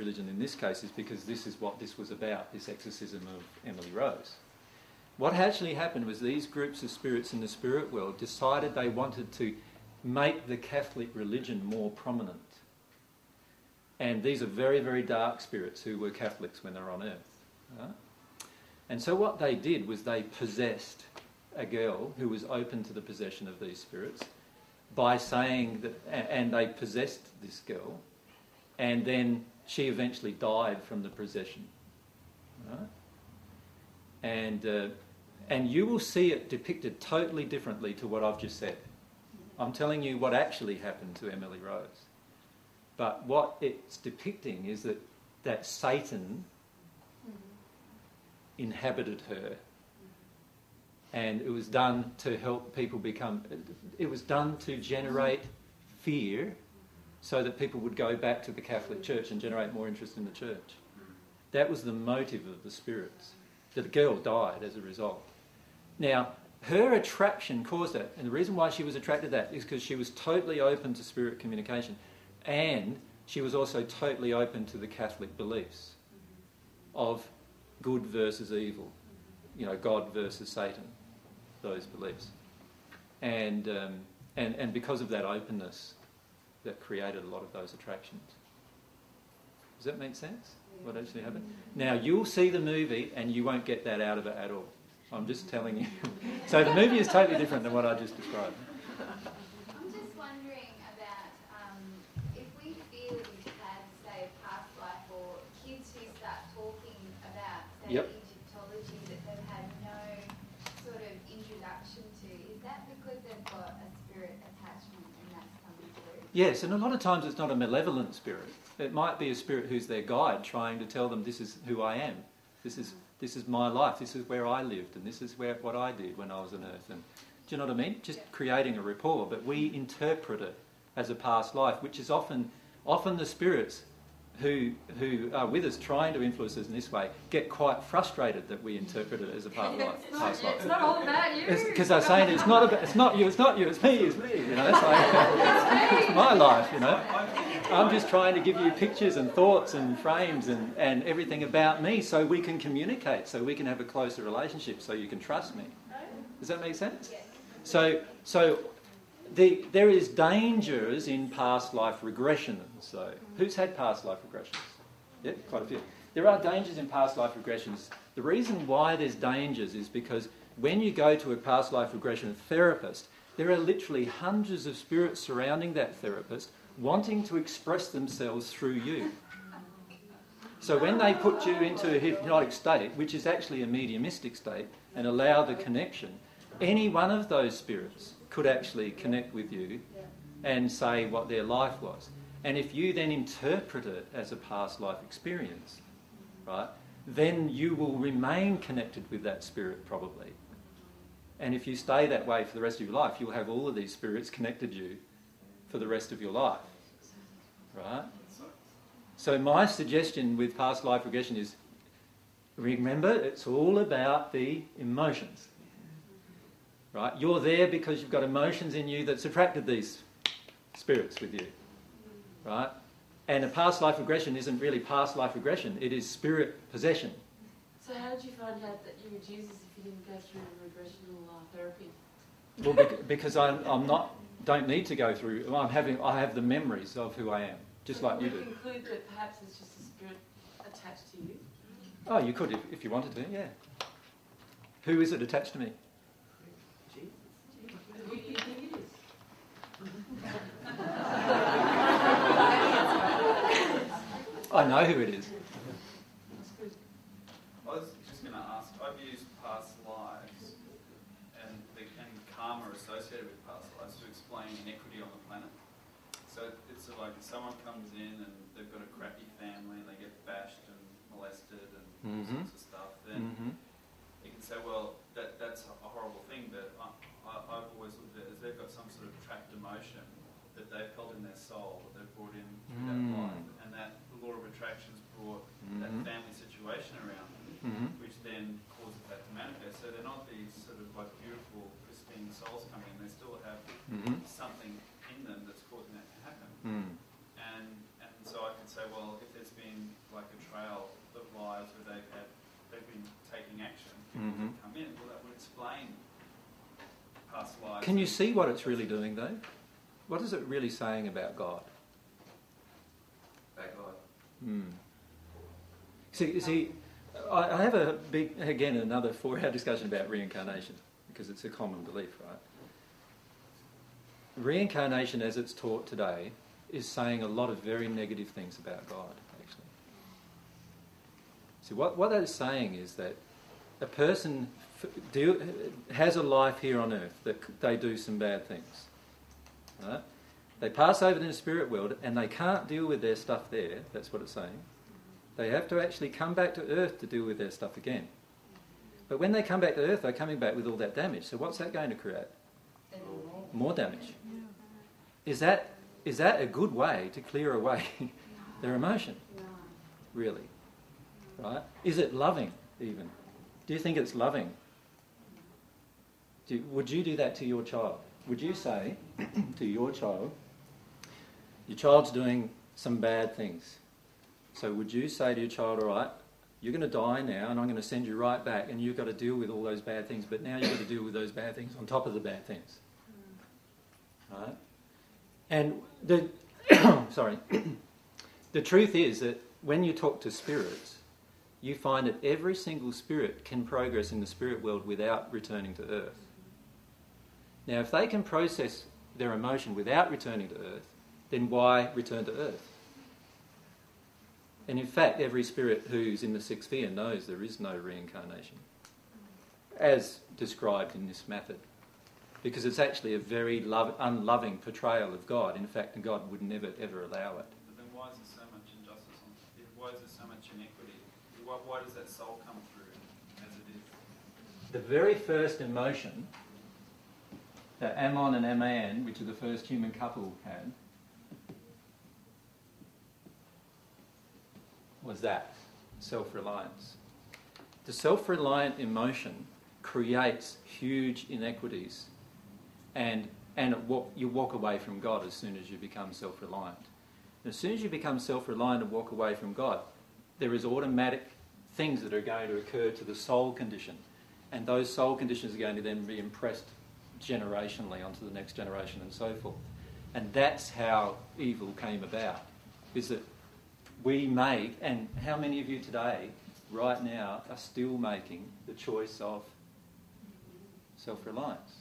religion in this case is because this is what this was about, this exorcism of Emily Rose. What actually happened was these groups of spirits in the spirit world decided they wanted to make the Catholic religion more prominent. And these are very, very dark spirits who were Catholics when they were on earth. And so what they did was they possessed a girl who was open to the possession of these spirits by saying that, and they possessed this girl, and then she eventually died from the possession. Right? And, uh, and you will see it depicted totally differently to what I've just said. I'm telling you what actually happened to Emily Rose. But what it's depicting is that, that Satan inhabited her. And it was done to help people become, it was done to generate fear so that people would go back to the Catholic Church and generate more interest in the church. That was the motive of the spirits. The girl died as a result. Now, her attraction caused that. And the reason why she was attracted to that is because she was totally open to spirit communication. And she was also totally open to the Catholic beliefs of good versus evil, you know, God versus Satan, those beliefs. And, um, and, and because of that openness, that created a lot of those attractions. Does that make sense? What actually happened? Now, you'll see the movie and you won't get that out of it at all. I'm just telling you. so the movie is totally different than what I just described. I'm just wondering about um, if we feel we've had, say, a past life or kids who start talking about, say, Yep. Egyptology that they've had no sort of introduction to, is that because they've got a spirit attachment and that's coming through? Yes, and a lot of times it's not a malevolent spirit. It might be a spirit who's their guide, trying to tell them this is who I am. This is this is my life. This is where I lived, and this is where what I did when I was on earth. And do you know what I mean? Just creating a rapport, but we interpret it as a past life, which is often often the spirits who who are with us trying to influence us in this way get quite frustrated that we interpret it as a past life. It's not, life. it's not all about you. Because they're saying it's not about, it's not you, it's not you, it's me, it's me. You know, it's like it's my life. You know, I'm just trying to give you pictures and thoughts and frames and, and everything about me, so we can communicate, so we can have a closer relationship, so you can trust me. Does that make sense? So, so the, there is dangers in past life regressions. So, mm. who's had past life regressions? Yeah, quite a few. There are dangers in past life regressions. The reason why there's dangers is because when you go to a past life regression therapist, there are literally hundreds of spirits surrounding that therapist wanting to express themselves through you. So when they put you into a hypnotic state, which is actually a mediumistic state, and allow the connection, any one of those spirits could actually connect with you and say what their life was. And if you then interpret it as a past life experience, right, then you will remain connected with that spirit probably. And if you stay that way for the rest of your life, you'll have all of these spirits connected you for the rest of your life. Right? So my suggestion with past life regression is remember it's all about the emotions. Right? You're there because you've got emotions in you that's attracted these spirits with you. Right? And a past life regression isn't really past life regression, it is spirit possession. So how did you find out that you were Jesus if you didn't go through regressional uh, therapy? Well, because I'm, I'm not, don't need to go through, I'm having, I have the memories of who I am, just like you do. conclude that perhaps it's just a spirit attached to you? Oh, you could if, if you wanted to, yeah. Who is it attached to me? Who do you think it is? I know who it is. I was just going to ask, I've used past lives and, the, and karma associated with past lives to explain inequity on the planet. So it's sort of like if someone comes in and they've got a crappy family and they get bashed and molested and all that they've held in their soul, that they've brought in through that mm. life, and that the law of attraction's brought that Mhm. family situation around them, Mhm. which then causes that to manifest. So they're not these sort of like beautiful, pristine souls coming in, they still have Mhm. something in them that's causing that to happen. Mm. And and so I could say, well, if there's been like a trail of lives where they've had they've been taking action, people Mhm. have come in, well that would explain past lives. Can you see what it's really doing, though? What is it really saying about God? Back God. Hmm. See, see, I I have a big, again, another four-hour discussion about reincarnation because it's a common belief, right? Reincarnation, as it's taught today, is saying a lot of very negative things about God. Actually, see, what what that is saying is that a person f- deal, has a life here on earth that they do some bad things. Right? They pass over to the spirit world and they can't deal with their stuff there. That's what it's saying. They have to actually come back to earth to deal with their stuff again. But when they come back to earth, they're coming back with all that damage. So what's that going to create? More damage. Is that is that a good way to clear away their emotion? Really? Right? Is it loving even? Do you think it's loving? Do, would you do that to your child? Would you say to your child, your child's doing some bad things? So would you say to your child, all right, you're going to die now and I'm going to send you right back and you've got to deal with all those bad things, but now you've got to deal with those bad things on top of the bad things. Mm. Right? And the, sorry, the truth is that when you talk to spirits, you find that every single spirit can progress in the spirit world without returning to earth. Now, if they can process their emotion without returning to earth, then why return to earth? And in fact, every spirit who's in the sixth sphere knows there is no reincarnation, as described in this method, because it's actually a very love, unloving portrayal of God. In fact, God would never ever allow it. But then why is there so much injustice? On, why is there so much inequity? Why, why does that soul come through as it is? The very first emotion that Ammon and Aman, which are the first human couple, had, was that self reliance. The self reliant emotion creates huge inequities, and, and it wa- you walk away from God as soon as you become self reliant. As soon as you become self reliant and walk away from God, there is automatic things that are going to occur to the soul condition, and those soul conditions are going to then be impressed generationally onto the next generation and so forth. And that's how evil came about, is that we make, and how many of you today, right now, are still making the choice of self reliance?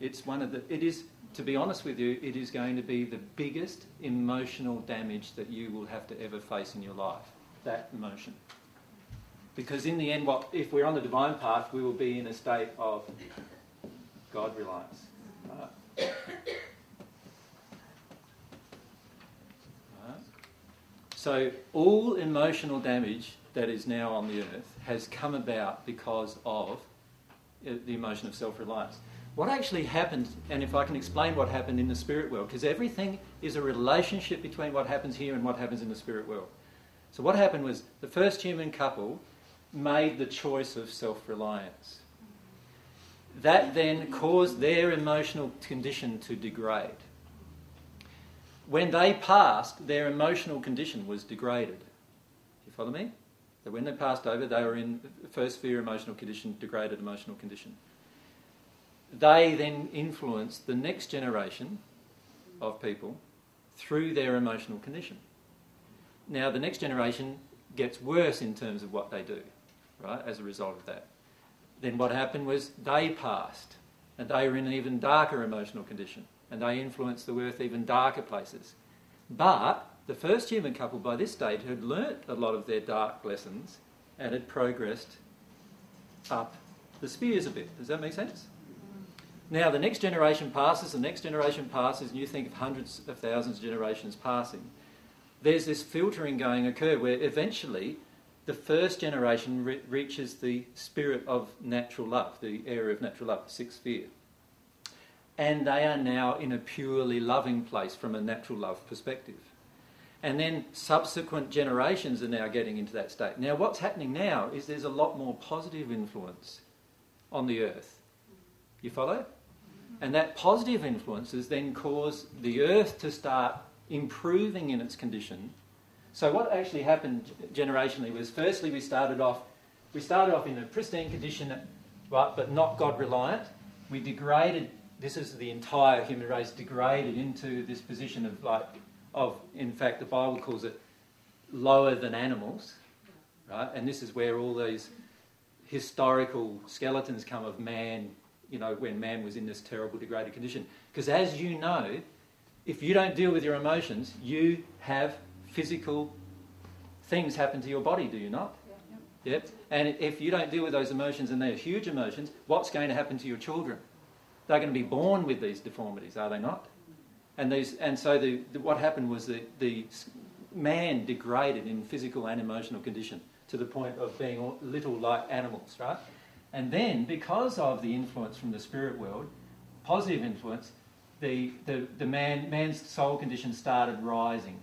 It's one of the, it is, to be honest with you, it is going to be the biggest emotional damage that you will have to ever face in your life, that emotion. Because in the end, what, if we're on the divine path, we will be in a state of God reliance. Right? So, all emotional damage that is now on the earth has come about because of uh, the emotion of self reliance. What actually happened, and if I can explain what happened in the spirit world, because everything is a relationship between what happens here and what happens in the spirit world. So, what happened was the first human couple made the choice of self reliance. That then caused their emotional condition to degrade. When they passed, their emotional condition was degraded. You follow me? So when they passed over, they were in first sphere emotional condition, degraded emotional condition. They then influenced the next generation of people through their emotional condition. Now, the next generation gets worse in terms of what they do, right, as a result of that. Then what happened was they passed, and they were in an even darker emotional condition, and they influenced the earth even darker places. But the first human couple by this stage had learnt a lot of their dark lessons and had progressed up the spheres a bit. Does that make sense? Now, the next generation passes, the next generation passes, and you think of hundreds of thousands of generations passing. There's this filtering going occur where eventually the first generation re- reaches the spirit of natural love, the area of natural love, the sixth sphere. And they are now in a purely loving place from a natural love perspective. And then subsequent generations are now getting into that state. Now, what's happening now is there's a lot more positive influence on the earth. You follow? And that positive influences then cause the earth to start improving in its condition. So what actually happened generationally was firstly we started off we started off in a pristine condition right, but not God reliant. We degraded this is the entire human race degraded into this position of like, of in fact the Bible calls it lower than animals, right? And this is where all these historical skeletons come of man, you know, when man was in this terrible degraded condition. Because as you know, if you don't deal with your emotions, you have physical things happen to your body, do you not? Yep. And if you don't deal with those emotions, and they're huge emotions, what's going to happen to your children? They're going to be born with these deformities, are they not? And, these, and so the, the, what happened was that the man degraded in physical and emotional condition to the point of being little like animals, right? And then, because of the influence from the spirit world, positive influence, the, the, the man, man's soul condition started rising.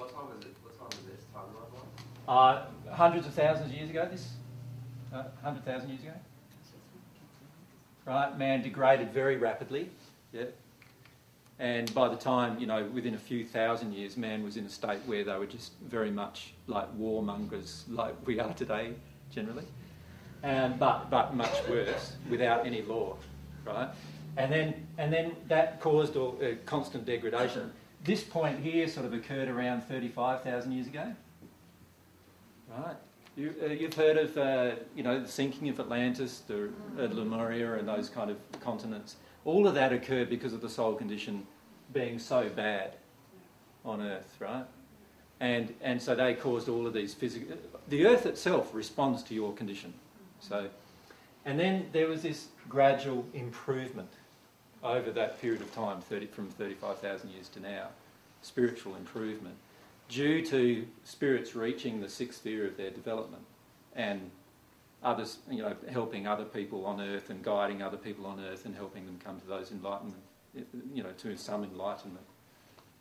What time was it? What time was this timeline Uh, hundreds of thousands of years ago, this? Uh, 100,000 years ago? Right? Man degraded very rapidly. Yeah. And by the time, you know, within a few thousand years, man was in a state where they were just very much like warmongers, like we are today, generally. And, but, but much worse, without any law, right? And then, and then that caused a, a constant degradation. This point here sort of occurred around 35,000 years ago, right? You, uh, you've heard of, uh, you know, the sinking of Atlantis, the uh, Lemuria, and those kind of continents. All of that occurred because of the soul condition being so bad on Earth, right? And, and so they caused all of these physical. The Earth itself responds to your condition. So, and then there was this gradual improvement over that period of time, 30, from 35,000 years to now, spiritual improvement, due to spirits reaching the sixth sphere of their development and others, you know, helping other people on earth and guiding other people on earth and helping them come to those enlightenment, you know, to some enlightenment.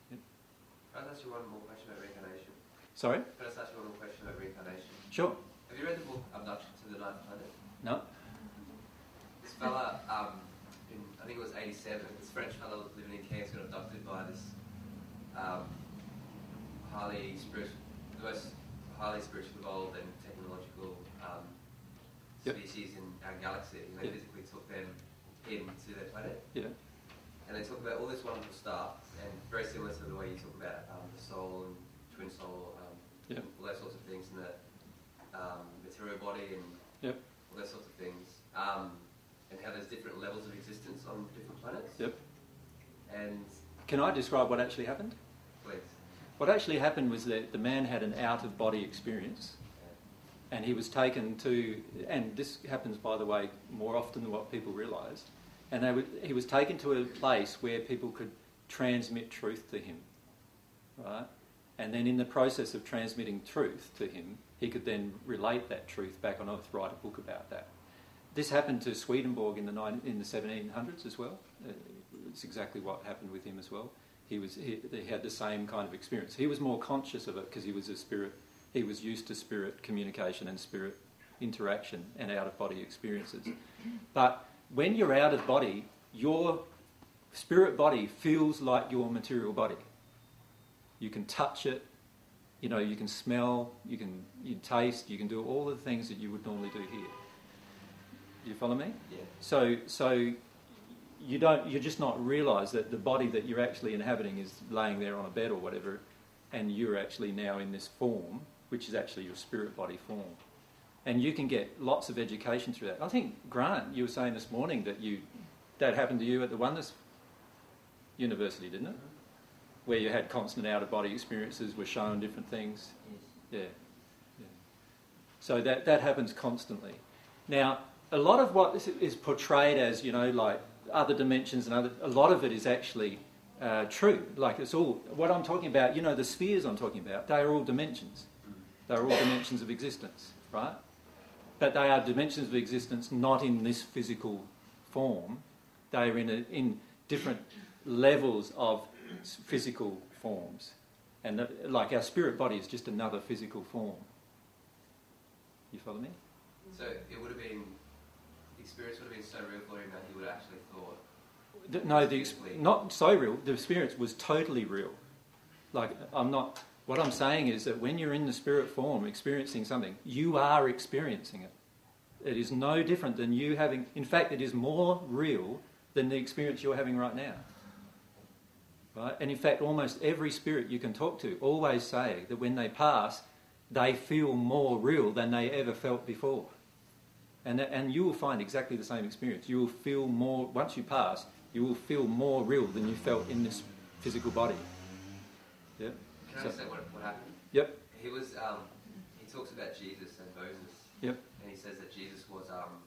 Can I ask you one more question about reincarnation? Sorry? Can I ask you one more question about reincarnation? Sure. Have you read the book Abduction to the Ninth Planet? No? This fella, um, in, I think it was 87, this French fella living in Cairns got abducted by this um, highly spiritual, the most highly spiritually evolved and technological um, Yep. species in our galaxy. And they Yep. physically took them into their planet. Yeah. And they talk about all this wonderful stuff, and very similar to the way you talk about um, the soul and twin soul, um, Yep. all those sorts of things, and the um, material body and Yep. all those sorts of things, um, and how there's different levels of existence on different planets. Yep. And Can I describe what actually happened? please, What actually happened was that the man had an out of body experience and he was taken to, and this happens by the way more often than what people realise. and they were, he was taken to a place where people could transmit truth to him, right? And then in the process of transmitting truth to him, he could then relate that truth back on earth, write a book about that. This happened to Swedenborg in the, nine, in the 1700s as well. Uh, it's exactly what happened with him as well. He, was, he, he had the same kind of experience. He was more conscious of it because he was a spirit. He was used to spirit communication and spirit interaction and out of body experiences. But when you're out of body, your spirit body feels like your material body. You can touch it, you know, you can smell, you can you taste, you can do all the things that you would normally do here. Do you follow me? yeah, So, so you don't, you're just not realise that the body that you're actually inhabiting is laying there on a bed or whatever, and you're actually now in this form, which is actually your spirit body form. And you can get lots of education through that. I think Grant, you were saying this morning that you that happened to you at the Oneness University, didn't it? Mm-hmm. Where you had constant out of body experiences, were shown different things. Yeah. yeah. So that, that happens constantly. Now, a lot of what is, portrayed as, you know, like other dimensions and other, a lot of it is actually uh, true. Like it's all, what I'm talking about, you know, the spheres I'm talking about, they are all dimensions. They're all dimensions of existence, right? But they are dimensions of existence not in this physical form. They are in, a, in different levels of physical forms. And the, like our spirit body is just another physical form. You follow me? so it would have been, experience would have been so real for him that he would have actually thought, The- No, the ex- not so real. The experience was totally real. Like I'm not. What I'm saying is that when you're in the spirit form, experiencing something, you are experiencing it. It is no different than you having. In fact, it is more real than the experience you're having right now. Right? And in fact, almost every spirit you can talk to always say that when they pass, they feel more real than they ever felt before. And, and you will find exactly the same experience. You will feel more, once you pass, you will feel more real than you felt in this physical body. Yep. Can I say what, what happened? Yep. He was, um, he talks about Jesus and Moses. Yep. And he says that Jesus was, um,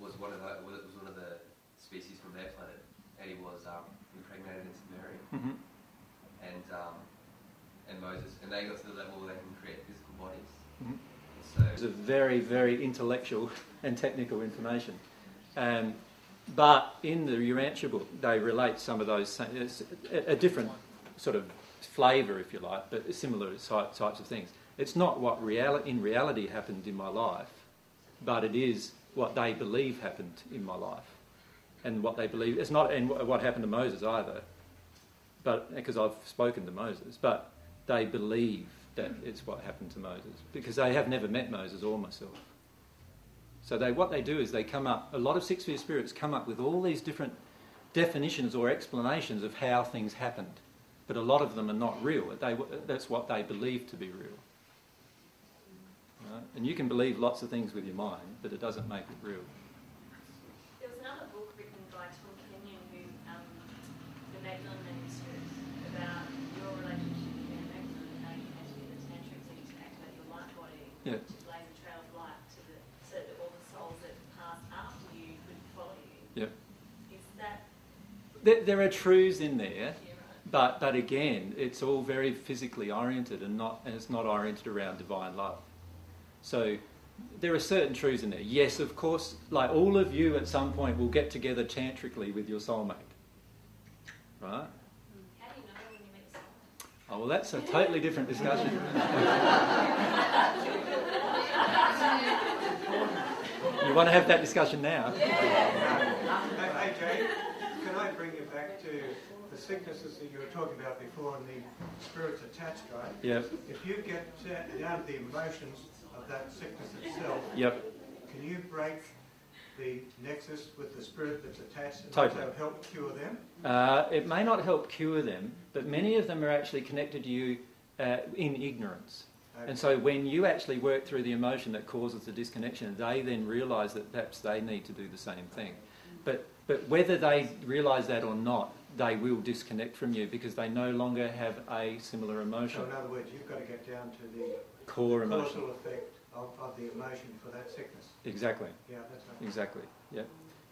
was one of the, was one of the species from their planet, and he was um, impregnated into Mary hmm and um, and Moses, and they got to the level where they can create physical bodies. Mhm. And It's a very, very intellectual and technical information. Um, but in the Urantia book, they relate some of those, it's a, a different sort of flavour, if you like, but similar ty- types of things. It's not what reali- in reality happened in my life, but it is what they believe happened in my life. And what they believe, it's not and what happened to Moses either, but because I've spoken to Moses, but they believe that it's what happened to Moses because they have never met Moses or myself. So they, what they do is they come up, a lot of six sphere spirits come up with all these different definitions or explanations of how things happened, but a lot of them are not real. They, that's what they believe to be real. Right? And you can believe lots of things with your mind, but it doesn't make it real. There was another book written by Tom Kenyon, who, um, the Magdalene Manuscripts, about your relationship with Mary Magdalene and how you had to get the tantrics and to activate your light body Yeah. to blaze a trail of light to the, so that all the souls that passed after you could follow you. Yep. Is that There, there are truths in there, yeah, right? But but again, it's all very physically oriented and not and it's not oriented around divine love. So there are certain truths in there. Yes, of course, like all of you at some point will get together tantrically with your soulmate. Right? How do you know when you meet someone? Oh well that's a totally different discussion. you want to have that discussion now? Hey, hey, Jay, can I bring you back to the sicknesses that you were talking about before and the spirits attached, right? Yep. If you get uh, down to the emotions of that sickness itself, Yep. can you break the nexus with the spirit that's attached and Totally. also help cure them? Uh, it may not help cure them, but many of them are actually connected to you uh, in ignorance. And so when you actually work through the emotion that causes the disconnection, they then realise that perhaps they need to do the same thing. But, but whether they realise that or not, they will disconnect from you because they no longer have a similar emotion, So in other words, you've got to get down to the core emotion. causal effect of, of the emotion for that sickness. Exactly, Yeah, that's right. exactly. Yep.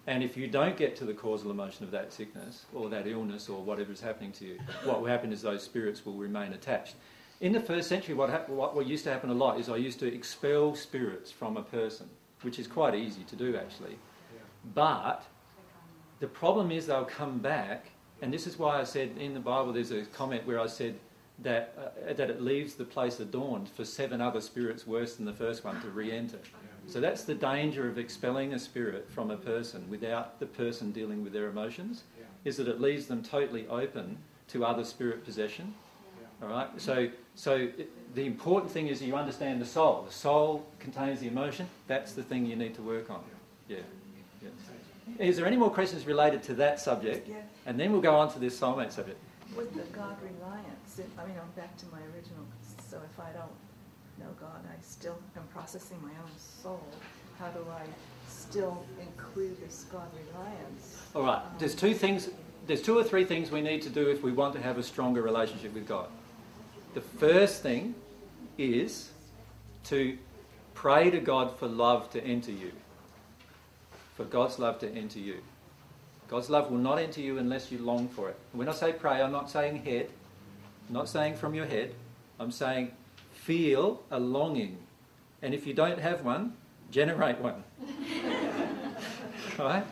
And if you don't get to the causal emotion of that sickness or that illness or whatever is happening to you, what will happen is those spirits will remain attached. In the first century, what, hap- what, what used to happen a lot is I used to expel spirits from a person, which is quite easy to do actually. Yeah. But the problem is they'll come back, and this is why I said in the Bible there's a comment where I said that, uh, that it leaves the place adorned for seven other spirits worse than the first one to re enter. So that's the danger of expelling a spirit from a person without the person dealing with their emotions, is that it leaves them totally open to other spirit possession. All right. So, so it, the important thing is you understand the soul. The soul contains the emotion. That's the thing you need to work on. Yeah. yeah. Is there any more questions related to that subject? Yeah, And then we'll go on to this soulmate subject. with the God reliance, I mean, I'm back to my original, so if I don't know God, I still am processing my own soul. How do I still include this God reliance? All right. There's two things. There's two or three things we need to do if we want to have a stronger relationship with God. The first thing is to pray to God for love to enter you. For God's love to enter you. God's love will not enter you unless you long for it. When I say pray, I'm not saying head. I'm not saying from your head. I'm saying feel a longing. And if you don't have one, generate one. right?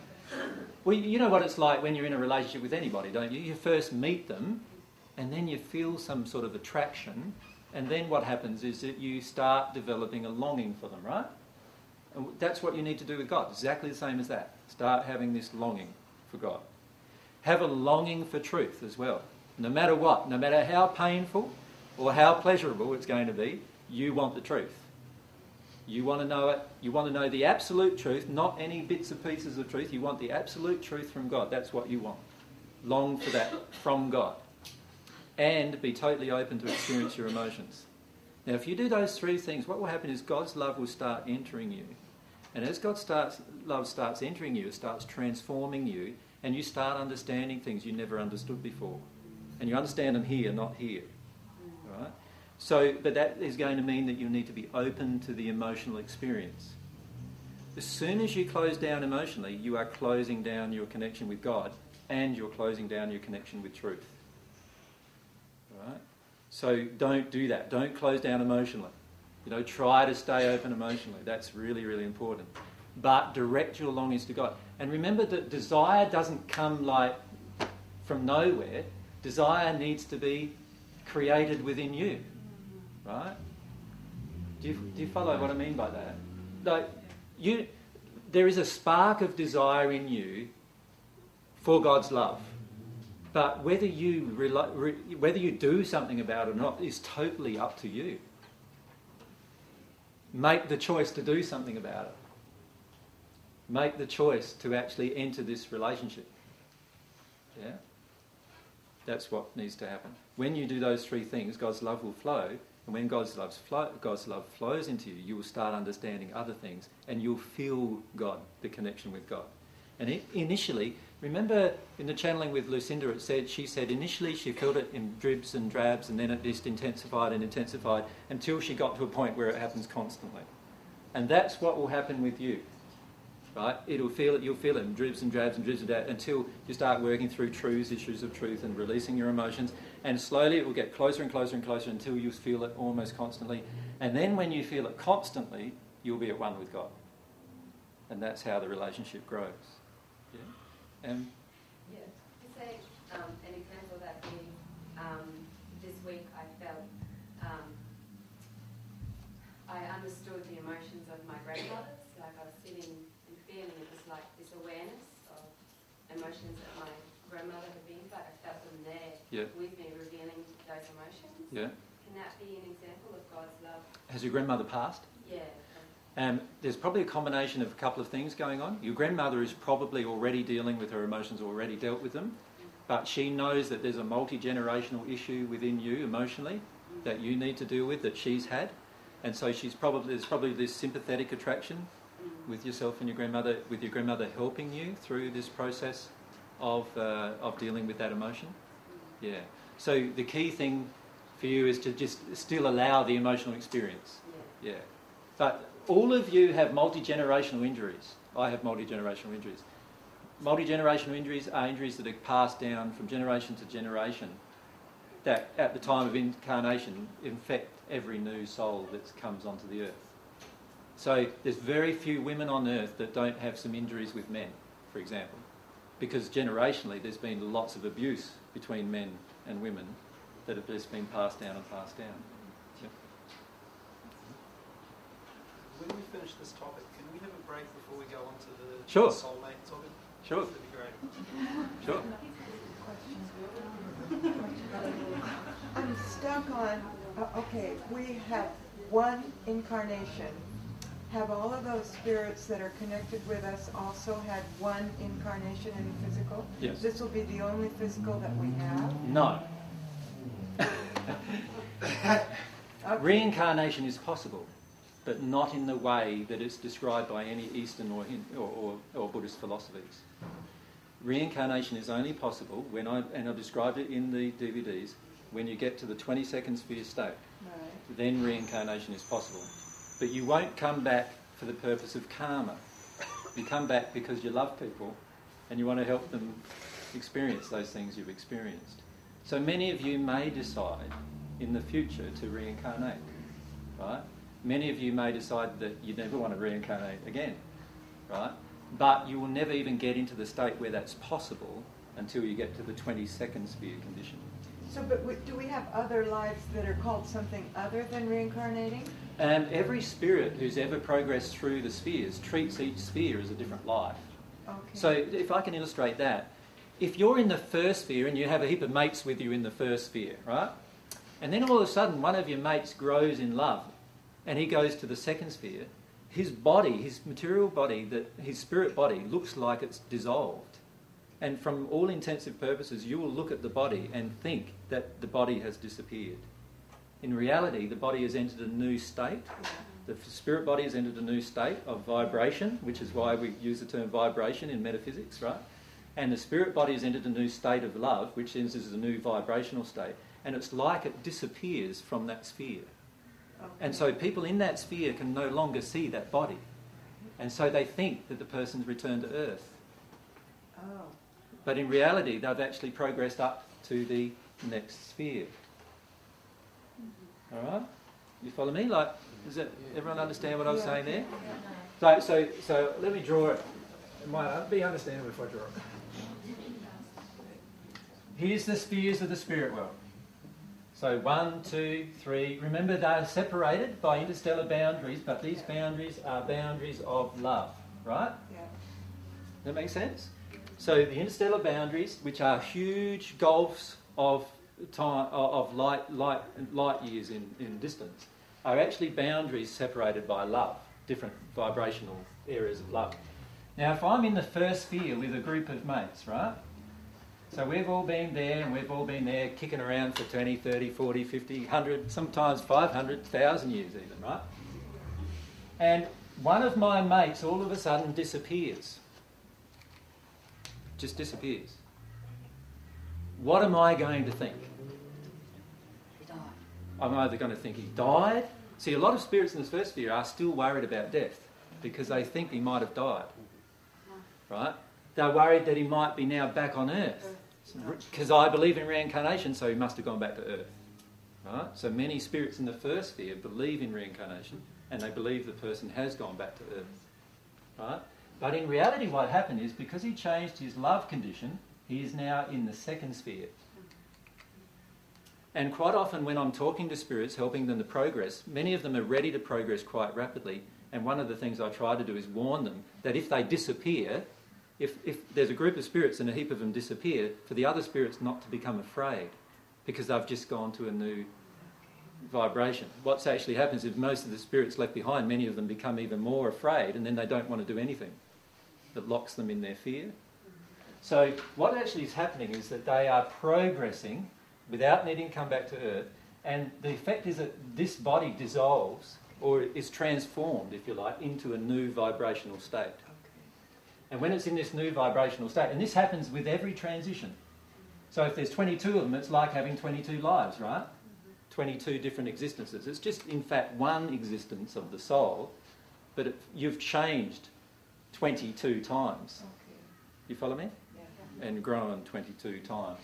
Well, you know what it's like when you're in a relationship with anybody, don't you? You first meet them, and then you feel some sort of attraction, and then what happens is that you start developing a longing for them, right? And that's what you need to do with God, exactly the same as that. Start having this longing for God. Have a longing for truth as well. No matter what, no matter how painful or how pleasurable it's going to be, you want the truth. You want to know it. You want to know the absolute truth, not any bits and pieces of truth. You want the absolute truth from God. That's what you want. Long for that from God. And be totally open to experience your emotions. Now, if you do those three things, what will happen is God's love will start entering you. And as God's starts, love starts entering you, it starts transforming you, and you start understanding things you never understood before. And you understand them here, not here. Right? So, but that is going to mean that you need to be open to the emotional experience. As soon as you close down emotionally, you are closing down your connection with God and you're closing down your connection with truth. Right? So don't do that. Don't close down emotionally. You know, try to stay open emotionally. That's really, really important. But direct your longings to God. And remember that desire doesn't come like from nowhere. Desire needs to be created within you. Right? Do you, do you follow what I mean by that? Like, you, there is a spark of desire in you for God's love. But whether you, re- whether you do something about it or not is totally up to you. Make the choice to do something about it. Make the choice to actually enter this relationship. Yeah? That's what needs to happen. When you do those three things, God's love will flow, and when God's, God's love flows into you, you will start understanding other things, and you'll feel God, the connection with God. And it, initially, remember in the channeling with Lucinda, it said she said initially she felt it in dribs and drabs, and then it just intensified and intensified until she got to a point where it happens constantly. And that's what will happen with you right? It'll feel it, you'll feel it in dribs and drabs and dribs and drabs until you start working through truths, issues of truth, and releasing your emotions. And slowly it will get closer and closer and closer until you feel it almost constantly. And then when you feel it constantly, you'll be at one with God. And that's how the relationship grows. Yeah? Um, Yeah, say um, an example that being um, this week I felt um, I understood the emotions of my grandmothers. Like I was sitting and feeling it was like this awareness of emotions that my grandmother had been, but I felt them there Yeah. with me, revealing those emotions. Yeah. Can that be an example of God's love? Has your grandmother passed? Yeah. Um, there's probably a combination of a couple of things going on. Your grandmother is probably already dealing with her emotions, already dealt with them, but she knows that there's a multi generational issue within you emotionally that you need to deal with that she's had, and so she's probably there's probably this sympathetic attraction with yourself and your grandmother, with your grandmother helping you through this process of uh, of dealing with that emotion. Yeah. So the key thing for you is to just still allow the emotional experience. Yeah. Yeah. But all of you have multi generational injuries. I have multi generational injuries. Multi generational injuries are injuries that are passed down from generation to generation that at the time of incarnation infect every new soul that comes onto the earth. So there's very few women on earth that don't have some injuries with men, for example, because generationally there's been lots of abuse between men and women that have just been passed down and passed down. Yeah. When we finish this topic, can we have a break before we go on to the Sure. soulmate topic? Sure. That'd be great. Sure. I'm stuck on, uh, okay, we have one incarnation. Have all of those spirits that are connected with us also had one incarnation in the physical? Yes. This will be the only physical that we have? No. Reincarnation is possible, but not in the way that it's described by any Eastern or, or, or, or Buddhist philosophies. Reincarnation is only possible when I, and I've described it in the DVDs, when you get to the 22nd sphere state. Right. then reincarnation is possible. But you won't come back for the purpose of karma. You come back because you love people and you want to help them experience those things you've experienced. So many of you may decide in the future to reincarnate, right? Many of you may decide that you never want to reincarnate again, right? But you will never even get into the state where that's possible until you get to the 22nd sphere condition. So, but we, do we have other lives that are called something other than reincarnating? And every spirit who's ever progressed through the spheres treats each sphere as a different life. Okay. So, if I can illustrate that, if you're in the first sphere and you have a heap of mates with you in the first sphere, right? And then all of a sudden one of your mates grows in love and he goes to the second sphere, his body, his material body, that his spirit body looks like it's dissolved. And from all intensive purposes, you will look at the body and think that the body has disappeared. In reality, the body has entered a new state. The spirit body has entered a new state of vibration, which is why we use the term vibration in metaphysics, right? And the spirit body has entered a new state of love, which enters a new vibrational state. And it's like it disappears from that sphere. And so people in that sphere can no longer see that body. And so they think that the person's returned to earth. Oh, But in reality, they've actually progressed up to the next sphere. Mm-hmm. All right? You follow me? Like, does it, everyone understand what I was Yeah. saying there? So, so, so let me draw it. It might be understandable if I draw it. Here's the spheres of the spirit world. So one, two, three. Remember, they are separated by interstellar boundaries, but these boundaries are boundaries of love, right? yeah. Does that makes sense? So the interstellar boundaries, which are huge gulfs of time of light light light years in, in distance, are actually boundaries separated by love, different vibrational areas of love. Now if I'm in the first sphere with a group of mates, right? So we've all been there and we've all been there kicking around for 20, 30, 40, 50, 100, sometimes 500, 1,000 years even, right? And one of my mates all of a sudden disappears just disappears. What am I going to think? I'm either going to think he died. See, a lot of spirits in this first sphere are still worried about death because they think he might have died. Right? They're worried that he might be now back on earth. Mm. Because I believe in reincarnation, so he must have gone back to earth. Right? So many spirits in the first sphere believe in reincarnation and they believe the person has gone back to earth. Right? But in reality, what happened is because he changed his love condition, he is now in the second sphere. And quite often, when I'm talking to spirits, helping them to progress, many of them are ready to progress quite rapidly. And one of the things I try to do is warn them that if they disappear, if, if there's a group of spirits and a heap of them disappear, for the other spirits not to become afraid because they've just gone to a new vibration. What's actually happens is most of the spirits left behind, many of them become even more afraid and then they don't want to do anything that locks them in their fear. So, what actually is happening is that they are progressing without needing to come back to earth, and the effect is that this body dissolves or is transformed, if you like, into a new vibrational state. And when it's in this new vibrational state, and this happens with every transition. So if there's 22 of them, it's like having 22 lives, right? 22 different existences. It's just, in fact, one existence of the soul, but it, you've changed 22 times. Okay. You follow me? Yeah. And grown 22 times.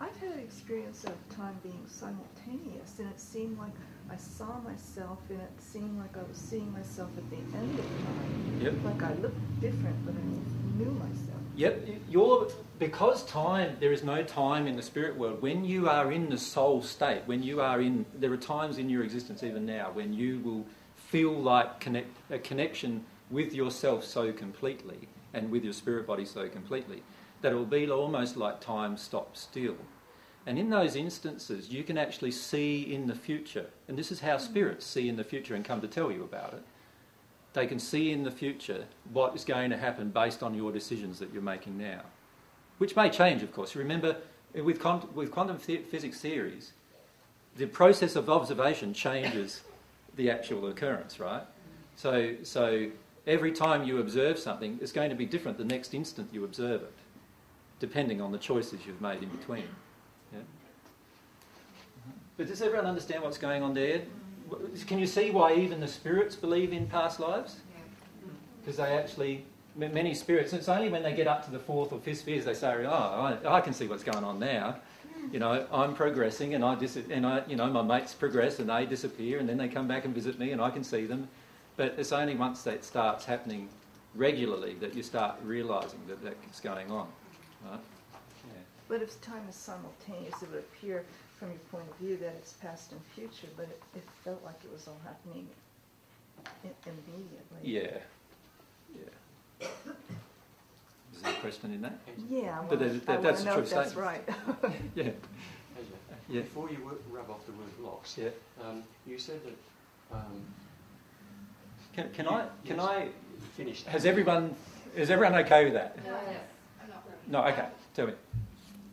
I've had an experience of time being simultaneous, and it seemed like I saw myself, and it seemed like I was seeing myself at the end of time. Yep. Like I looked different, but I knew myself. Yep, you're because time there is no time in the spirit world. When you are in the soul state, when you are in, there are times in your existence even now when you will feel like connect a connection with yourself so completely and with your spirit body so completely that it will be almost like time stops still. And in those instances, you can actually see in the future, and this is how mm-hmm. spirits see in the future and come to tell you about it they can see in the future what is going to happen based on your decisions that you're making now, which may change, of course. Remember, uh, with, con- with quantum the- physics theories, the process of observation changes the actual occurrence, right? So, so every time you observe something, it's going to be different the next instant you observe it, depending on the choices you've made in between. Yeah? Mm-hmm. But does everyone understand what's going on there? Can you see why even the spirits believe in past lives? Because they actually, many spirits, it's only when they get up to the fourth or fifth spheres they say, oh, I, I can see what's going on now. You know, I'm progressing and I, dis- and I, you know, my mates progress and they disappear and then they come back and visit me and I can see them. But it's only once that starts happening regularly that you start realising that that's going on. Right? Yeah. But if time is simultaneous, it would appear from your point of view that it's past and future, but it, it felt like it was all happening i- immediately. Yeah. Yeah. Is there a question in that? Yeah, But well, that- I that- want that's to a know true if that's statement. right. Yeah. AJ, Yeah. Before you wo- rub off the word lost, Yeah. um, you said that Um, Can, can I? Can Yes. I? finished. Has everyone? Is everyone okay with that? No, I'm not. No. Okay. Tell me.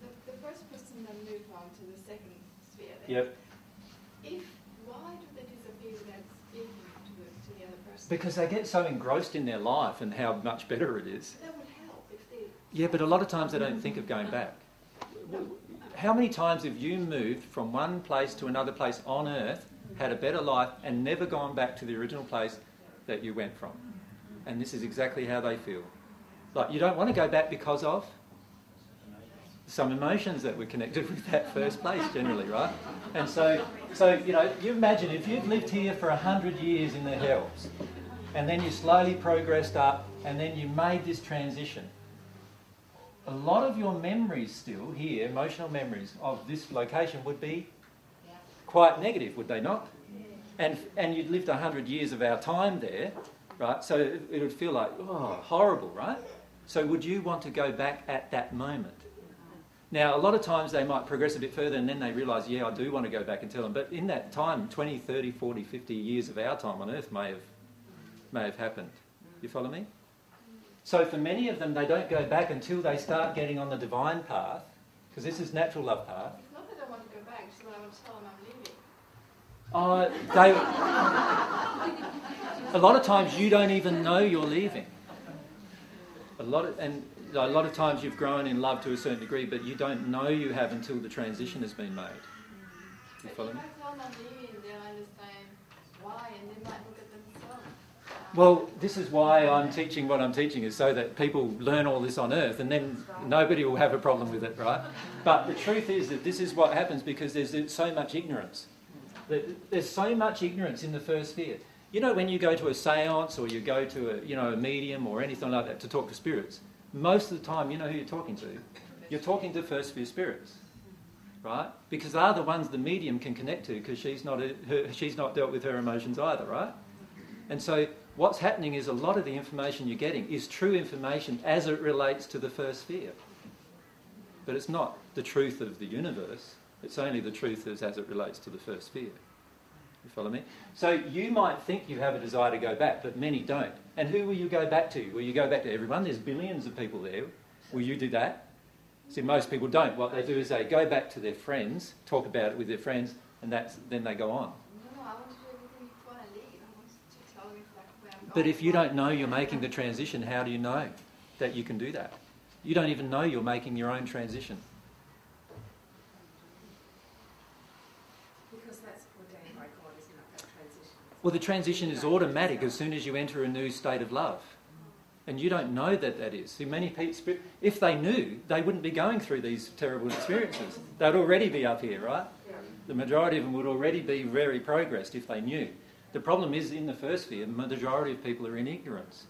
The, the first person then moved on to the second sphere. Then. Yep. If why do they disappear without speaking to the, to the other person? Because they get so engrossed in their life and how much better it is. that would help if they. Yeah, but a lot of times they don't think of going back. How many times have you moved from one place to another place on earth, had a better life, and never gone back to the original place that you went from? And this is exactly how they feel. Like, you don't want to go back because of some emotions that were connected with that first place, generally, right? And so, so you know, you imagine if you'd lived here for a hundred years in the hills, and then you slowly progressed up, and then you made this transition a lot of your memories still here, emotional memories of this location would be quite negative, would they not? And, and you'd lived a 100 years of our time there, right? So it would feel like, oh, horrible, right? So would you want to go back at that moment? Now, a lot of times they might progress a bit further and then they realise, yeah, I do want to go back and tell them. But in that time, 20, 30, 40, 50 years of our time on earth may have, may have happened. You follow me? So for many of them, they don't go back until they start getting on the divine path, because this is natural love path. It's not that I want to go back, it's that I want to tell them I'm leaving. Uh, they, a lot of times you don't even know you're leaving. A lot of, and a lot of times you've grown in love to a certain degree, but you don't know you have until the transition has been made. Mm-hmm. You follow me? I tell them I'm leaving, they'll understand why, and they might look at themselves. Well, this is why I'm teaching what I'm teaching, is so that people learn all this on earth and then nobody will have a problem with it, right? But the truth is that this is what happens because there's so much ignorance. There's so much ignorance in the first sphere. You know, when you go to a seance or you go to a, you know, a medium or anything like that to talk to spirits, most of the time, you know who you're talking to? You're talking to first sphere spirits, right? Because they're the ones the medium can connect to because she's not, she's not dealt with her emotions either, right? And so what's happening is a lot of the information you're getting is true information as it relates to the first sphere. But it's not the truth of the universe, it's only the truth as, as it relates to the first sphere. You follow me? So you might think you have a desire to go back, but many don't. And who will you go back to? Will you go back to everyone? There's billions of people there. Will you do that? See, most people don't. What they do is they go back to their friends, talk about it with their friends, and that's, then they go on. No, no, I want to do everything before I leave. I want to tell them like where I'm. But if you don't know you're making the transition, how do you know that you can do that? You don't even know you're making your own transition. Because that's ordained by God, isn't it, that transition? Well, the transition is automatic as soon as you enter a new state of love. And you don't know that that is. See, many people, if they knew, they wouldn't be going through these terrible experiences. They'd already be up here, right? The majority of them would already be very progressed if they knew. The problem is in the first sphere, the majority of people are in ignorance.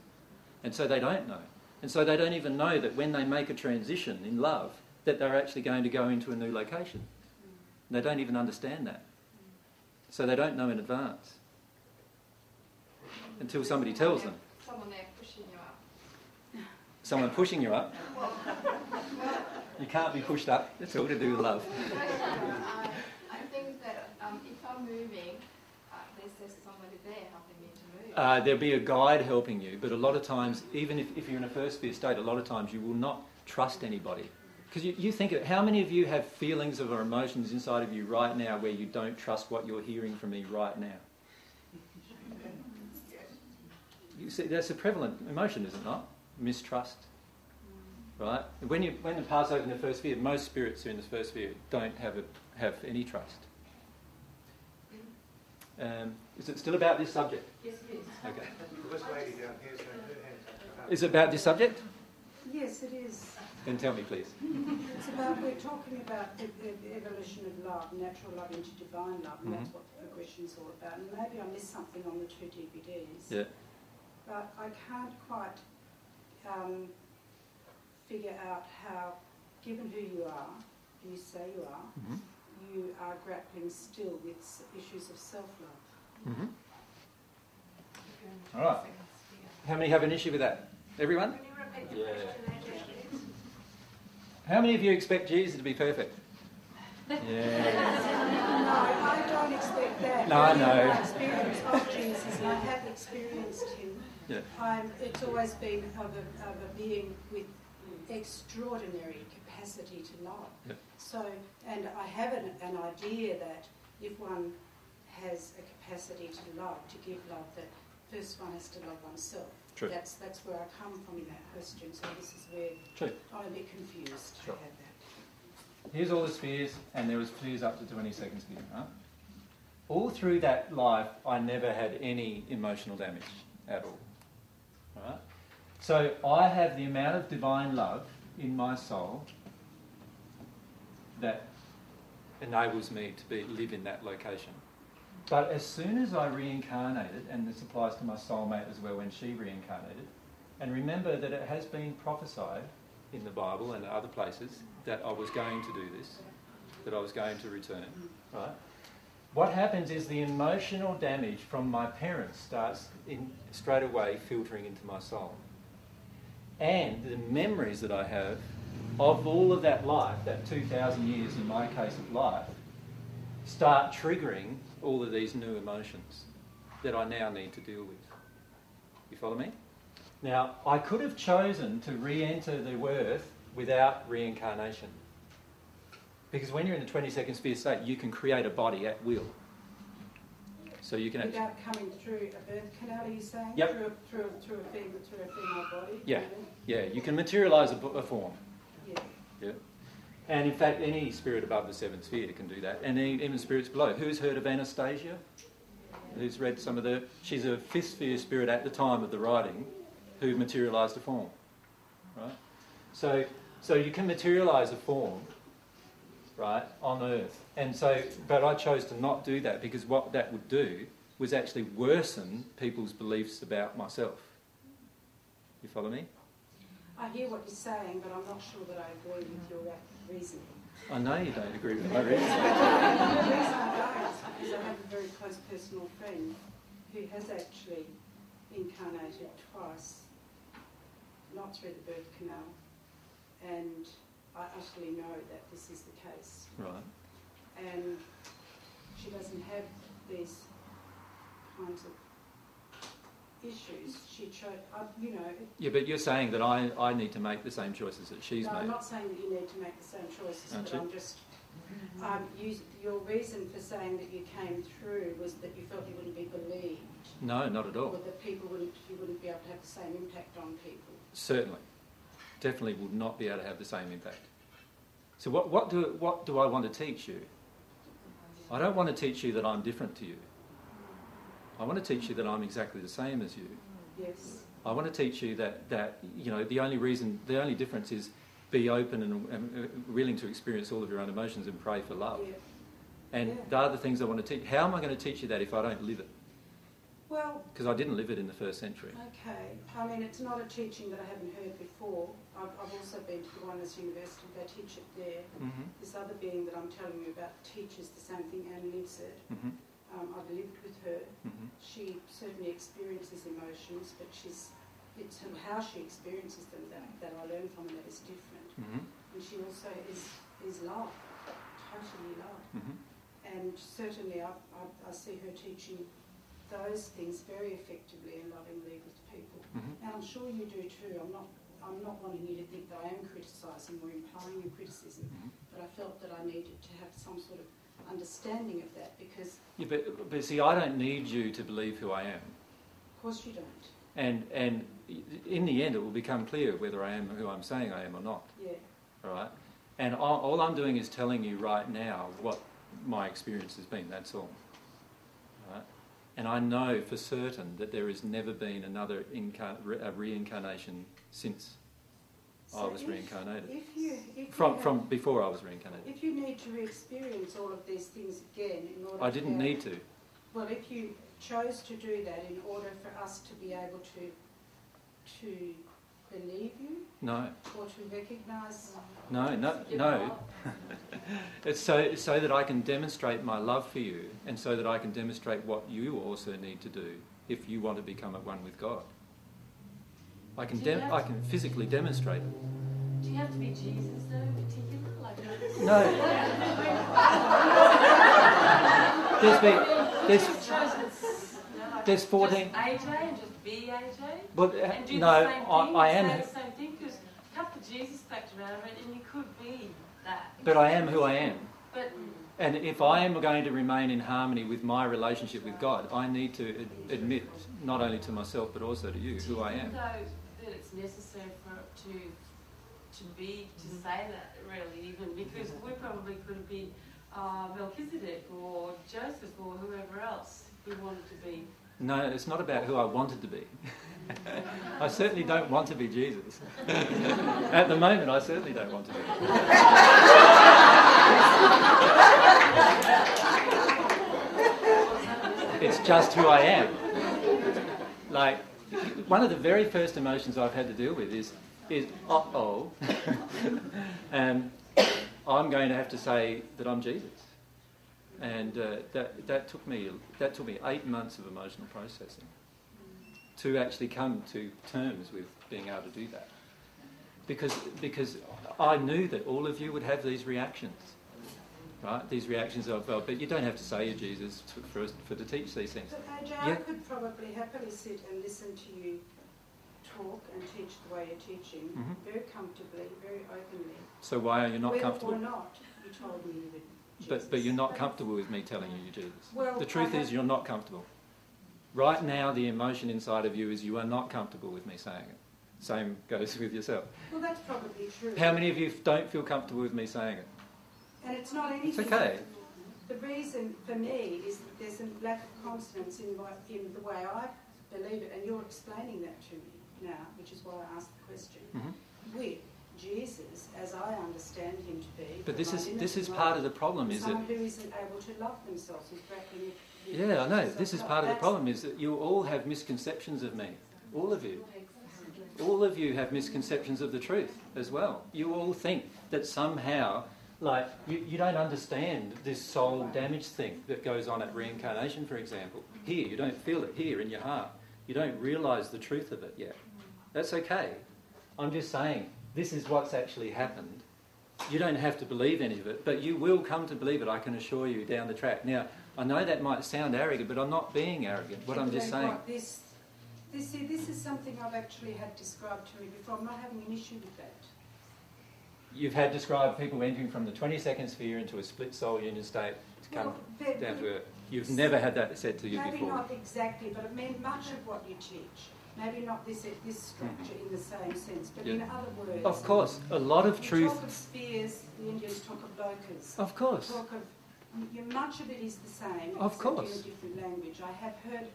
And so they don't know. And so they don't even know that when they make a transition in love, that they're actually going to go into a new location. They don't even understand that. So they don't know in advance until somebody tells them. Someone there pushing you up. Someone pushing you up. You can't be pushed up. It's all to do with love. I, I think that um, if I'm moving, uh, there's, somebody there helping me to move. Uh, there'll be a guide helping you, but a lot of times, even if, if you're in a first sphere state, a lot of times you will not trust anybody. Because you, you think, of, how many of you have feelings of or emotions inside of you right now where you don't trust what you're hearing from me right now? You see, that's a prevalent emotion, is it not? Mistrust. Right? When you when you pass over in the first sphere, most spirits who are in the first sphere don't have a, have any trust. Um, is it still about this subject? Yes, it is. Okay. This lady down here's her her hand's up. Is it about this subject? Yes, it is. Then tell me, please. It's about, we're talking about the, the, the evolution of love, natural love into divine love, and that's Mhm. what the progression is all about. And maybe I missed something on the two DVDs, Yeah. But I can't quite um, figure out how, given who you are, you say you are, Mhm. you are grappling still with issues of self-love. Mm-hmm. All right. How many have an issue with that? Everyone? Can you repeat the Yeah. question? How many of you expect Jesus to be perfect? Yeah. No, I don't expect that. No, I know. My experience of Jesus, and I have experienced him. Yeah. I'm, it's always been of a, of a being with extraordinary capacity to love. Yeah. So, and I have an, an idea that if one has a capacity to love, to give love, that first one has to love oneself. True. That's that's where I come from in that question. So this is where True. I'm a bit confused. Sure. I have that. Here's all the spheres, and there was spheres up to 22nd sphere. Right? All through that life, I never had any emotional damage at all. Right? So I have the amount of divine love in my soul that enables me to be, live in that location. But as soon as I reincarnated, and this applies to my soulmate as well when she reincarnated, and remember that it has been prophesied in the Bible and other places that I was going to do this, that I was going to return, right? What happens is the emotional damage from my parents starts in, straight away filtering into my soul. And the memories that I have of all of that life, that 2,000 years in my case of life, start triggering all of these new emotions that I now need to deal with. You follow me? Now, I could have chosen to re enter the earth without reincarnation. Because when you're in the 22nd sphere state, you can create a body at will. So you can actually. Without coming through a birth canal, are you saying? Yep. Through a, through a, through a, female, through a female body? Yeah, yeah, you can materialise a form. Yeah. Yeah. And in fact, any spirit above the seventh sphere can do that, and even spirits below. Who's heard of Anastasia? Who's read some of the. She's a fifth sphere spirit at the time of the writing who materialised a form. Right? So, so you can materialise a form, right, on Earth. And so, but I chose to not do that because what that would do was actually worsen people's beliefs about myself. You follow me? I hear what you're saying, but I'm not sure that I agree with your reasoning. I know you don't agree with my the reasoning. reason I don't is I have a very close personal friend who has actually incarnated twice, not through the birth canal, and I actually know that this is the case. Right. And she doesn't have these kinds of issues. She chose, uh, you know, Yeah, but you're saying that I, I need to make the same choices that she's no, I'm not saying that you need to make the same choices, Aren't but you? I'm just, um, you, your reason for saying that you came through was that you felt you wouldn't be believed. No, not at all. Or that people wouldn't, you wouldn't be able to have the same impact on people. Certainly. Definitely would not be able to have the same impact. So what, what, do, what do I want to teach you? I don't want to teach you that I'm different to you. I want to teach you that I'm exactly the same as you. Yes. I want to teach you that, that you know, the only reason, the only difference is be open and, and uh, willing to experience all of your own emotions and pray for love. Yeah. And Yeah. the other things I want to teach, how am I going to teach you that if I don't live it? Well, Because I didn't live it in the first century. okay. I mean, it's not a teaching that I haven't heard before. I've, I've also been to the University. They teach it there. Mhm. This other being that I'm telling you about teaches the same thing and lives it. Mhm. Um, I've lived with her. Mhm. She certainly experiences emotions, but she's it's how she experiences them that, that I learn from and that is different. Mhm. And she also is, is love, totally love. Mhm. And certainly I, I, I see her teaching those things very effectively and lovingly with people. And I'm sure you do too. I'm not, I'm not wanting you to think that I am criticising or implying a criticism, Mhm. but I felt that I needed to have some sort of understanding of that because, Yeah, but, but see, I don't need you to believe who I am. of course, you don't. And, and in the end, it will become clear whether I am who I'm saying I am or not. Yeah. All right? And all, all I'm doing is telling you right now what my experience has been. That's all. And I know for certain that there has never been another re- reincarnation since I was if- reincarnated. If you, if From, have- from before I was reincarnated. If you need to re-experience all of these things again in order I didn't need to. Well, if you chose to do that in order for us to be able to to believe you No. or to recognise No, no, no. it's so, so that I can demonstrate my love for you and so that I can demonstrate what you also need to do if you want to become at one with God. I can, I can physically demonstrate it. Do you have to be Jesus though, in particular? Like No. There's been, there's, Just chosen s- you know, there's 14 Just AJ and just be AJ. But, uh, and do no, the same I- thing, I say am- the same thing because cut the Jesus factor out of it, and you could be that. but I am who I am. But And if I am going to remain in harmony with my relationship with God, I need to ad- admit, not only to myself but also to you, who I do you am. know that it's necessary for to to be to say that really even because we probably could be uh, Melchizedek or Joseph or whoever else we wanted to be. No, it's not about who I wanted to be. I certainly don't want to be Jesus. At the moment, I certainly don't want to be. it's just who I am. Like, one of the very first emotions I've had to deal with is, is uh oh, and I'm going to have to say that I'm Jesus. And uh, that, that, took me, that took me eight months of emotional processing to actually come to terms with being able to do that. Because, because I knew that all of you would have these reactions, right? These reactions of, well, but you don't have to say you're Jesus to, for, us, for to teach these things. But AJ, I could probably happily sit and listen to you talk and teach the way you're teaching, Mhm. very comfortably, very openly. So why are you not Whether comfortable? or not you told me you were But, but you're not comfortable with me telling you you do this. Well, the truth is, you're not comfortable. Right now, the emotion inside of you is you are not comfortable with me saying it. Same goes with yourself. Well, that's probably true. How many of you don't feel comfortable with me saying it? And it's not anything. It's okay. The reason for me is that there's a lack of confidence in, what, in the way I believe it, and you're explaining that to me now, which is why I asked the question. Mhm. With Jesus, as I understand him to be, But this is this is part of the problem. Is that someone who isn't able to love themselves with. with yeah, I know. This is part of the problem. Is that you all have misconceptions of me. All of you. All of you have misconceptions of the truth as well. You all think that somehow, like, you, you don't understand this soul damage thing that goes on at reincarnation, for example. Here, you don't feel it here in your heart. You don't realise the truth of it yet. That's okay. I'm just saying, this is what's actually happened. You don't have to believe any of it, but you will come to believe it, I can assure you, down the track. Now, I know that might sound arrogant, but I'm not being arrogant. What I'm just saying. This, this, see, this is something I've actually had described to me before. I'm not having an issue with that. You've had described people entering from the 22nd sphere into a split soul union state to come Well, they're- down to earth. You've never had that said to you Maybe before. not exactly, but it mean much of what you teach. Maybe not this this structure mm-hmm. in the same sense, but in other words. Of course, a lot of truth. talk of spheres, the Indians talk of lokas. Of course. Talk of, much of it is the same. Of course. In a different language. I have heard,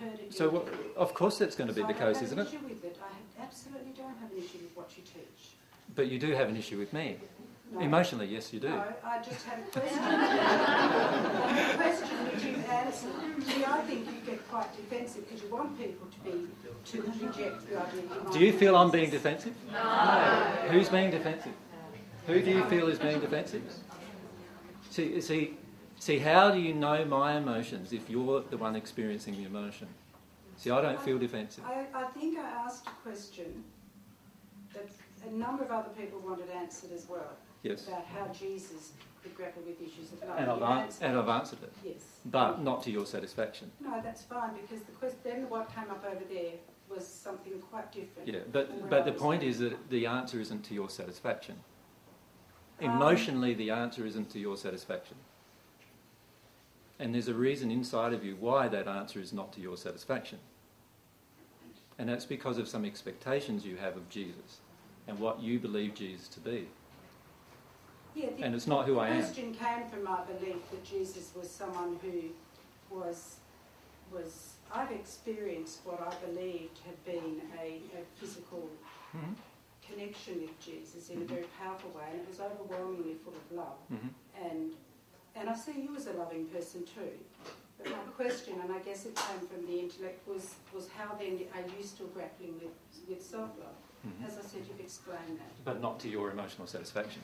heard it. So, what, of course, that's going to be So the case, have isn't an it? issue with it. I have- absolutely don't have an issue with what you teach. But you do have an issue with me. No. Emotionally, yes, you do. No, I just had a question. I a question which you've answered. See, I think you get quite defensive because you want people to be to reject the idea. Do you feel I'm being defensive? No. Who's being defensive? Who do you feel is being defensive? See, see, see, how do you know my emotions if you're the one experiencing the emotion? See, I don't feel defensive. I, I think I asked a question that a number of other people wanted answered as well. Yes. About how Jesus could grapple with issues of love. And I've, an- answered and it. I've answered it. Yes. But not to your satisfaction. No, that's fine because the question, then what came up over there was something quite different. Yeah, but, but the point is that the answer isn't to your satisfaction. Um, Emotionally, the answer isn't to your satisfaction. And there's a reason inside of you why that answer is not to your satisfaction. And that's because of some expectations you have of Jesus and what you believe Jesus to be. Yeah, the- And it's not who I am. The question came from my belief that Jesus was someone who was was I've experienced what I believed had been a, a physical Mhm. connection with Jesus in a very powerful way, and it was overwhelmingly full of love. Mhm. And and I see you as a loving person too. But my question, and I guess it came from the intellect, was was how then are you still grappling with with self love? Mhm. As I said, you've explained that. But not to your emotional satisfaction.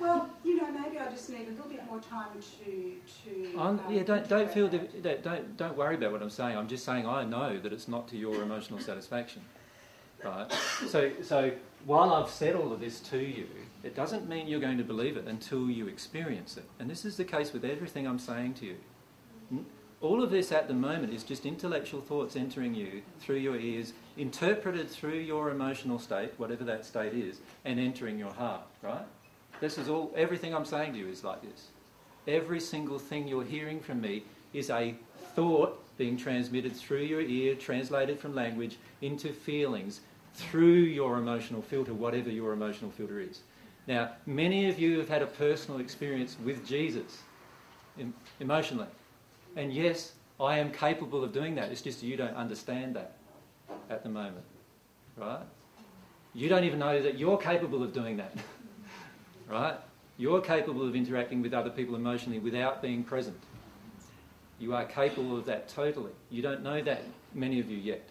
Well, you know, maybe I just need a little bit more time to to. Um, yeah, don't don't feel div- don't- don't don't worry about what I'm saying. I'm just saying I know that it's not to your emotional satisfaction, right? So so while I've said all of this to you, it doesn't mean you're going to believe it until you experience it. And this is the case with everything I'm saying to you. All of this at the moment is just intellectual thoughts entering you through your ears, interpreted through your emotional state, whatever that state is, and entering your heart, right? This is all, everything I'm saying to you is like this. Every single thing you're hearing from me is a thought being transmitted through your ear, translated from language into feelings through your emotional filter, whatever your emotional filter is. Now, many of you have had a personal experience with Jesus em- emotionally. And yes, I am capable of doing that. It's just you don't understand that at the moment. Right? You don't even know that you're capable of doing that. right? You're capable of interacting with other people emotionally without being present. You are capable of that totally. You don't know that, many of you yet.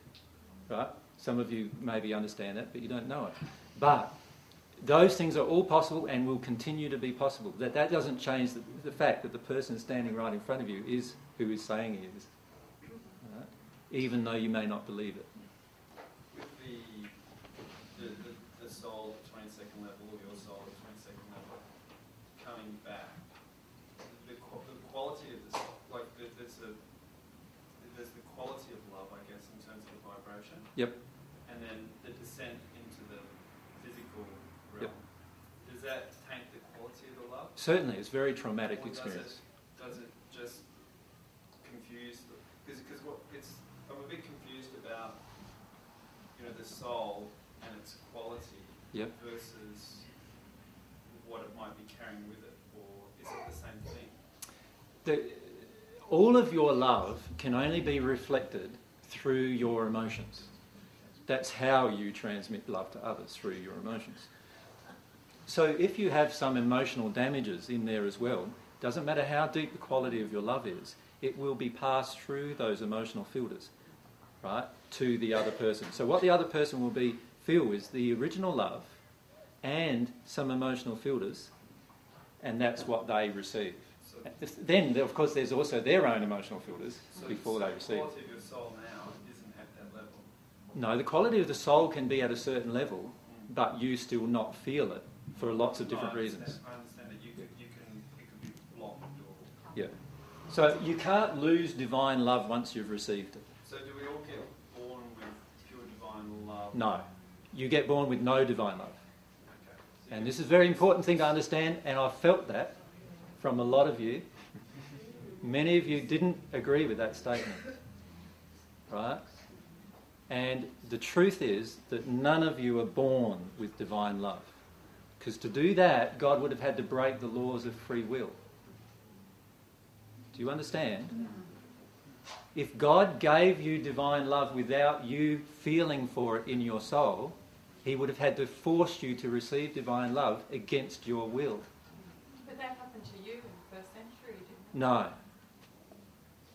Right? Some of you maybe understand that, but you don't know it. But those things are all possible and will continue to be possible. That, that doesn't change the, the fact that the person standing right in front of you is who is saying he is. Right? Even though you may not believe it. With the, the, the, the soul at 22nd level, or your soul at 22nd level, coming back, the, qu- the quality of the soul, like the, there's, a, there's the quality of love, I guess, in terms of the vibration. Yep. And then the descent into the physical Yep. realm. Does that taint the quality of the love? Certainly, it's a very traumatic does experience. it, does it just confuse? Because because what it's I'm a bit confused about you know the soul and its quality Yep. versus what it might be carrying with it, or is it the same thing? The, all of your love can only be reflected through your emotions. That's how you transmit love to others through your emotions. So if you have some emotional damages in there as well, doesn't matter how deep the quality of your love is, it will be passed through those emotional filters, right, to the other person. So what the other person will be feel is the original love and some emotional filters, and that's what they receive. So, Then, of course, there's also their own emotional filters so before they the receive. quality of your soul now isn't at that level. No, the quality of the soul can be at a certain level, but you still not feel it for lots of different I reasons. I understand that you could, you can it could be blocked or Yeah. So you can't lose divine love once you've received it. So do we all get born with pure divine love? No. You get born with no divine love. Okay. So And this is a very important thing to understand, and I've felt that from a lot of you. Many of you didn't agree with that statement. Right? And the truth is that none of you are born with divine love. Because to do that, God would have had to break the laws of free will. Do you understand? If God gave you divine love without you feeling for it in your soul, He would have had to force you to receive divine love against your will. But that happened to you in the first century, didn't it? No.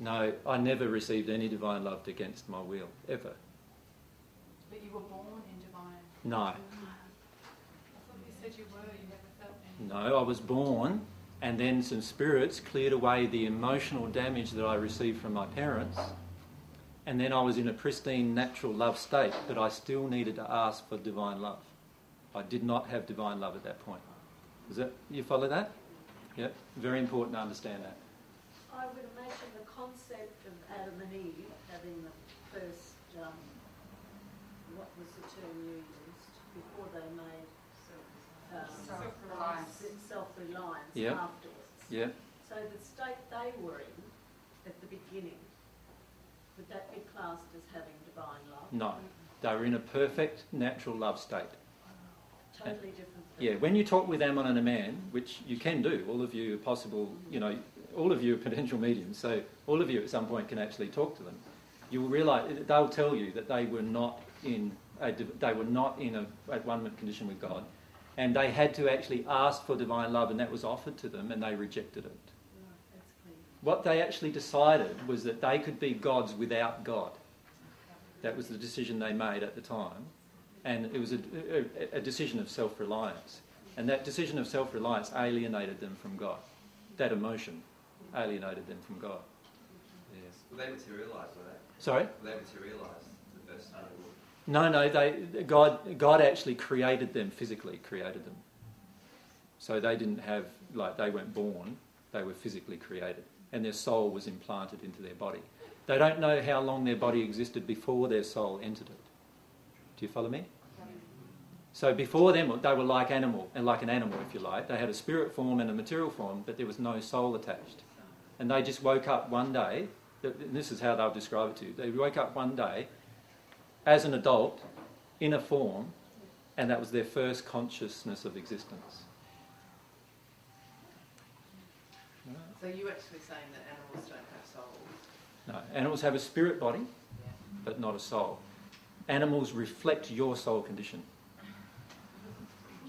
No, I never received any divine love against my will, ever. But you were born in divine. No. I thought you said you were, you never felt any. No, I was born, and then some spirits cleared away the emotional damage that I received from my parents. And then I was in a pristine natural love state, but I still needed to ask for divine love. I did not have divine love at that point. Is that you follow that? Yeah, very important to understand that. I would imagine the concept of Adam and Eve having the first, um, what was the term you used, before they made um, Self-reliance. self-reliance Yep. afterwards. Yeah. So the state they were in at the beginning, would that be classed as having divine love? No, they were in a perfect natural love state. Totally different. Than Yeah, when you talk with Ammon and a man, which you can do, all of you are possible, you know, all of you are potential mediums, so all of you at some point can actually talk to them. You will realise they'll tell you that they were not in a, they were not in a at one condition with God, and they had to actually ask for divine love, and that was offered to them, and they rejected it. Right, that's clear. What they actually decided was that they could be gods without God. That was the decision they made at the time. And it was a, a, a decision of self reliance. And that decision of self reliance alienated them from God. That emotion alienated them from God. Yes. Will they materialise, will they? Sorry? Will they materialise the first time? No, no, they, God, God actually created them physically, created them. So they didn't have, like, they weren't born, they were physically created. And their soul was implanted into their body. They don't know how long their body existed before their soul entered it. Do you follow me? So before them, they were like animal, and like an animal, if you like. They had a spirit form and a material form, but there was no soul attached. And they just woke up one day. And this is how they'll describe it to you. They woke up one day as an adult in a form, and that was their first consciousness of existence. So you actually saying that animals don't have souls? No, animals have a spirit body, but not a soul. Animals reflect your soul condition.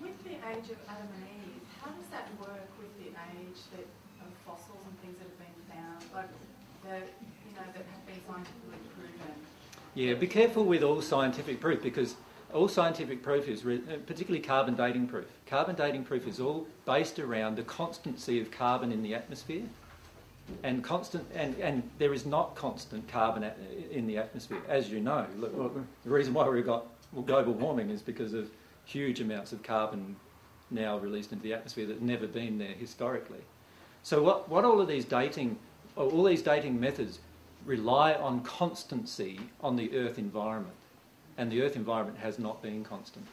With the age of Adam and Eve, how does that work with the age that, of fossils and things that have been found, like the, you know, that have been scientifically proven? Yeah, be careful with all scientific proof because all scientific proof is, re- uh, particularly carbon dating proof. Carbon dating proof is all based around the constancy of carbon in the atmosphere, and constant, and, and there is not constant carbon at, in the atmosphere, as you know. Look, look, the reason why we've got global warming is because of huge amounts of carbon now released into the atmosphere that have never been there historically. So what, what all of these dating, all these dating methods rely on constancy on the Earth environment, and the Earth environment has not been constant.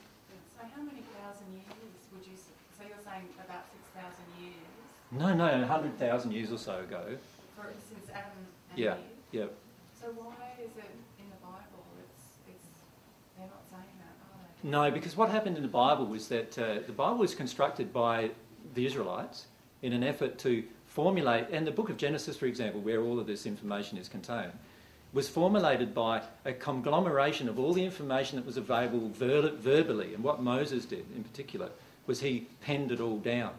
So how many thousand years would you, so you're saying about 6,000 years No, no, 100,000 years or so ago. for, since Adam and Yeah, Eve? yeah. So why is it in the Bible? It's, it's, they're not saying that, are they? No, because what happened in the Bible was that uh, the Bible was constructed by the Israelites in an effort to formulate, and the book of Genesis, for example, where all of this information is contained, was formulated by a conglomeration of all the information that was available ver- verbally. And what Moses did in particular was he penned it all down.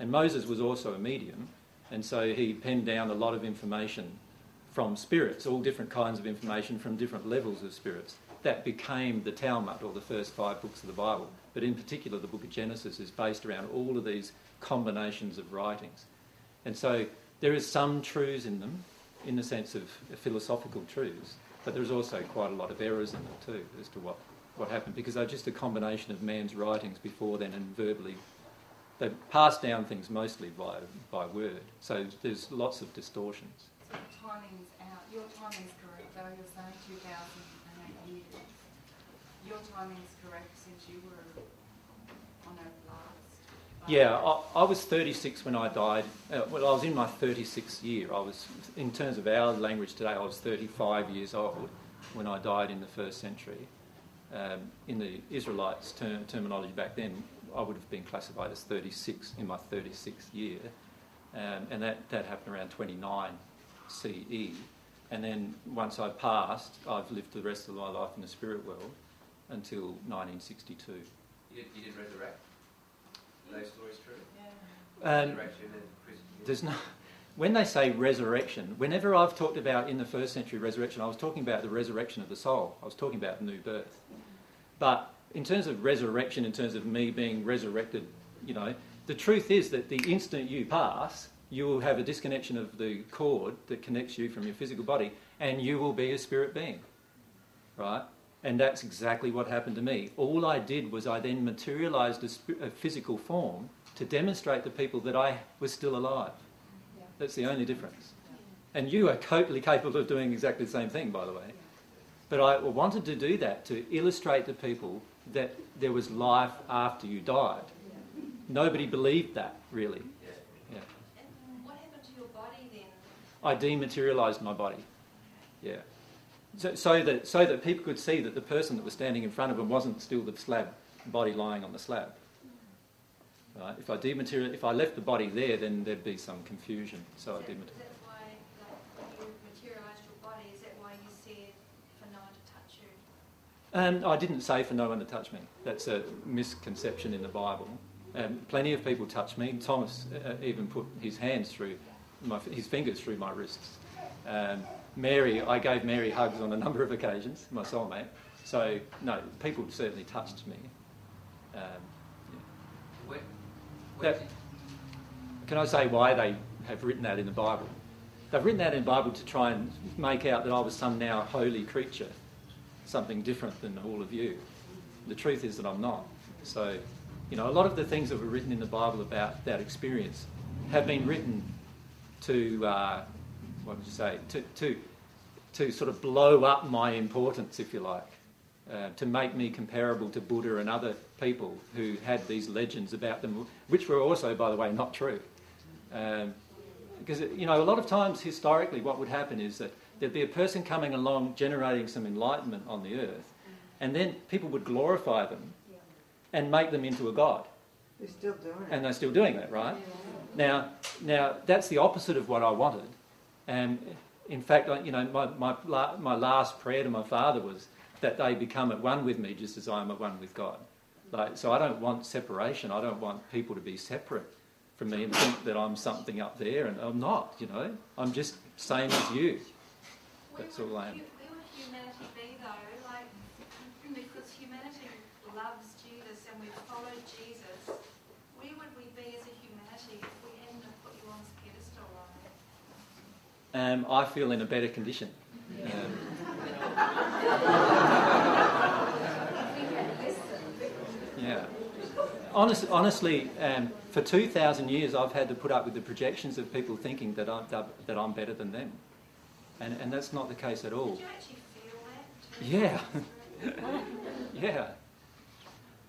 And Moses was also a medium, and so he penned down a lot of information from spirits, all different kinds of information from different levels of spirits. That became the Talmud, or the first five books of the Bible. But in particular, the book of Genesis is based around all of these combinations of writings. And so there is some truths in them, in the sense of philosophical truths, but there's also quite a lot of errors in them too, as to what, what happened, because they're just a combination of man's writings before then and verbally. They passed down things mostly by, by word, so there's lots of distortions. So timing's out. Your timing's correct, though. You're saying 2008 years. Your timing's correct since you were. Yeah, I, I was 36 when I died. Uh, well, I was in my 36th year. I was, in terms of our language today, I was 35 years old when I died in the first century. Um, in the Israelites' ter- terminology back then, I would have been classified as 36 in my 36th year, um, and that, that happened around 29 CE. And then once I passed, I've lived the rest of my life in the spirit world until 1962. You did, you did resurrect. Are those stories true? Um, Resurrection and Christ- There's no. When they say resurrection, whenever I've talked about in the first century resurrection, I was talking about the resurrection of the soul. I was talking about the new birth. But in terms of resurrection, in terms of me being resurrected, you know, the truth is that the instant you pass, you will have a disconnection of the cord that connects you from your physical body, and you will be a spirit being. Right? And that's exactly what happened to me. All I did was I then materialized a, sp- a physical form to demonstrate to people that I was still alive. That's the only difference. And you are totally capable of doing exactly the same thing, by the way. But I wanted to do that to illustrate to people that there was life after you died. Nobody believed that, really. Yeah. And what happened to your body then? I dematerialized my body. Yeah. So, so, that, so that people could see that the person that was standing in front of them wasn't still the slab body lying on the slab. Right? If I dematerial, if I left the body there, then there'd be some confusion. So I Is that, dematerialized. is that why, like, when you materialised your body, is that why you said for no one to touch you? Um, I didn't say for no one to touch me. That's a misconception in the Bible. Um, plenty of people touch me. Thomas uh, even put his hands through my, his fingers through my wrists. Um, Mary, I gave Mary hugs on a number of occasions, my soulmate. So no, people certainly touched me. Um, When, that, can I say why they have written that in the Bible? They've written that in the Bible to try and make out that I was some now holy creature. something different than all of you. The truth is that I'm not. So, you know, a lot of the things that were written in the Bible about that experience have been written to, uh, what would you say, to, to, to sort of blow up my importance, if you like. Uh, to make me comparable to Buddha and other people who had these legends about them, which were also, by the way, not true. Um, because, you know, a lot of times historically, what would happen is that there'd be a person coming along generating some enlightenment on the earth, and then people would glorify them and make them into a god. They're still doing it. And they're still doing that, right? Now, now that's the opposite of what I wanted. And in fact, you know, my, my, my last prayer to my father was that they become at one with me just as I am at one with God. Like, so I don't want separation. I don't want people to be separate from me and think that I'm something up there, and I'm not, you know. I'm just same as you. That's all I am. Where would humanity be though? Like, because humanity loves Jesus and we follow Jesus, where would we be as a humanity if we hadn't have put you on this pedestal? Ryan? Um, I feel in a better condition. Um, yeah. Honest, honestly, um, for 2,000 years, I've had to put up with the projections of people thinking that I'm, that I'm better than them. And, and that's not the case at all. Did you actually feel that? Yeah. yeah.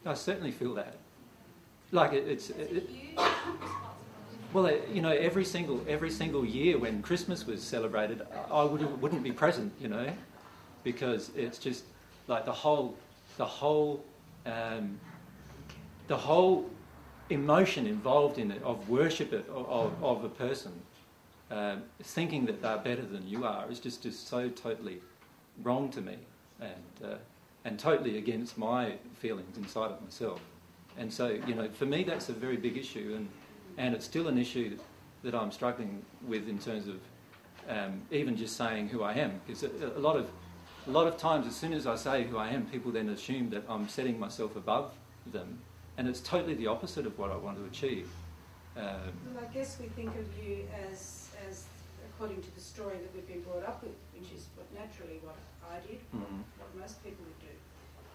I certainly feel that. Like it, it's. It, it- well, you know, every single every single year when Christmas was celebrated, I would, wouldn't be present, you know, because it's just like the whole the whole um, the whole emotion involved in it of worship of, of, of a person um, thinking that they're better than you are is just, just so totally wrong to me and, uh, and totally against my feelings inside of myself. And so, you know, for me, that's a very big issue, and, and it's still an issue that I'm struggling with in terms of um, even just saying who I am. Because a, a, lot of, a lot of times, as soon as I say who I am, people then assume that I'm setting myself above them, and it's totally the opposite of what I want to achieve. Um, Well, I guess we think of you as, as according to the story that we've been brought up with, which is what naturally what I did, what, Mhm. what most people would do.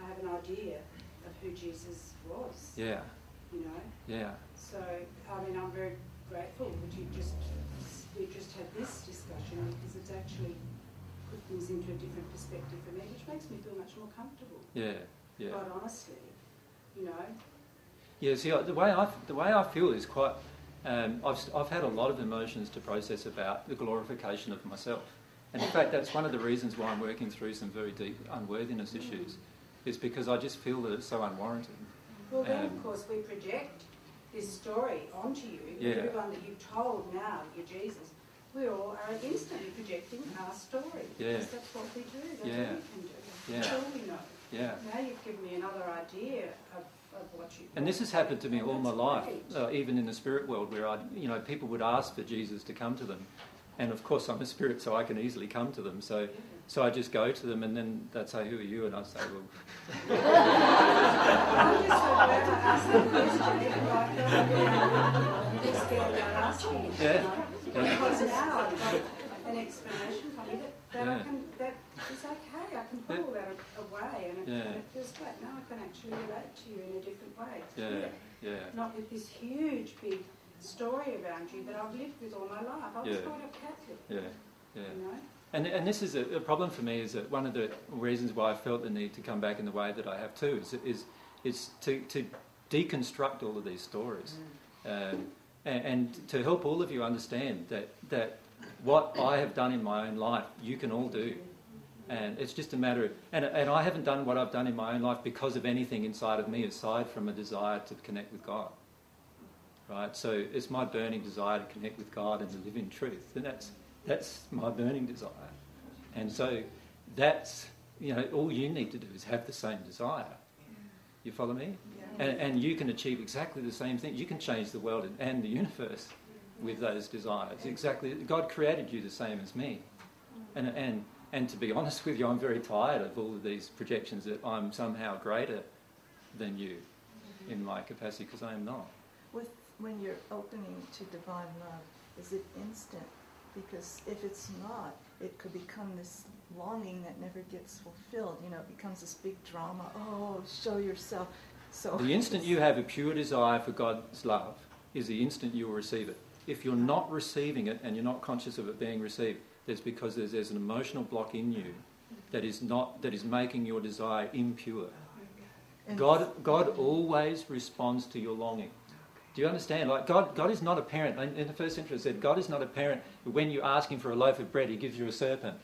I have an idea of who Jesus was, yeah, you know. yeah, So, I mean, I'm very grateful that you just we just had this discussion because it's actually put things into a different perspective for me, which makes me feel much more comfortable. yeah, yeah. Quite honestly, you know. Yeah, see, the way I, the way I feel is quite. Um, I've, I've had a lot of emotions to process about the glorification of myself. And in fact, that's one of the reasons why I'm working through some very deep unworthiness issues, is because I just feel that it's so unwarranted. Well, then Um, of course we project this story onto you. Yeah. Everyone that you've told now you're Jesus, we all are instantly projecting our story. Yeah. Because that's what we do. That's Yeah. all we can do. Yeah. That's all we know. Yeah. Now you've given me another idea of, of what you. And this has happened to me all my life, uh, even in the spirit world, where I, you know, people would ask for Jesus to come to them, and of course I'm a spirit, so I can easily come to them. So, so I just go to them, and then they'd say, "Who are you?" And I say, "Well." I'm just so glad I asked question. I'm just scared about asking it, you Yeah. Yeah. Because now I've got an explanation from you that, that I can, that is okay, I can put all that away and it, Yeah. and it feels great. Now I can actually relate to you in a different way. Yeah, yeah. Not with this huge, big story around you that I've lived with all my life. I was Yeah. brought up Catholic, Yeah, yeah. you know. And, and this is a, a problem for me is that one of the reasons why I felt the need to come back in the way that I have too is, is, is to, to deconstruct all of these stories um, and, and to help all of you understand that, that what I have done in my own life, you can all do. And it's just a matter of, and, and I haven't done what I've done in my own life because of anything inside of me aside from a desire to connect with God. Right? So it's my burning desire to connect with God and to live in truth. And that's, that's my burning desire. And so that's, you know, all you need to do is have the same desire. You follow me? And, and you can achieve exactly the same thing. You can change the world and- and the universe with those desires. Exactly. God created you the same as me. And, and, and to be honest with you, I'm very tired of all of these projections that I'm somehow greater than you in my capacity because I am not. With when you're opening to divine love, is it instant? Because if it's not, it could become this longing that never gets fulfilled. You know, it becomes this big drama. Oh, show yourself. So The instant you have a pure desire for God's love is the instant you will receive it. If you're not receiving it and you're not conscious of it being received, that's because there's, there's an emotional block in you that is not that is making your desire impure. God, God always responds to your longing. Do you understand? Like God, God is not a parent. In the first century, it said God is not a parent. When you ask Him for a loaf of bread, He gives you a serpent.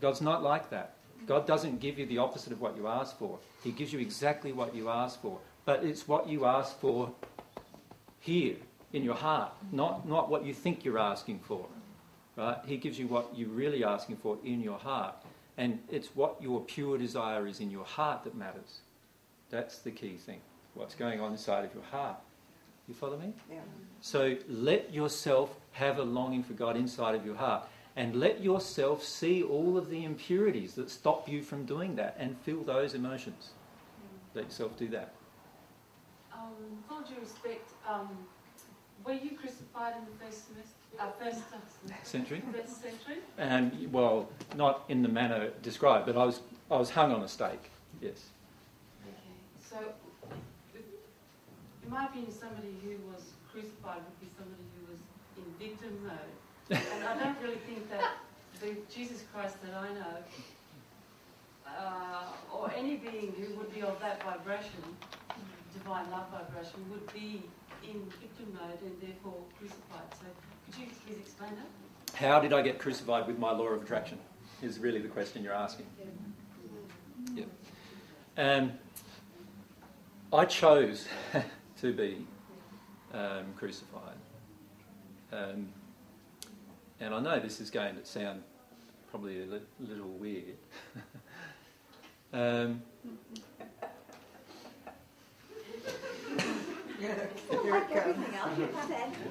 God's not like that. God doesn't give you the opposite of what you ask for. He gives you exactly what you ask for. But it's what you ask for here in your heart, not, not what you think you're asking for. Right? He gives you what you're really asking for in your heart. And it's what your pure desire is in your heart that matters. That's the key thing. What's going on inside of your heart. You follow me? Yeah. So let yourself have a longing for God inside of your heart. And let yourself see all of the impurities that stop you from doing that and feel those emotions. Let yourself do that. Um, with all due respect, um, were you crucified in the first semester, uh, first Century? First century? And, well, not in the manner described, but I was, I was hung on a stake, yes. Okay. So, in my opinion, somebody who was crucified would be somebody who was in victim mode. and I don't really think that the Jesus Christ that I know, uh, or any being who would be of that vibration, divine love vibration, would be in victim mode and therefore crucified. So, could you please explain that? How did I get crucified with my law of attraction? Is really the question you're asking. Yep. Um, I chose to be um, crucified. Um, and I know this is going to sound probably a li- little weird. um,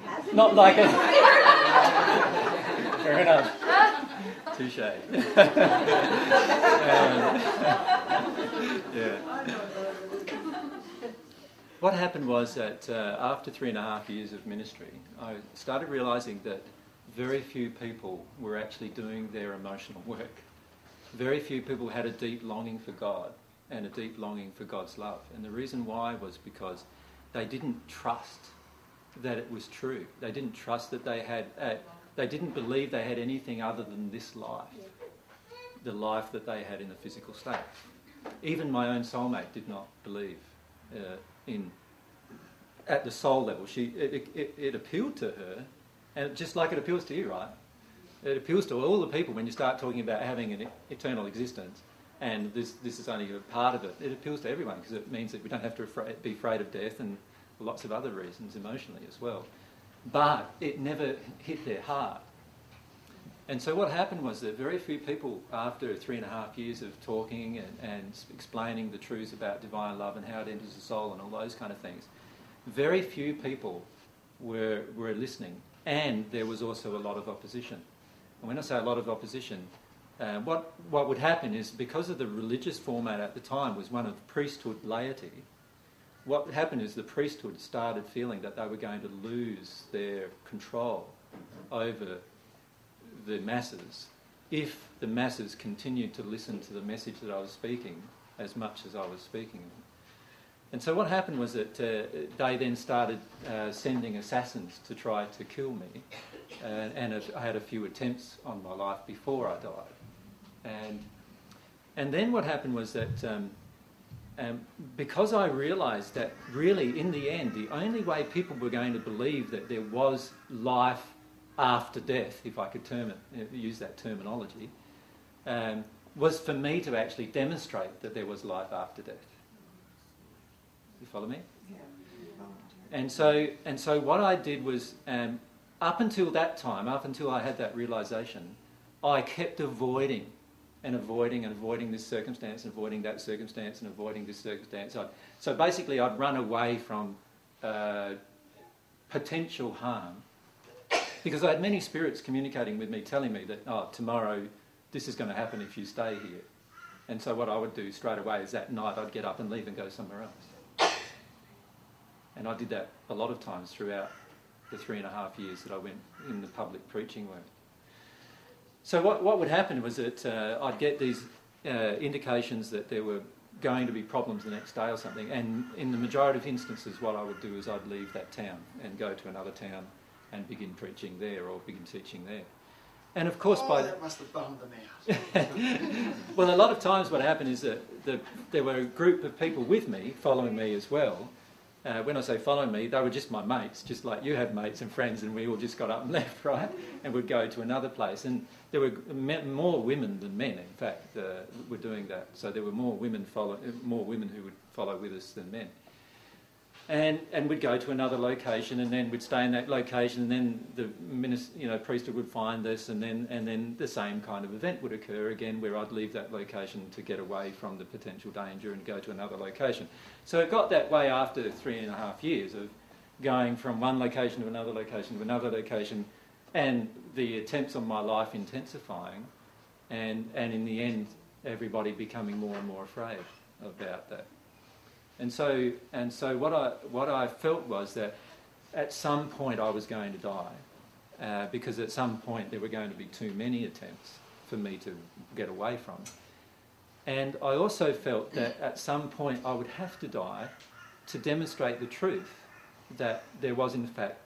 hasn't like it. Fair enough. Touche. Um, yeah. What happened was that uh, after three and a half years of ministry, I started realizing that very few people were actually doing their emotional work. Very few people had a deep longing for God and a deep longing for God's love. And the reason why was because they didn't trust that it was true. They didn't trust that they had, uh, they didn't believe they had anything other than this life, the life that they had in the physical state. Even my own soulmate did not believe uh, in, at the soul level. She, it, it, it appealed to her, and just like it appeals to you, right? It appeals to all the people when you start talking about having an eternal existence, and this, this is only a part of it. It appeals to everyone because it means that we don't have to be afraid of death and lots of other reasons emotionally as well. But it never hit their heart. And so what happened was that very few people, after three and a half years of talking and, and explaining the truths about divine love and how it enters the soul and all those kind of things, very few people were, were listening. And there was also a lot of opposition. And when I say a lot of opposition, uh, what, what would happen is because of the religious format at the time was one of priesthood laity, what happened is the priesthood started feeling that they were going to lose their control over the masses if the masses continued to listen to the message that I was speaking as much as I was speaking. And so what happened was that uh, they then started uh, sending assassins to try to kill me, uh, and I had a few attempts on my life before I died. And and then what happened was that um, um, because I realised that really, in the end, the only way people were going to believe that there was life after death, if I could term it, use that terminology, um, was for me to actually demonstrate that there was life after death. You follow me? Yeah. And so, and so what I did was, um, up until that time, up until I had that realization, I kept avoiding and avoiding and avoiding this circumstance and avoiding that circumstance and avoiding this circumstance. I'd, so basically, I'd run away from uh, potential harm because I had many spirits communicating with me, telling me that, oh, tomorrow this is going to happen if you stay here. And so what I would do straight away is that night I'd get up and leave and go somewhere else. And I did that a lot of times throughout the three and a half years that I went in the public preaching work. so what, what would happen was that uh, I'd get these uh, indications that there were going to be problems the next day or something, and in the majority of instances, what I would do is I'd leave that town and go to another town and begin preaching there or begin teaching there. And of course, oh, by that must have bummed them out. well, a lot of times what happened is that the, there were a group of people with me, following me as well. Uh, when I say following me, they were just my mates, just like you have mates and friends, and we all just got up and left, right? And would go to another place. And there were more women than men, in fact, uh, were doing that. So there were more women follow, more women who would follow with us than men and and we'd go to another location, and then we'd stay in that location, and then the minister, you know priesthood would find this, and then and then the same kind of event would occur again, where I'd leave that location to get away from the potential danger and go to another location. So it got that way after three and a half years of going from one location to another location to another location, and the attempts on my life intensifying, and and in the end, everybody becoming more and more afraid about that. And so, and so what, I, what I felt was that at some point I was going to die uh, because at some point there were going to be too many attempts for me to get away from. And I also felt that at some point I would have to die to demonstrate the truth that there was, in fact,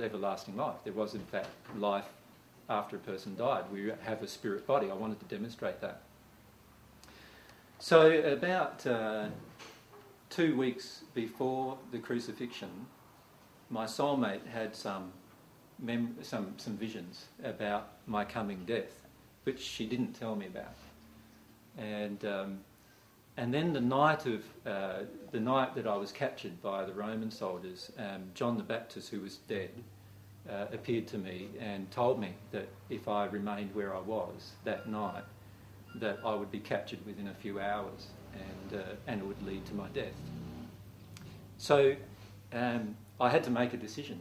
everlasting life. There was, in fact, life after a person died. We have a spirit body. I wanted to demonstrate that. So, about uh, two weeks before the crucifixion, my soulmate had some, mem- some, some visions about my coming death, which she didn't tell me about. And, um, and then the night of uh, the night that I was captured by the Roman soldiers, um, John the Baptist, who was dead, uh, appeared to me and told me that if I remained where I was that night, that I would be captured within a few hours and, uh, and it would lead to my death. So um, I had to make a decision,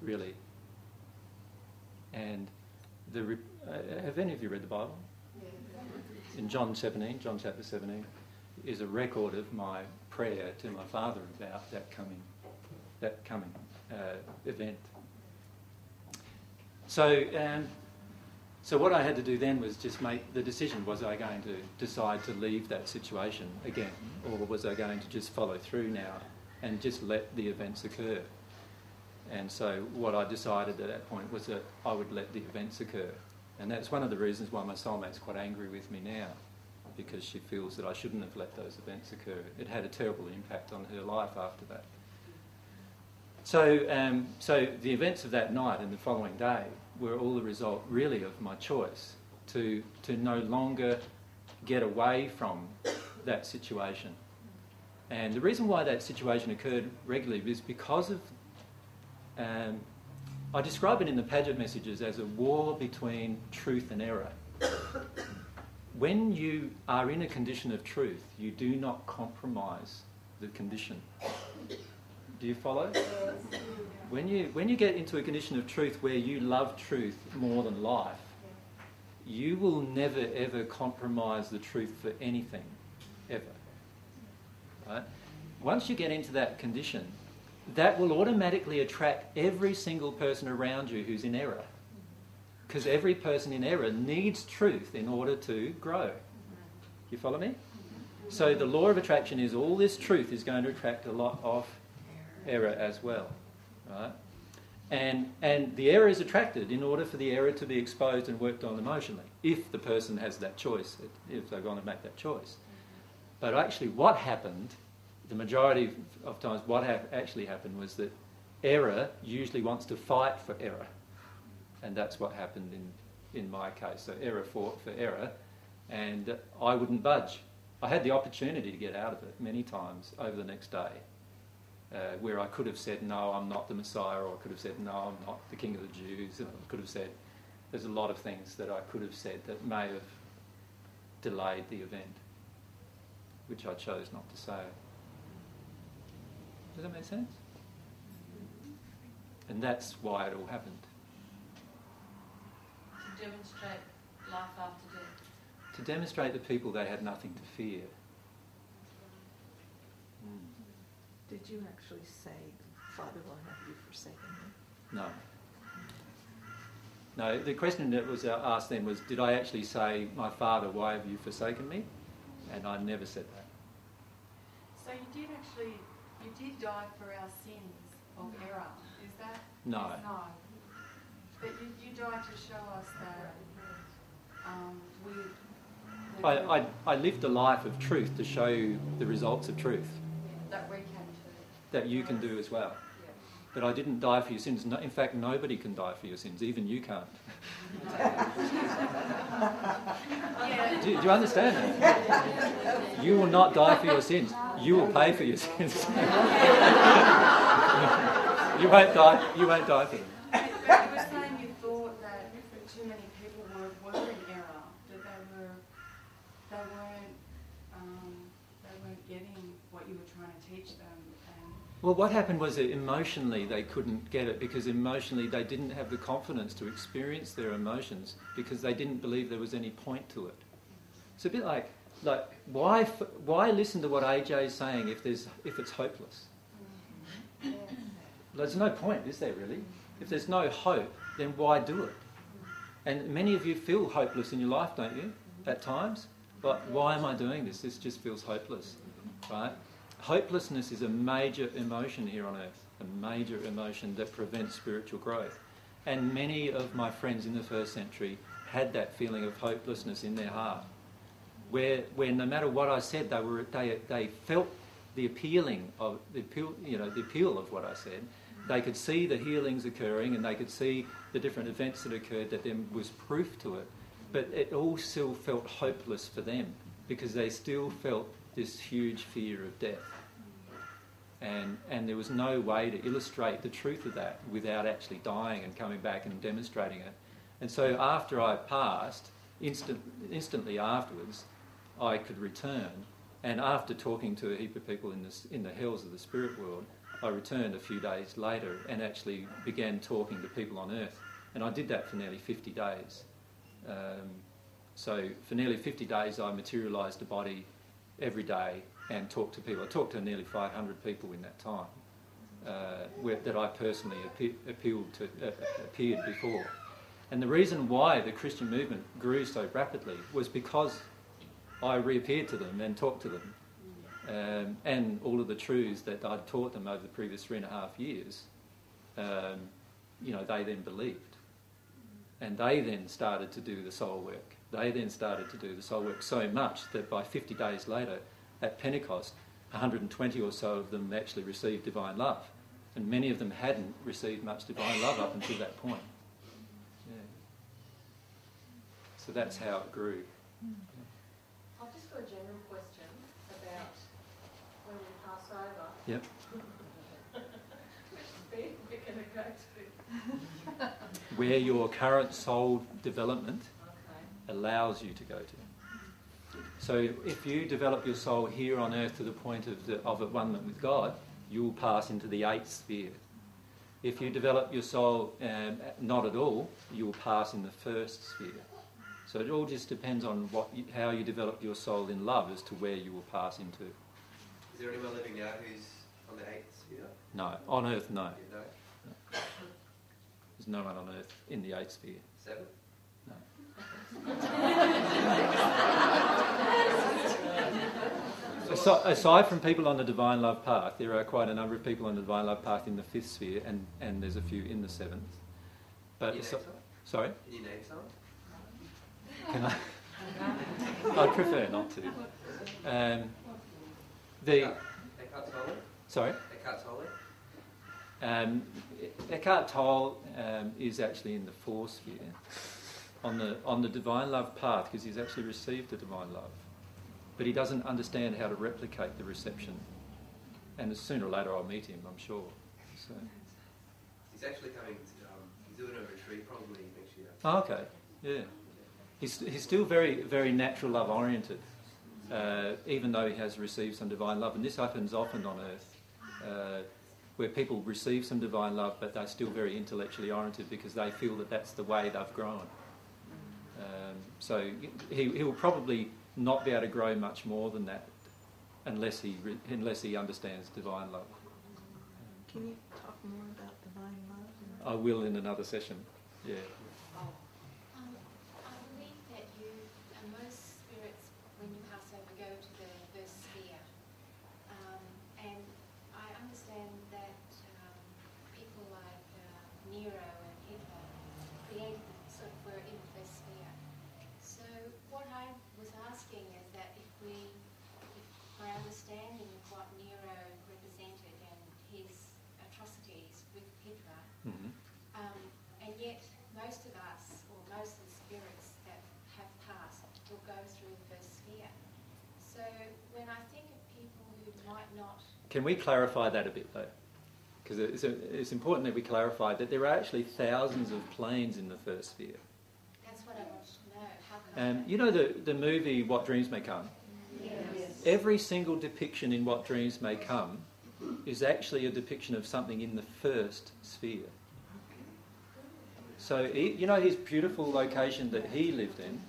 really. And the re- uh, have any of you read the Bible? In John 17, John chapter 17, is a record of my prayer to my Father about that coming, that coming uh, event. So um, so what I had to do then was just make the decision: was I going to decide to leave that situation again, or was I going to just follow through now and just let the events occur? And so what I decided at that point was that I would let the events occur, and that's one of the reasons why my soulmate's quite angry with me now, because she feels that I shouldn't have let those events occur. It had a terrible impact on her life after that. So, um, so the events of that night and the following day were all the result, really, of my choice to, to no longer get away from that situation. And the reason why that situation occurred regularly is because of, um, I describe it in the Padgett messages as a war between truth and error. when you are in a condition of truth, you do not compromise the condition. Do you follow? When you, when you get into a condition of truth where you love truth more than life, you will never ever compromise the truth for anything, ever. Right? Once you get into that condition, that will automatically attract every single person around you who's in error. Because every person in error needs truth in order to grow. You follow me? So the law of attraction is all this truth is going to attract a lot of error as well, right? And, and the error is attracted in order for the error to be exposed and worked on emotionally, if the person has that choice, if they're going to make that choice. But actually, what happened, the majority of times, what ha- actually happened was that error usually wants to fight for error. And that's what happened in, in my case. So error fought for error, and I wouldn't budge. I had the opportunity to get out of it many times over the next day uh, where I could have said, no, I'm not the Messiah, or I could have said, no, I'm not the King of the Jews, and I could have said, there's a lot of things that I could have said that may have delayed the event, which I chose not to say. Does that make sense? And that's why it all happened. To demonstrate life after death. To demonstrate to people they had nothing to fear. Did you actually say, Father, why have you forsaken me? No. No, the question that was uh, asked then was, did I actually say, "My Father, why have you forsaken me?" And I never said that. So you did actually, you did die for our sins of error. Is that? No. No. But you, you died to show us that um, we. that I, I, I lived a life of truth to show you the results of truth That we can too. That you can do as well. But I didn't die for your sins. No, in fact, nobody can die for your sins. Even you can't. Do, do you understand that? You will not die for your sins. You will pay for your sins. you won't die. You won't die for them. But you were saying you thought that too many people were, were in error, that they were, they weren't, um, they weren't getting what you were trying to teach them, and Well, what happened was that emotionally they couldn't get it because emotionally they didn't have the confidence to experience their emotions because they didn't believe there was any point to it. It's a bit like, like why, why listen to what AJ is saying if, there's, if it's hopeless? There's no point, is there really? If there's no hope, then why do it? And many of you feel hopeless in your life, don't you? At times. But why am I doing this? This just feels hopeless, right? Hopelessness is a major emotion here on earth, a major emotion that prevents spiritual growth. And many of my friends in the first century had that feeling of hopelessness in their heart, where, where no matter what I said, they, were, they, they felt the appealing of the appeal, you know, the appeal of what I said. They could see the healings occurring, and they could see the different events that occurred. That there was proof to it, but it all still felt hopeless for them because they still felt this huge fear of death. And, and there was no way to illustrate the truth of that without actually dying and coming back and demonstrating it. And so after I passed, instant, instantly afterwards, I could return. And after talking to a heap of people in, this, in the hells of the spirit world, I returned a few days later and actually began talking to people on earth. And I did that for nearly 50 days. Um, so for nearly 50 days, I materialised a body every day and talked to people. I talked to nearly 500 people in that time uh, where, that I personally appe- appealed to, uh, appeared before. And the reason why the Christian movement grew so rapidly was because I reappeared to them and talked to them. Um, and all of the truths that I'd taught them over the previous three and a half years, um, you know, they then believed. And they then started to do the soul work. They then started to do the soul work so much that by 50 days later, at Pentecost, 120 or so of them actually received divine love. And many of them hadn't received much divine love up until that point. Yeah. So that's how it grew. Hmm. I've just got a general question about when we pass over. Yep. Which bit we're going to go to. Where your current soul development allows you to go to. So if you develop your soul here on earth to the point of, the, of at one with God, you will pass into the eighth sphere. If you develop your soul um, not at all, you will pass in the first sphere. So it all just depends on what you, how you develop your soul in love as to where you will pass into. Is there anyone living now who's on the eighth sphere? No, on earth, no. No. There's no one on earth in the eighth sphere. Seven? Aside, aside from people on the divine love path, there are quite a number of people on the divine love path in the fifth sphere, and, and there's a few in the seventh. But Can you so- name sorry, Can you name some? can I? I'd prefer not to. Um, the Eckhart Tolle? sorry, Eckhart Tolle? um, Eckhart Tolle um, is actually in the fourth sphere, on the on the divine love path, because he's actually received the divine love, but he doesn't understand how to replicate the reception. And sooner or later, I'll meet him, I'm sure. So. He's actually coming, to, um, he's doing a retreat probably next year. Oh, okay, yeah. He's, he's still very, very natural love oriented, uh, even though he has received some divine love. And this happens often on earth, uh, where people receive some divine love, but they're still very intellectually oriented because they feel that that's the way they've grown. Um, so he, he will probably not be able to grow much more than that unless he, unless he understands divine love. Can you talk more about divine love? I will in another session, yeah. Oh, understanding of what Nero represented and his atrocities with Hydra. Mhm. Um, and yet, most of us, or most of the spirits that have passed, will go through the first sphere. So when I think of people who might not Can we clarify that a bit though? Because it's, it's important that we clarify that there are actually thousands of planes in the first sphere. That's what I wanted to know. How? Um, you know the, the movie What Dreams May Come? Yes. Every single depiction in What Dreams May Come is actually a depiction of something in the first sphere. So, he, you know his beautiful location that he lived in?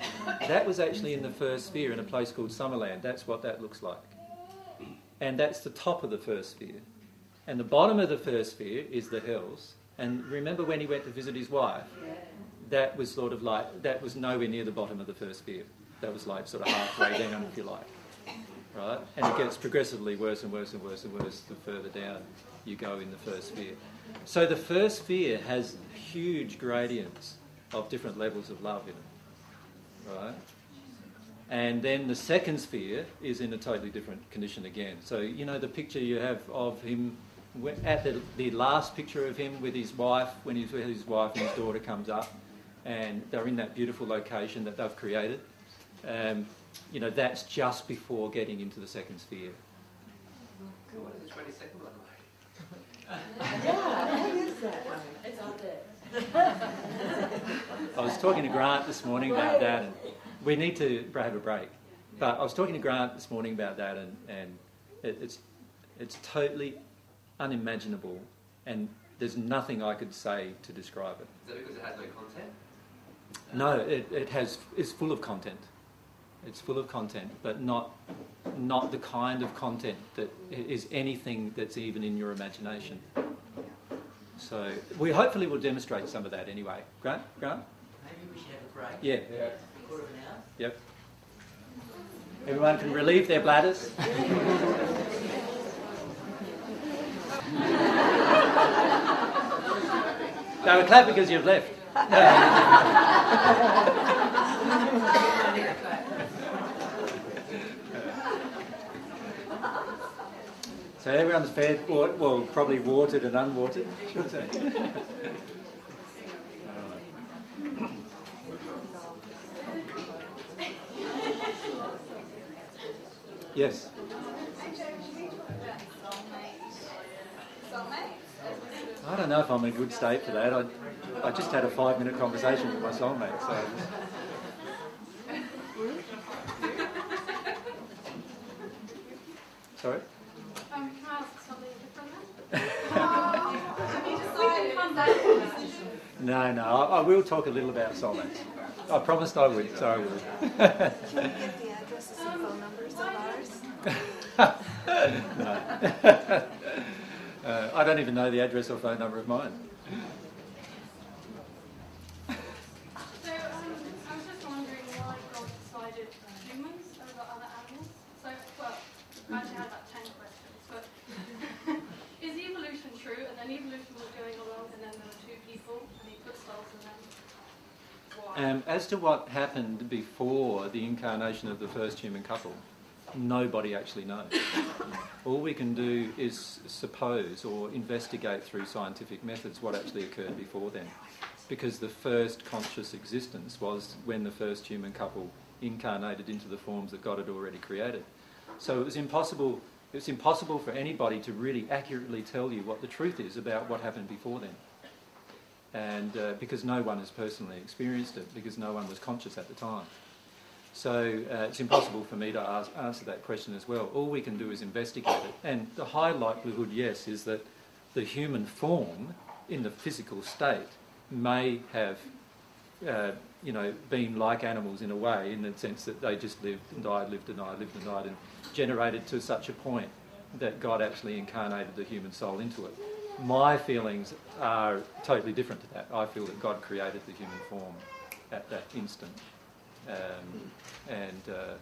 That was actually in the first sphere in a place called Summerland. That's what that looks like. And that's the top of the first sphere. And the bottom of the first sphere is the hills. And remember when he went to visit his wife? That was sort of like, that was nowhere near the bottom of the first sphere. That was like sort of halfway down, if you like. Right? And it gets progressively worse and worse and worse and worse the further down you go in the first sphere. So the first sphere has huge gradients of different levels of love in it. Right? And then the second sphere is in a totally different condition again. So, you know, the picture you have of him, at the, the last picture of him with his wife, when he's with his wife and his daughter comes up, and they're in that beautiful location that they've created. Um, you know, that's just before getting into the second sphere. What is the 22nd, by the? Yeah, what is that? It's up there. I was talking to Grant this morning about that, and we need to have a break. But I was talking to Grant this morning about that, and, and it, it's, it's totally unimaginable, and there's nothing I could say to describe it. Is that because it has no content? No, it, it has, it's full of content. It's full of content, but not, not the kind of content that is anything that's even in your imagination. So we hopefully will demonstrate some of that anyway. Grant? Grant? Maybe we should have a break. Yeah. Quarter of an hour. Yep. Everyone can relieve their bladders. no, clap because you've left. so everyone's fed, well, probably watered and unwatered, should say. Yes. I don't know if I'm in a good state for that. I, I just had a five minute conversation with my soulmate, so. Sorry? Um, can I ask something different then? Have you decided come back to a decision? No, no, I, I will talk a little about soulmates. I promised I would, so I will. Can we get the addresses and phone numbers of ours? no. uh, I don't even know the address or phone number of mine. So, um, I was just wondering why God decided humans over other animals. So, well, I actually had about 10 questions, but is evolution true? And then evolution was going along, and then there were two people, and he put souls in them. Why? Um, as to what happened before the incarnation of the first human couple, nobody actually knows. All we can do is suppose or investigate through scientific methods what actually occurred before then. Because the first conscious existence was when the first human couple incarnated into the forms that God had already created. So it was impossible. It was impossible for anybody to really accurately tell you what the truth is about what happened before then and uh, because no one has personally experienced it, because no one was conscious at the time. So uh, it's impossible for me to ask, answer that question as well. All we can do is investigate it. And the high likelihood, yes, is that the human form in the physical state may have, uh, you know, been like animals in a way, in the sense that they just lived and died, lived and died, lived and died, and generated to such a point that God actually incarnated the human soul into it. My feelings are totally different to that. I feel that God created the human form at that instant. Um, and uh,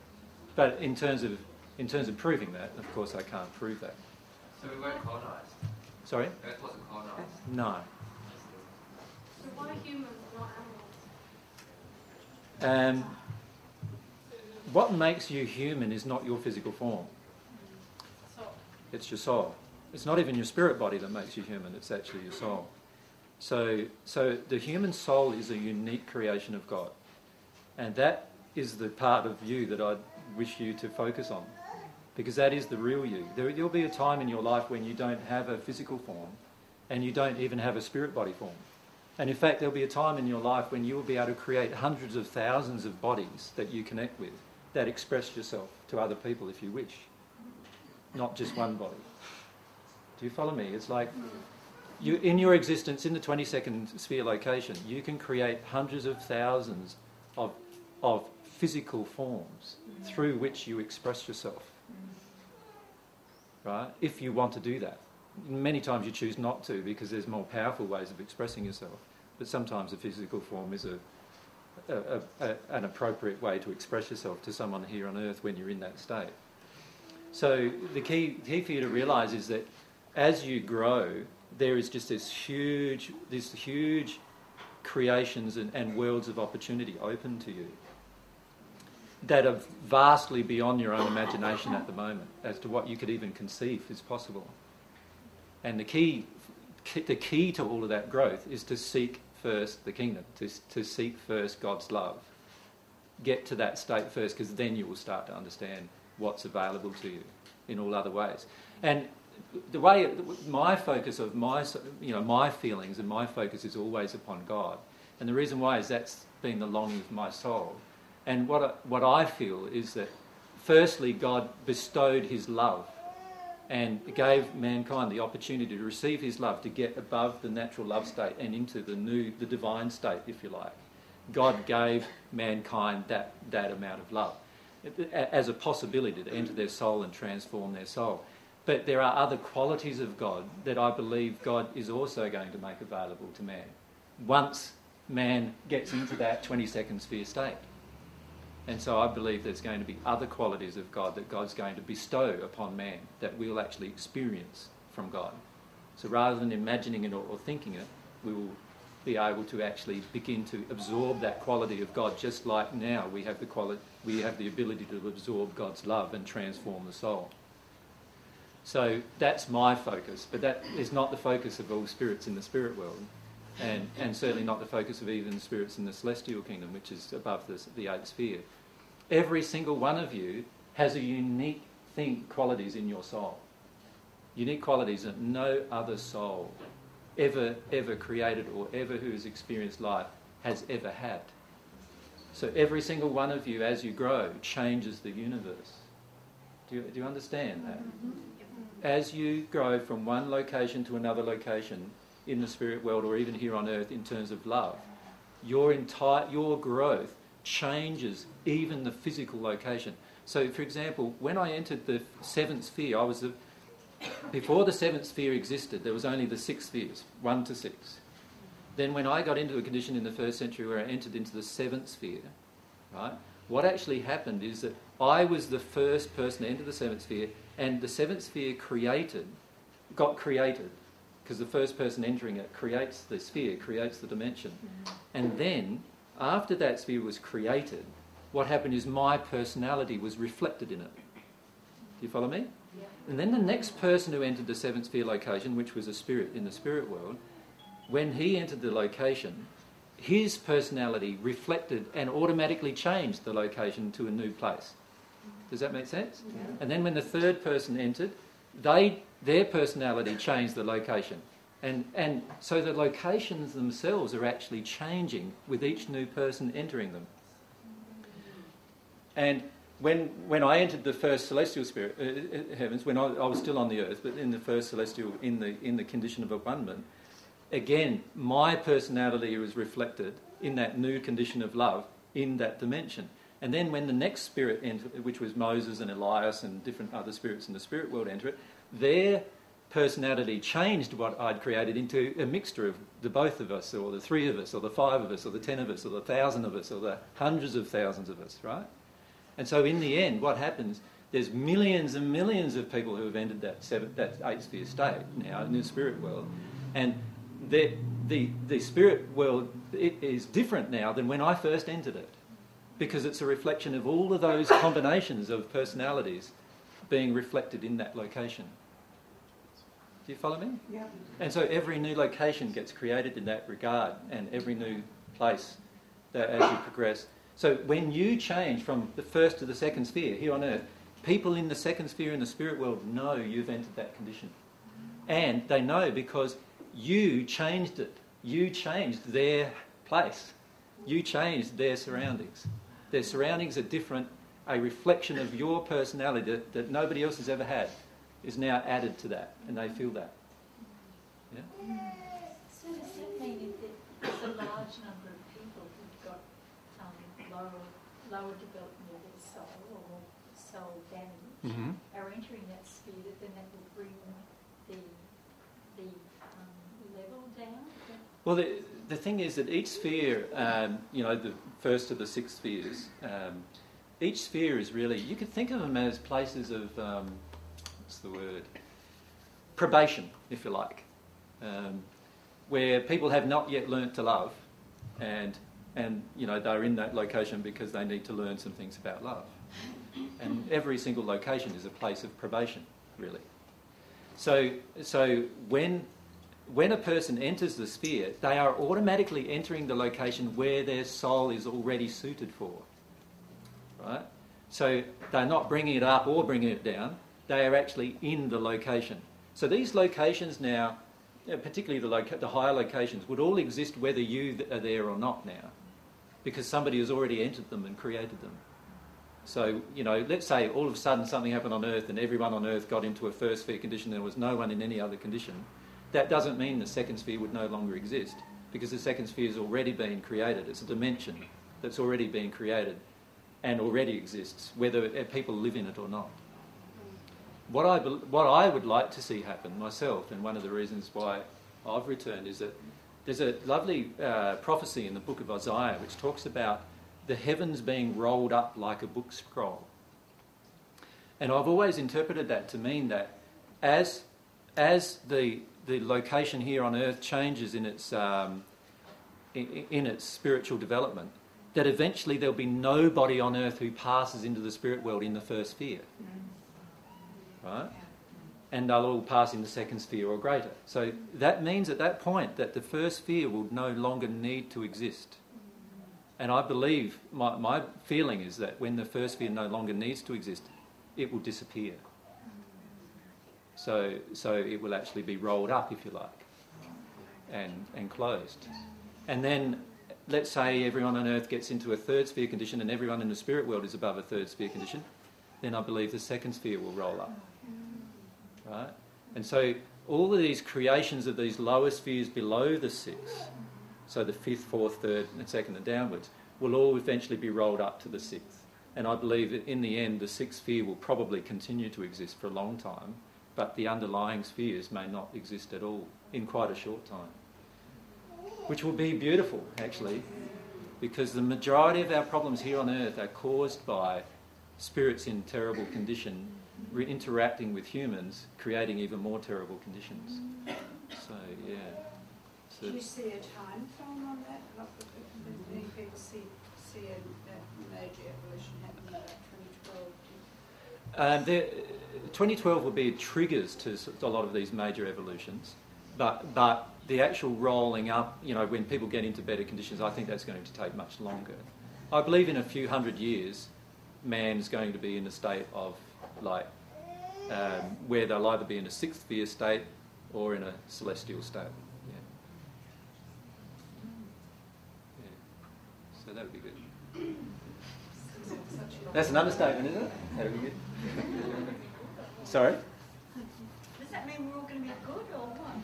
but in terms of in terms of proving that, of course, I can't prove that. So we weren't colonised. Sorry? Earth wasn't colonised. No. So why humans, not animals? Um, what makes you human is not your physical form. It's your soul. It's not even your spirit body that makes you human, it's actually your soul. So, so the human soul is a unique creation of God. And that is the part of you that I wish you to focus on. Because that is the real you. There will be a time in your life when you don't have a physical form and you don't even have a spirit body form. And in fact, there'll be a time in your life when you will be able to create hundreds of thousands of bodies that you connect with that express yourself to other people if you wish, not just one body. Do you follow me? It's like hmm. you, in your existence in the 22nd sphere location, you can create hundreds of thousands of, of physical forms hmm. through which you express yourself. Right? If you want to do that. Many times you choose not to because there's more powerful ways of expressing yourself. But sometimes a physical form is a, a, a, an appropriate way to express yourself to someone here on earth when you're in that state. So the key, key for you to realise is that as you grow, there is just this huge, this huge creations and, and worlds of opportunity open to you that are vastly beyond your own imagination at the moment as to what you could even conceive is possible. And the key, the key to all of that growth is to seek first the kingdom, to, to seek first God's love. Get to that state first, because then you will start to understand what's available to you in all other ways. And the way my focus of my you know my feelings and my focus is always upon God, and the reason why is that's been the longing of my soul. And what I, what I feel is that firstly God bestowed His love and gave mankind the opportunity to receive His love to get above the natural love state and into the new the divine state, if you like. God gave mankind that that amount of love as a possibility to enter their soul and transform their soul. But there are other qualities of God that I believe God is also going to make available to man once man gets into that 22nd sphere state. And so I believe there's going to be other qualities of God that God's going to bestow upon man that we'll actually experience from God. So rather than imagining it or, or thinking it, we will be able to actually begin to absorb that quality of God, just like now we have the quality, we have the ability to absorb God's love and transform the soul. So that's my focus, but that is not the focus of all spirits in the spirit world, and, and certainly not the focus of even spirits in the celestial kingdom, which is above the, the eighth sphere. Every single one of you has a unique thing, qualities in your soul. Unique qualities that no other soul ever, ever created or ever who has experienced life has ever had. So every single one of you, as you grow, changes the universe. Do you, do you understand that? Mm-hmm. As you grow from one location to another location in the spirit world or even here on earth in terms of love, your entire your growth changes even the physical location. So, for example, when I entered the seventh sphere, I was the, before the seventh sphere existed. There was only the six spheres, one to six. Then, when I got into a condition in the first century where I entered into the seventh sphere, right? What actually happened is that I was the first person to enter the seventh sphere, and the seventh sphere created, got created, because the first person entering it creates the sphere, creates the dimension, mm-hmm. and then after that sphere was created, what happened is my personality was reflected in it. Do you follow me? Yeah. And then the next person who entered the seventh sphere location, which was a spirit in the spirit world, when he entered the location, his personality reflected and automatically changed the location to a new place. Does that make sense? Yeah. And then when the third person entered, they, their personality changed the location. And, and so the locations themselves are actually changing with each new person entering them. And when, when I entered the first celestial spirit, uh, uh, heavens, when I, I, was still on the earth, but in the first celestial, in the, in the condition of abundance, again, my personality was reflected in that new condition of love in that dimension. And then when the next spirit entered, which was Moses and Elias and different other spirits in the spirit world enter it, their personality changed what I'd created into a mixture of the both of us, or the three of us, or the five of us, or the ten of us, or the thousand of us, or the hundreds of thousands of us, right? And so in the end, what happens, there's millions and millions of people who have entered that, seven, that eight sphere state now in the spirit world. And the, the, the spirit world it is different now than when I first entered it because it's a reflection of all of those combinations of personalities being reflected in that location. Do you follow me? Yeah. And so every new location gets created in that regard, and every new place that as you progress. So when you change from the first to the second sphere here on earth, people in the second sphere in the spirit world know you've entered that condition. And they know because you changed it. You changed their place. You changed their surroundings. Their surroundings are different. A reflection of your personality that, that nobody else has ever had is now added to that, and they feel that. Yeah? So does that mean if there's a large number of people who've got um, lower, lower development of their soul or soul damage Mhm. are entering that sphere, that then that will bring the, the um, level down? Well, the, the thing is that each sphere, um, you know, the first of the six spheres, um, each sphere is really, you could think of them as places of, um, what's the word? Probation, if you like, um, where people have not yet learnt to love, and, and, you know, they're in that location because they need to learn some things about love. And every single location is a place of probation, really. So, so when when a person enters the sphere, they are automatically entering the location where their soul is already suited for. Right? So they're not bringing it up or bringing it down, they are actually in the location. So these locations now, particularly the, loca- the higher locations, would all exist whether you th- are there or not now, because somebody has already entered them and created them. So, you know, let's say all of a sudden something happened on Earth and everyone on Earth got into a first sphere condition, there was no one in any other condition that doesn't mean the second sphere would no longer exist because the second sphere has already been created. It's a dimension that's already been created and already exists, whether people live in it or not. What I, what I would like to see happen myself, and one of the reasons why I've returned, is that there's a lovely uh, prophecy in the book of Isaiah which talks about the heavens being rolled up like a book scroll. And I've always interpreted that to mean that as, as the the location here on earth changes in its, um, in, in its spiritual development, that eventually there'll be nobody on earth who passes into the spirit world in the first sphere. Right? And they'll all pass in the second sphere or greater. So that means at that point that the first sphere will no longer need to exist. And I believe, my, my feeling is that when the first sphere no longer needs to exist, it will disappear. So, so it will actually be rolled up, if you like, and, and closed. And then, let's say everyone on earth gets into a third sphere condition and everyone in the spirit world is above a third sphere condition, then I believe the second sphere will roll up. Right? And so all of these creations of these lower spheres below the six, so the fifth, fourth, third, and second and downwards, will all eventually be rolled up to the sixth. And I believe that in the end, the sixth sphere will probably continue to exist for a long time but the underlying spheres may not exist at all in quite a short time. Which will be beautiful, actually, because the majority of our problems here on earth are caused by spirits in terrible condition re- interacting with humans, creating even more terrible conditions. So, yeah. So Do you see a time frame on that? Like, people see, see a, a major evolution happening about 2012? Um, there, 2012 will be triggers to a lot of these major evolutions, but, but the actual rolling up, you know, when people get into better conditions, I think that's going to take much longer. I believe in a few hundred years, man's going to be in a state of like um, where they'll either be in a sixth sphere state or in a celestial state. Yeah. Yeah. So that would be good. That's an understatement, isn't it? That would be good. Sorry? Does that mean we're all going to be good or what?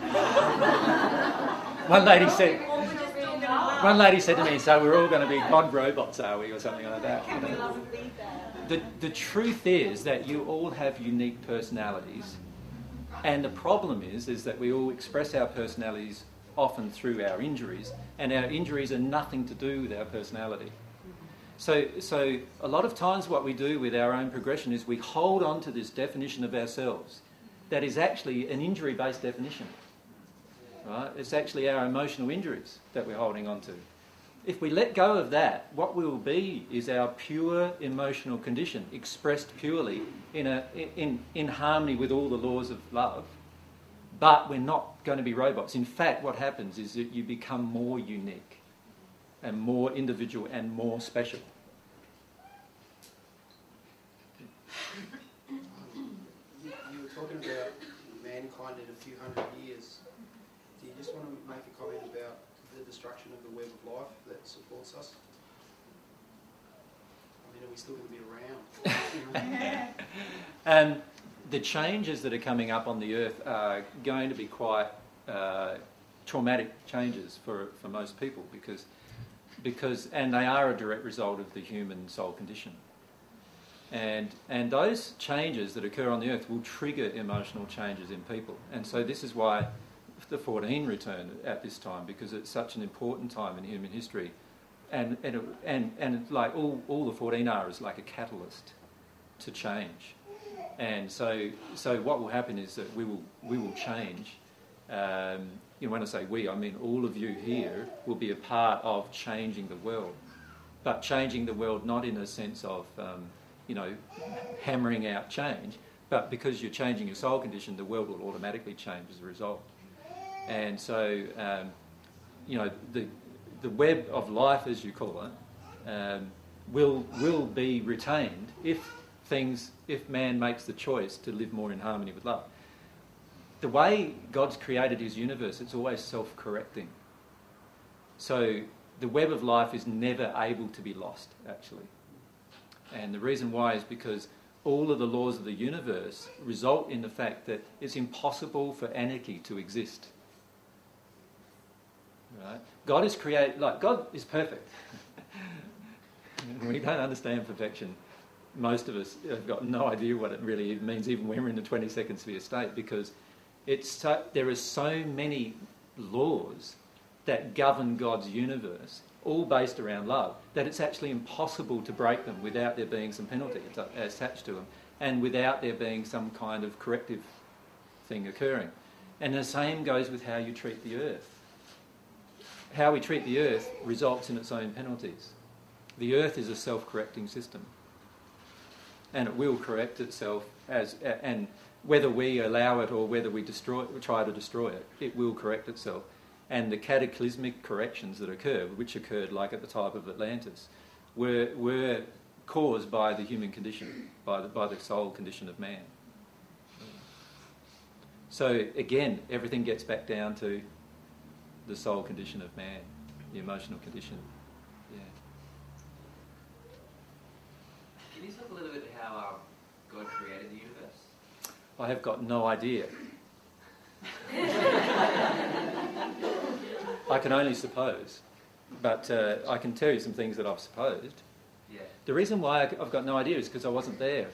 One lady said. Or we're just all going to One lady said to me, "So we're all going to be mod robots, are we, or something like that?" Can we love and be bad? The the truth is that you all have unique personalities, and the problem is is that we all express our personalities often through our injuries, and our injuries are nothing to do with our personality. So, so a lot of times what we do with our own progression is we hold on to this definition of ourselves that is actually an injury-based definition. Right? It's actually our emotional injuries that we're holding on to. If we let go of that, what we will be is our pure emotional condition, expressed purely in, a, in, in harmony with all the laws of love, But we're not going to be robots. In fact, what happens is that you become more unique and more individual and more special. You, were talking about mankind in a few hundred years. Do you just want to make a comment about the destruction of the web of life that supports us? I mean, are we still going to be around? And the changes that are coming up on the earth are going to be quite uh, traumatic changes for, for most people because, because, and they are a direct result of the human soul condition. And, and those changes that occur on the earth will trigger emotional changes in people. And so this is why the 14 return at this time because it's such an important time in human history. And, and, and, and like all, all the 14 are is like a catalyst to change. And so, so what will happen is that we will, we will change. Um, you know, when I say we, I mean all of you here will be a part of changing the world. But changing the world not in a sense of, um, you know, hammering out change, but because you're changing your soul condition, the world will automatically change as a result. And so, um, you know, the, the web of life, as you call it, um, will, will be retained if things, if man makes the choice to live more in harmony with love. The way God's created his universe, it's always self correcting. So the web of life is never able to be lost, actually. And the reason why is because all of the laws of the universe result in the fact that it's impossible for anarchy to exist. Right? God is created like God is perfect. we don't understand perfection. Most of us have got no idea what it really means, even when we're in the 22nd sphere state, because it's so, there are so many laws that govern God's universe, all based around love, that it's actually impossible to break them without there being some penalty uh, attached to them, and without there being some kind of corrective thing occurring. And the same goes with how you treat the earth. How we treat the earth results in its own penalties. The earth is a self correcting system. And it will correct itself as, and whether we allow it or whether we destroy, try to destroy it, it will correct itself. And the cataclysmic corrections that occur, which occurred like at the time of Atlantis, were, were caused by the human condition, by the, by the soul condition of man. So again, everything gets back down to the soul condition of man, the emotional condition. Yeah. Can you talk a little bit how um, God created the universe? I have got no idea. I can only suppose, but uh, I can tell you some things that I've supposed. Yeah. The reason why I've got no idea is because I wasn't there.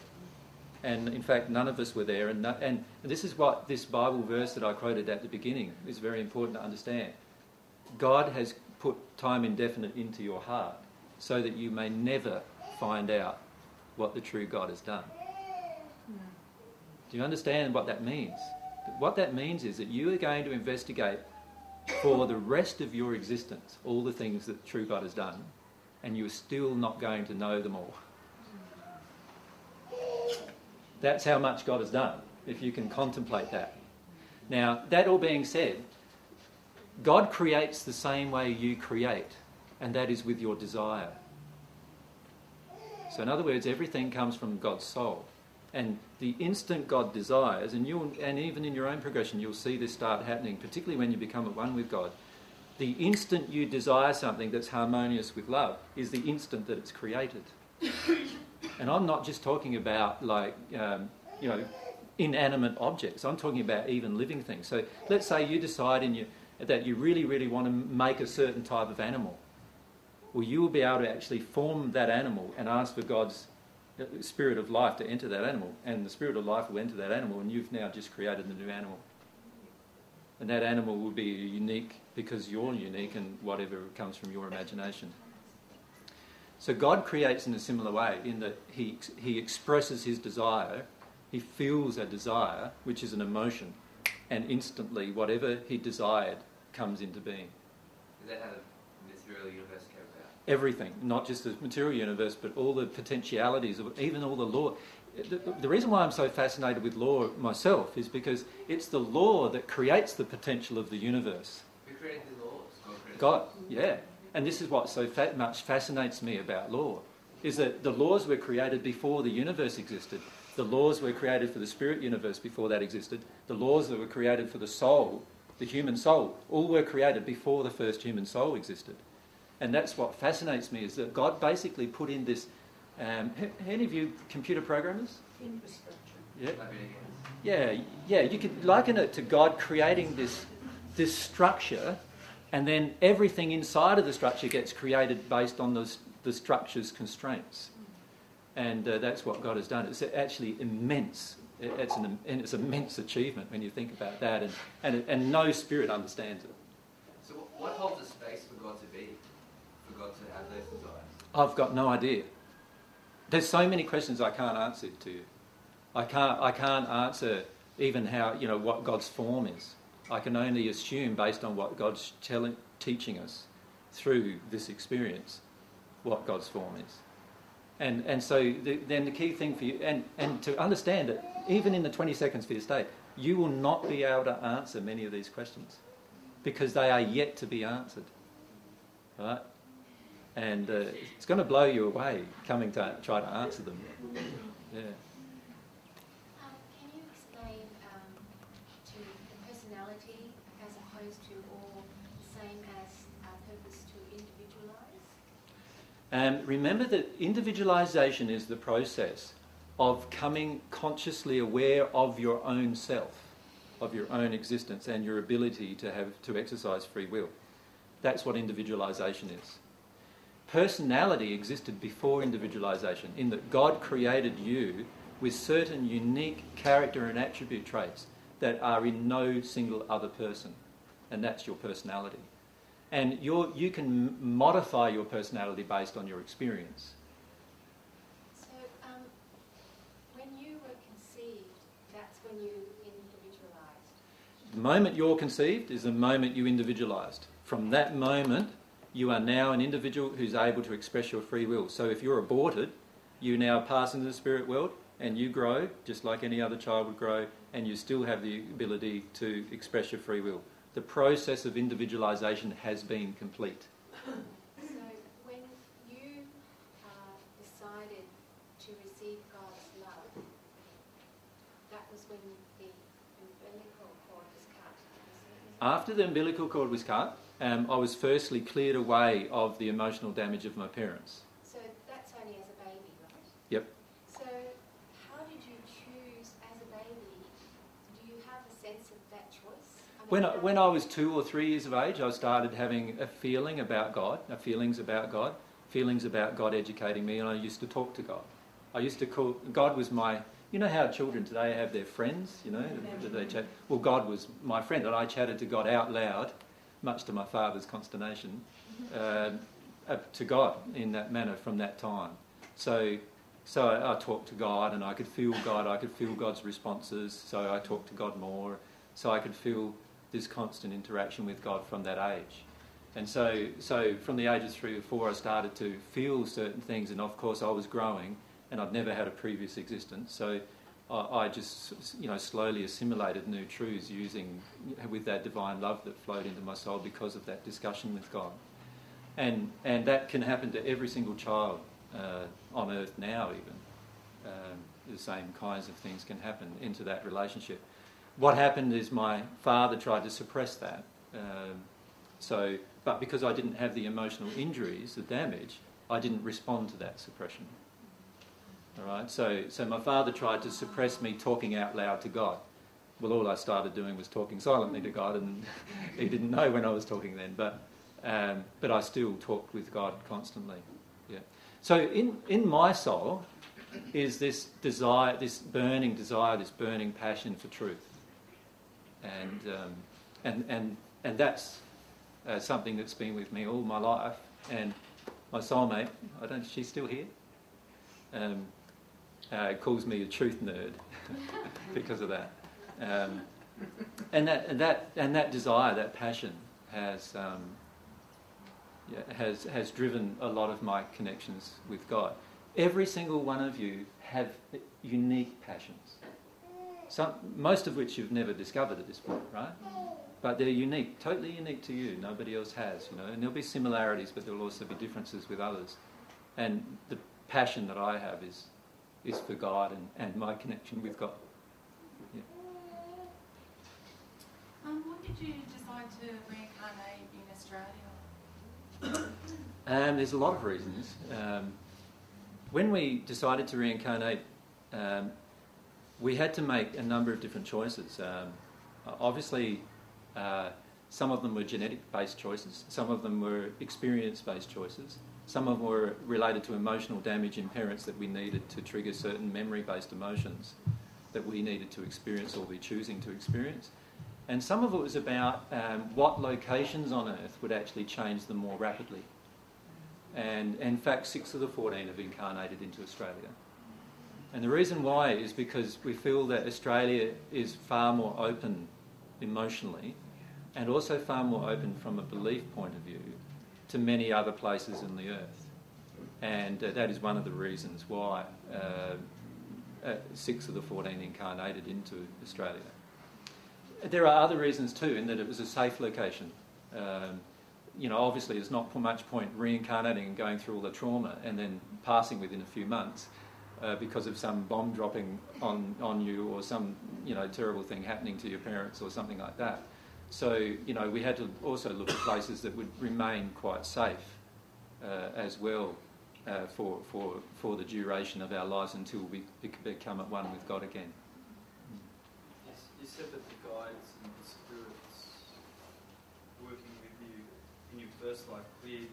And in fact, none of us were there. And, no, and this is what this Bible verse that I quoted at the beginning is very important to understand. God has put time indefinite into your heart so that you may never find out what the true God has done. Do you understand what that means? What that means is that you are going to investigate for the rest of your existence all the things that true God has done, and you're still not going to know them all. That's how much God has done, if you can contemplate that. Now, that all being said, God creates the same way you create, and that is with your desire. So, in other words, everything comes from God's soul. And the instant God desires, and you and even in your own progression, you'll see this start happening, particularly when you become at one with God. The instant you desire something that's harmonious with love is the instant that it's created. and I'm not just talking about like um, you know inanimate objects. I'm talking about even living things. So let's say you decide in you that you really, really want to make a certain type of animal. Well, you will be able to actually form that animal and ask for God's spirit of life to enter that animal, and the spirit of life will enter that animal, and you've now just created the new animal. And that animal will be unique because you're unique and whatever comes from your imagination. So God creates in a similar way, in that He, he expresses His desire, He feels a desire, which is an emotion, and instantly whatever He desired comes into being. Is that how the material universe? Everything, not just the material universe, but all the potentialities, of even all the law. the, the reason why I'm so fascinated with law myself is because it's the law that creates the potential of the universe. Who created the laws? God God, yeah. And this is what so fa- much fascinates me about law, is that the laws were created before the universe existed. The laws were created for the spirit universe before that existed. The laws that were created for the soul, the human soul, all were created before the first human soul existed. And that's what fascinates me, is that God basically put in this... Um, any of you computer programmers? Infrastructure. Yeah. Yeah, yeah. You could liken it to God creating this this structure, and then everything inside of the structure gets created based on the the structure's constraints, and uh, that's what God has done. It's actually immense. It- It's an and it's immense achievement when you think about that, and and, and no spirit understands it. So what- holds a space for God to be? For God to have those desires? I've got no idea. There's so many questions I can't answer to you. I can't, I can't answer even how, you know, what God's form is. I can only assume based on what God's telling, teaching us through this experience what God's form is. And, and so the, then the key thing for you, and, and to understand that even in the 20 seconds for your state, you will not be able to answer many of these questions because they are yet to be answered. Right? And uh, it's going to blow you away coming to try to answer them. Yeah. Um, can you explain um, to personality as opposed to all same as purpose to individualize? Um, remember that individualization is the process of coming consciously aware of your own self, of your own existence, and your ability to have to exercise free will. That's what individualization is. Personality existed before individualization, in that God created you with certain unique character and attribute traits that are in no single other person, and that's your personality. And you're, you can modify your personality based on your experience. So, um, when you were conceived, that's when you individualized. The moment you're conceived is the moment you individualized. From that moment, you are now an individual who's able to express your free will. So if you're aborted, you now pass into the spirit world and you grow just like any other child would grow, and you still have the ability to express your free will. The process of individualization has been complete. So, when you uh, decided to receive God's love, that was when the umbilical cord was cut. After the umbilical cord was cut, um, I was firstly cleared away of the emotional damage of my parents. So that's only as a baby, right? Yep. So how did you choose as a baby? Do you have a sense of that choice? I mean, When I, when I was two or three years of age, I started having a feeling about God, a feelings about God, feelings about God educating me, and I used to talk to God. I used to call God was my. You know how children today have their friends, you know, that they chat. Well, God was my friend, and I chatted to God out loud, much to my father's consternation, uh, uh, to God in that manner from that time. So, so I, I talked to God, and I could feel God. I could feel God's responses. So I talked to God more. So I could feel this constant interaction with God from that age. And so, so from the age of three or four, I started to feel certain things, and of course, I was growing, and I'd never had a previous existence. So, I, I just, you know, slowly assimilated new truths using with that divine love that flowed into my soul because of that discussion with God. And and that can happen to every single child uh, on earth now, even. Um, the same kinds of things can happen into that relationship. What happened is my father tried to suppress that. Um, so, but because I didn't have the emotional injuries, the damage, I didn't respond to that suppression. All right. So, so my father tried to suppress me talking out loud to God. Well, all I started doing was talking silently to God, and he didn't know when I was talking then. But, um, but I still talked with God constantly. Yeah. So, in in my soul is this desire, this burning desire, this burning passion for truth, and um, and and and that's uh, something that's been with me all my life. And my soulmate, I don't, she's still here. Um, uh, calls me a truth nerd because of that. Um, and that and that and that desire, that passion, has um, yeah, has has driven a lot of my connections with God. Every single one of you have unique passions. Some, most of which you've never discovered at this point, right? But they're unique, totally unique to you. Nobody else has, you know. And there'll be similarities, but there'll also be differences with others. And the passion that I have is is for God and, and my connection with God. Yeah. Um, what did you decide to reincarnate in Australia? Um, there's a lot of reasons. Um, when we decided to reincarnate, um, we had to make a number of different choices. Um, obviously, uh, some of them were genetic based choices, some of them were experience based choices, some of them were related to emotional damage in parents that we needed to trigger certain memory based emotions that we needed to experience or be choosing to experience. And some of it was about um, what locations on earth would actually change them more rapidly. And in fact, six of the 14 have incarnated into Australia. And the reason why is because we feel that Australia is far more open emotionally and also far more open from a belief point of view to many other places in the earth. And uh, that is one of the reasons why uh, uh, six of the 14 incarnated into Australia. There are other reasons too, in that it was a safe location. Um, you know, obviously, there's not much point reincarnating and going through all the trauma and then passing within a few months uh, because of some bomb dropping on, on you or some, you know, terrible thing happening to your parents or something like that. So, you know, we had to also look at places that would remain quite safe uh, as well uh, for, for, for the duration of our lives until we become at one with God again. You said that the guides and the spirits working with you in your first life cleared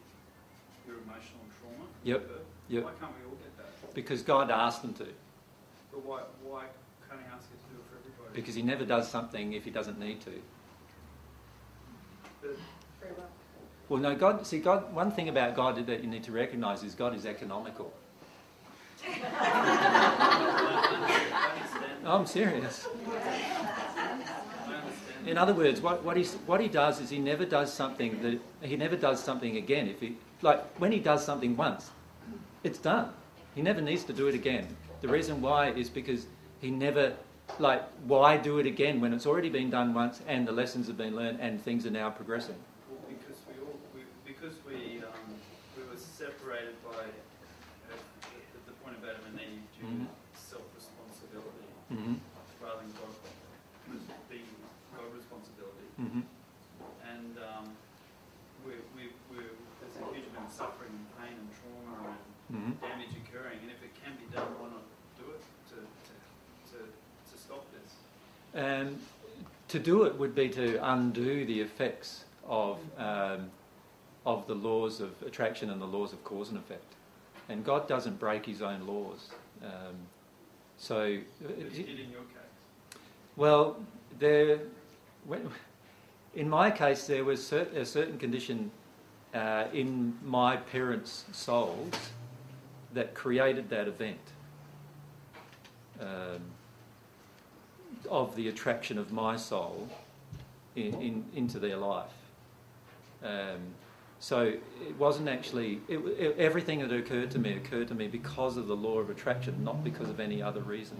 your emotional trauma. Yep. Yep. Why can't we all get that? Because God asked them to. But why, why can't He ask you to do it for everybody? Because He never does something if He doesn't need to. Well, no, God, see, God, one thing about God that you need to recognize is God is economical. I'm serious. In other words, what, what, he, what he does is he never does something that he never does something again. If he like when he does something once, it's done. He never needs to do it again. The reason why is because he never like why do it again when it's already been done once and the lessons have been learned and things are now progressing. Well, because we all we, because we um, we were separated by uh, the, the point of Adam and Eve due Mhm. to self responsibility Mhm. rather than God being God responsibility. Mhm. And um, we we we there's a huge amount of suffering and pain and trauma and Mhm. damage occurring. And if it can be done, why not do it to to to, to stop this? Um, to do it would be to undo the effects of, um, of the laws of attraction and the laws of cause and effect. And God doesn't break his own laws. Um, so, he did in your case. well, there, when, in my case, there was cer- a certain condition uh, in my parents' souls that created that event. Um, of the attraction of my soul in, in, into their life. Um, so it wasn't actually, it, it, everything that occurred to me occurred to me because of the law of attraction, not because of any other reason.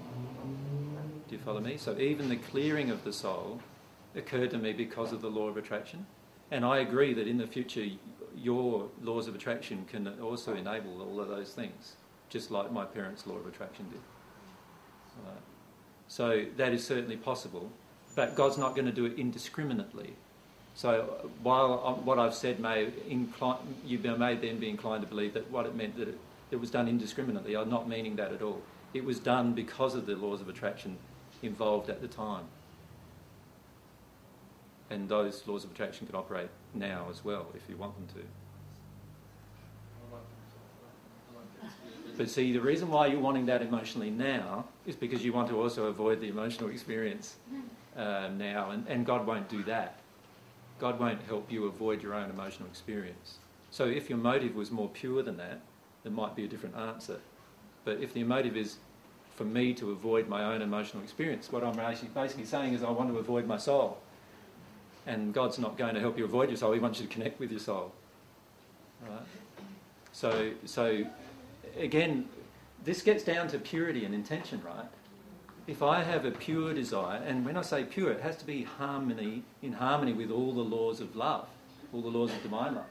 Do you follow me? So even the clearing of the soul occurred to me because of the law of attraction. And I agree that in the future, your laws of attraction can also enable all of those things, just like my parents' law of attraction did. Right. So that is certainly possible, but God's not going to do it indiscriminately. So while uh, what I've said may incline, you may then be inclined to believe that what it meant that it, it was done indiscriminately, I'm not meaning that at all. It was done because of the laws of attraction involved at the time. And those laws of attraction can operate now as well if you want them to. But see, the reason why you're wanting that emotionally now is because you want to also avoid the emotional experience uh, now, and, and God won't do that. God won't help you avoid your own emotional experience. So if your motive was more pure than that, there might be a different answer. But if the motive is for me to avoid my own emotional experience, what I'm basically saying is I want to avoid my soul. And God's not going to help you avoid your soul, He wants you to connect with your soul. Right? So, so again, this gets down to purity and intention, right? If I have a pure desire, and when I say pure, it has to be harmony in harmony with all the laws of love, all the laws of divine love,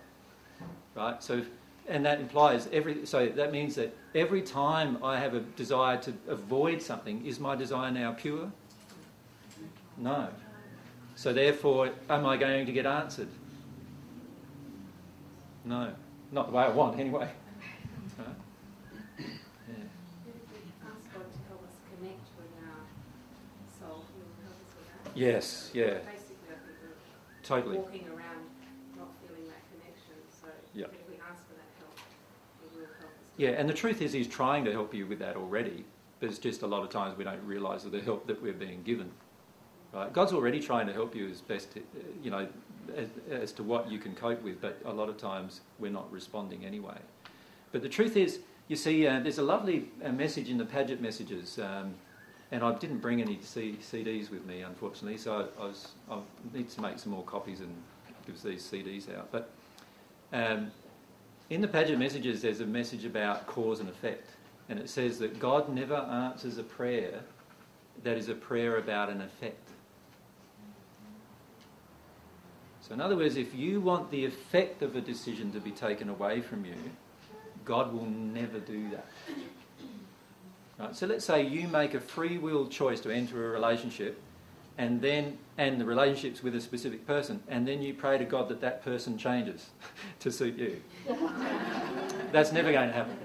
right? So, and that implies every. So that means that every time I have a desire to avoid something, is my desire now pure? No. So therefore, am I going to get answered? No, not the way I want, anyway. Right? Ask God to help us connect with our soul. He will help us with that. Yes, yeah. Basically, I think we're Totally. walking around not feeling that connection. So Yeah. if we ask for that help, He will help us. Yeah, and the truth is, he's trying to help you with that already. But it's just a lot of times we don't realise the help that we're being given. Right? God's already trying to help you as best, to, you know, as, as to what you can cope with. But a lot of times we're not responding anyway. But the truth is, you see, uh, there's a lovely uh, message in the Padgett messages, um, and I didn't bring any C- CDs with me, unfortunately. So I, I, was, I need to make some more copies and give these CDs out. But um, in the Padgett messages, there's a message about cause and effect. And it says that God never answers a prayer that is a prayer about an effect. So, in other words, if you want the effect of a decision to be taken away from you, God will never do that. Right? So, let's say you make a free will choice to enter a relationship, and then and the relationship's with a specific person, and then you pray to God that that person changes to suit you. That's never going to happen.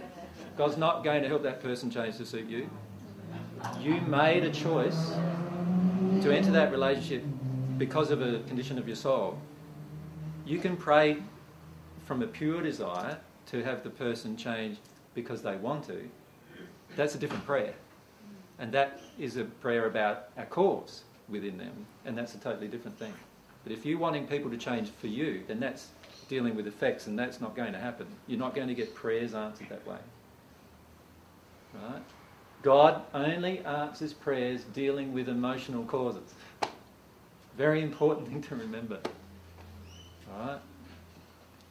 God's not going to help that person change to suit you. You made a choice to enter that relationship because of a condition of your soul. You can pray from a pure desire to have the person change because they want to. That's a different prayer. And that is a prayer about our cause within them, and that's a totally different thing. But if you're wanting people to change for you, then that's dealing with effects, and that's not going to happen. You're not going to get prayers answered that way. Right? God only answers prayers dealing with emotional causes. Very important thing to remember. Right?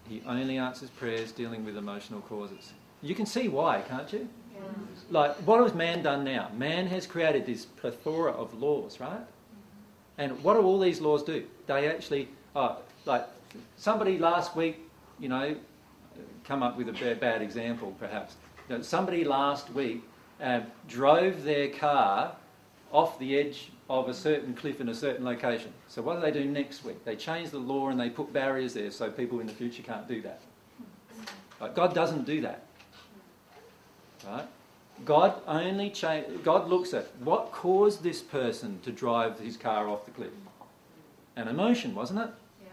He only answers prayers dealing with emotional causes. You can see why, can't you? Like, what has man done now? Man has created this plethora of laws, right? And what do all these laws do? They actually, oh, like, somebody last week, you know, come up with a bad, example perhaps. You know, somebody last week uh, drove their car off the edge of a certain cliff in a certain location. So what do they do next week? They change the law and they put barriers there so people in the future can't do that. Right? God doesn't do that. Right? God only cha- God looks at what caused this person to drive his car off the cliff. An emotion, wasn't it? Yeah.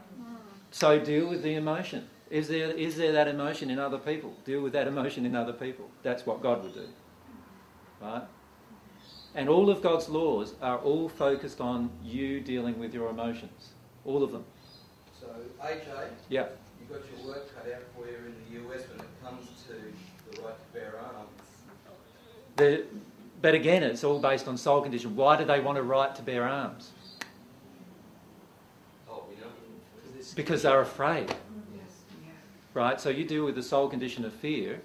So deal with the emotion. Is there, is there that emotion in other people? Deal with that emotion in other people. That's what God would do. Right? And all of God's laws are all focused on you dealing with your emotions. All of them. So, AJ, Yeah. you've got your work cut out for you in the US when it comes to the right to bear arms. The, but again, it's all based on soul condition. Why do they want a right to bear arms? Oh, you know? Because they're afraid. Right? So you deal with the soul condition of fear,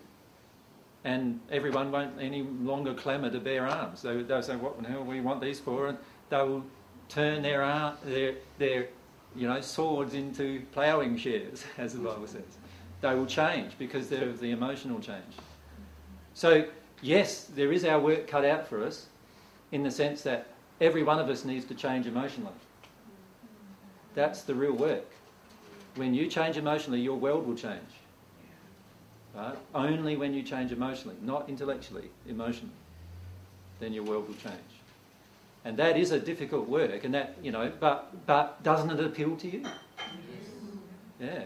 and everyone won't any longer clamour to bear arms. They, they'll say, What the hell do we want these for? And they will turn their, arm, their, their you know, swords into ploughing shares, as the Bible says. They will change because they're of the emotional change. So, yes, there is our work cut out for us in the sense that every one of us needs to change emotionally. That's the real work. When you change emotionally, your world will change. Right? Only when you change emotionally, not intellectually, emotionally, then your world will change. And that is a difficult work, and that, you know, but, but doesn't it appeal to you? Yeah.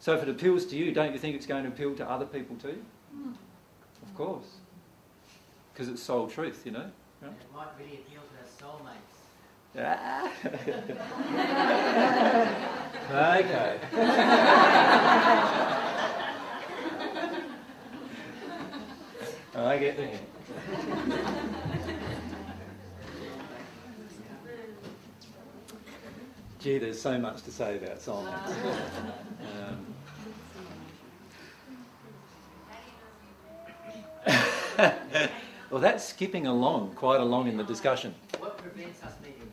So if it appeals to you, don't you think it's going to appeal to other people too? Of course. Because it's soul truth, you know? Right? It might really appeal to our soulmates. Ah. okay. I get the hint. Gee, there's so much to say about soulmates. Um, that's skipping along quite along in the discussion. What prevents us meeting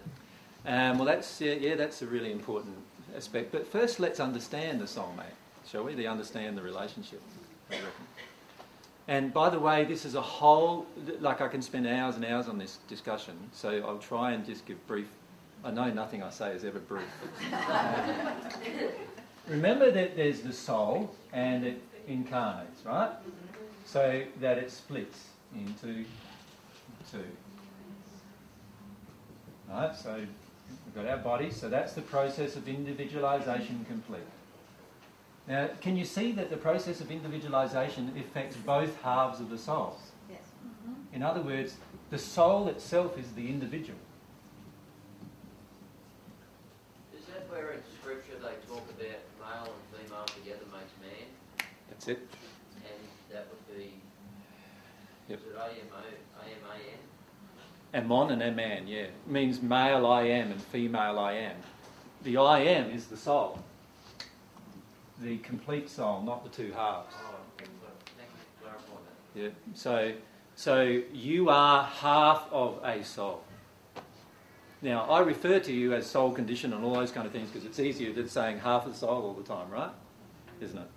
them? Um, well, that's yeah, yeah, that's a really important aspect. But first, let's understand the soulmate, shall we? To understand the relationship. I reckon. And by the way, this is a whole. Like I can spend hours and hours on this discussion, so I'll try and just give brief. I know nothing I say is ever brief. Remember that there's the soul and it incarnates, right? So that it splits into two. Right, so we've got our body, so that's the process of individualization complete. Now, can you see that the process of individualization affects both halves of the soul? Yes. Mm-hmm. In other words, the soul itself is the individual. Is that where in scripture they talk about male and female together makes man? That's it. And that would be, Yep. is it A-M-O, A-M-A-N? Amon and Aman, yeah. Means male I am and female I am. The I am is the soul. The complete soul, not the two halves. Oh, thank you for that. Yeah. So, so you are half of a soul. Now, I refer to you as soul condition and all those kind of things because it's easier than saying half of the soul all the time, right? Isn't it?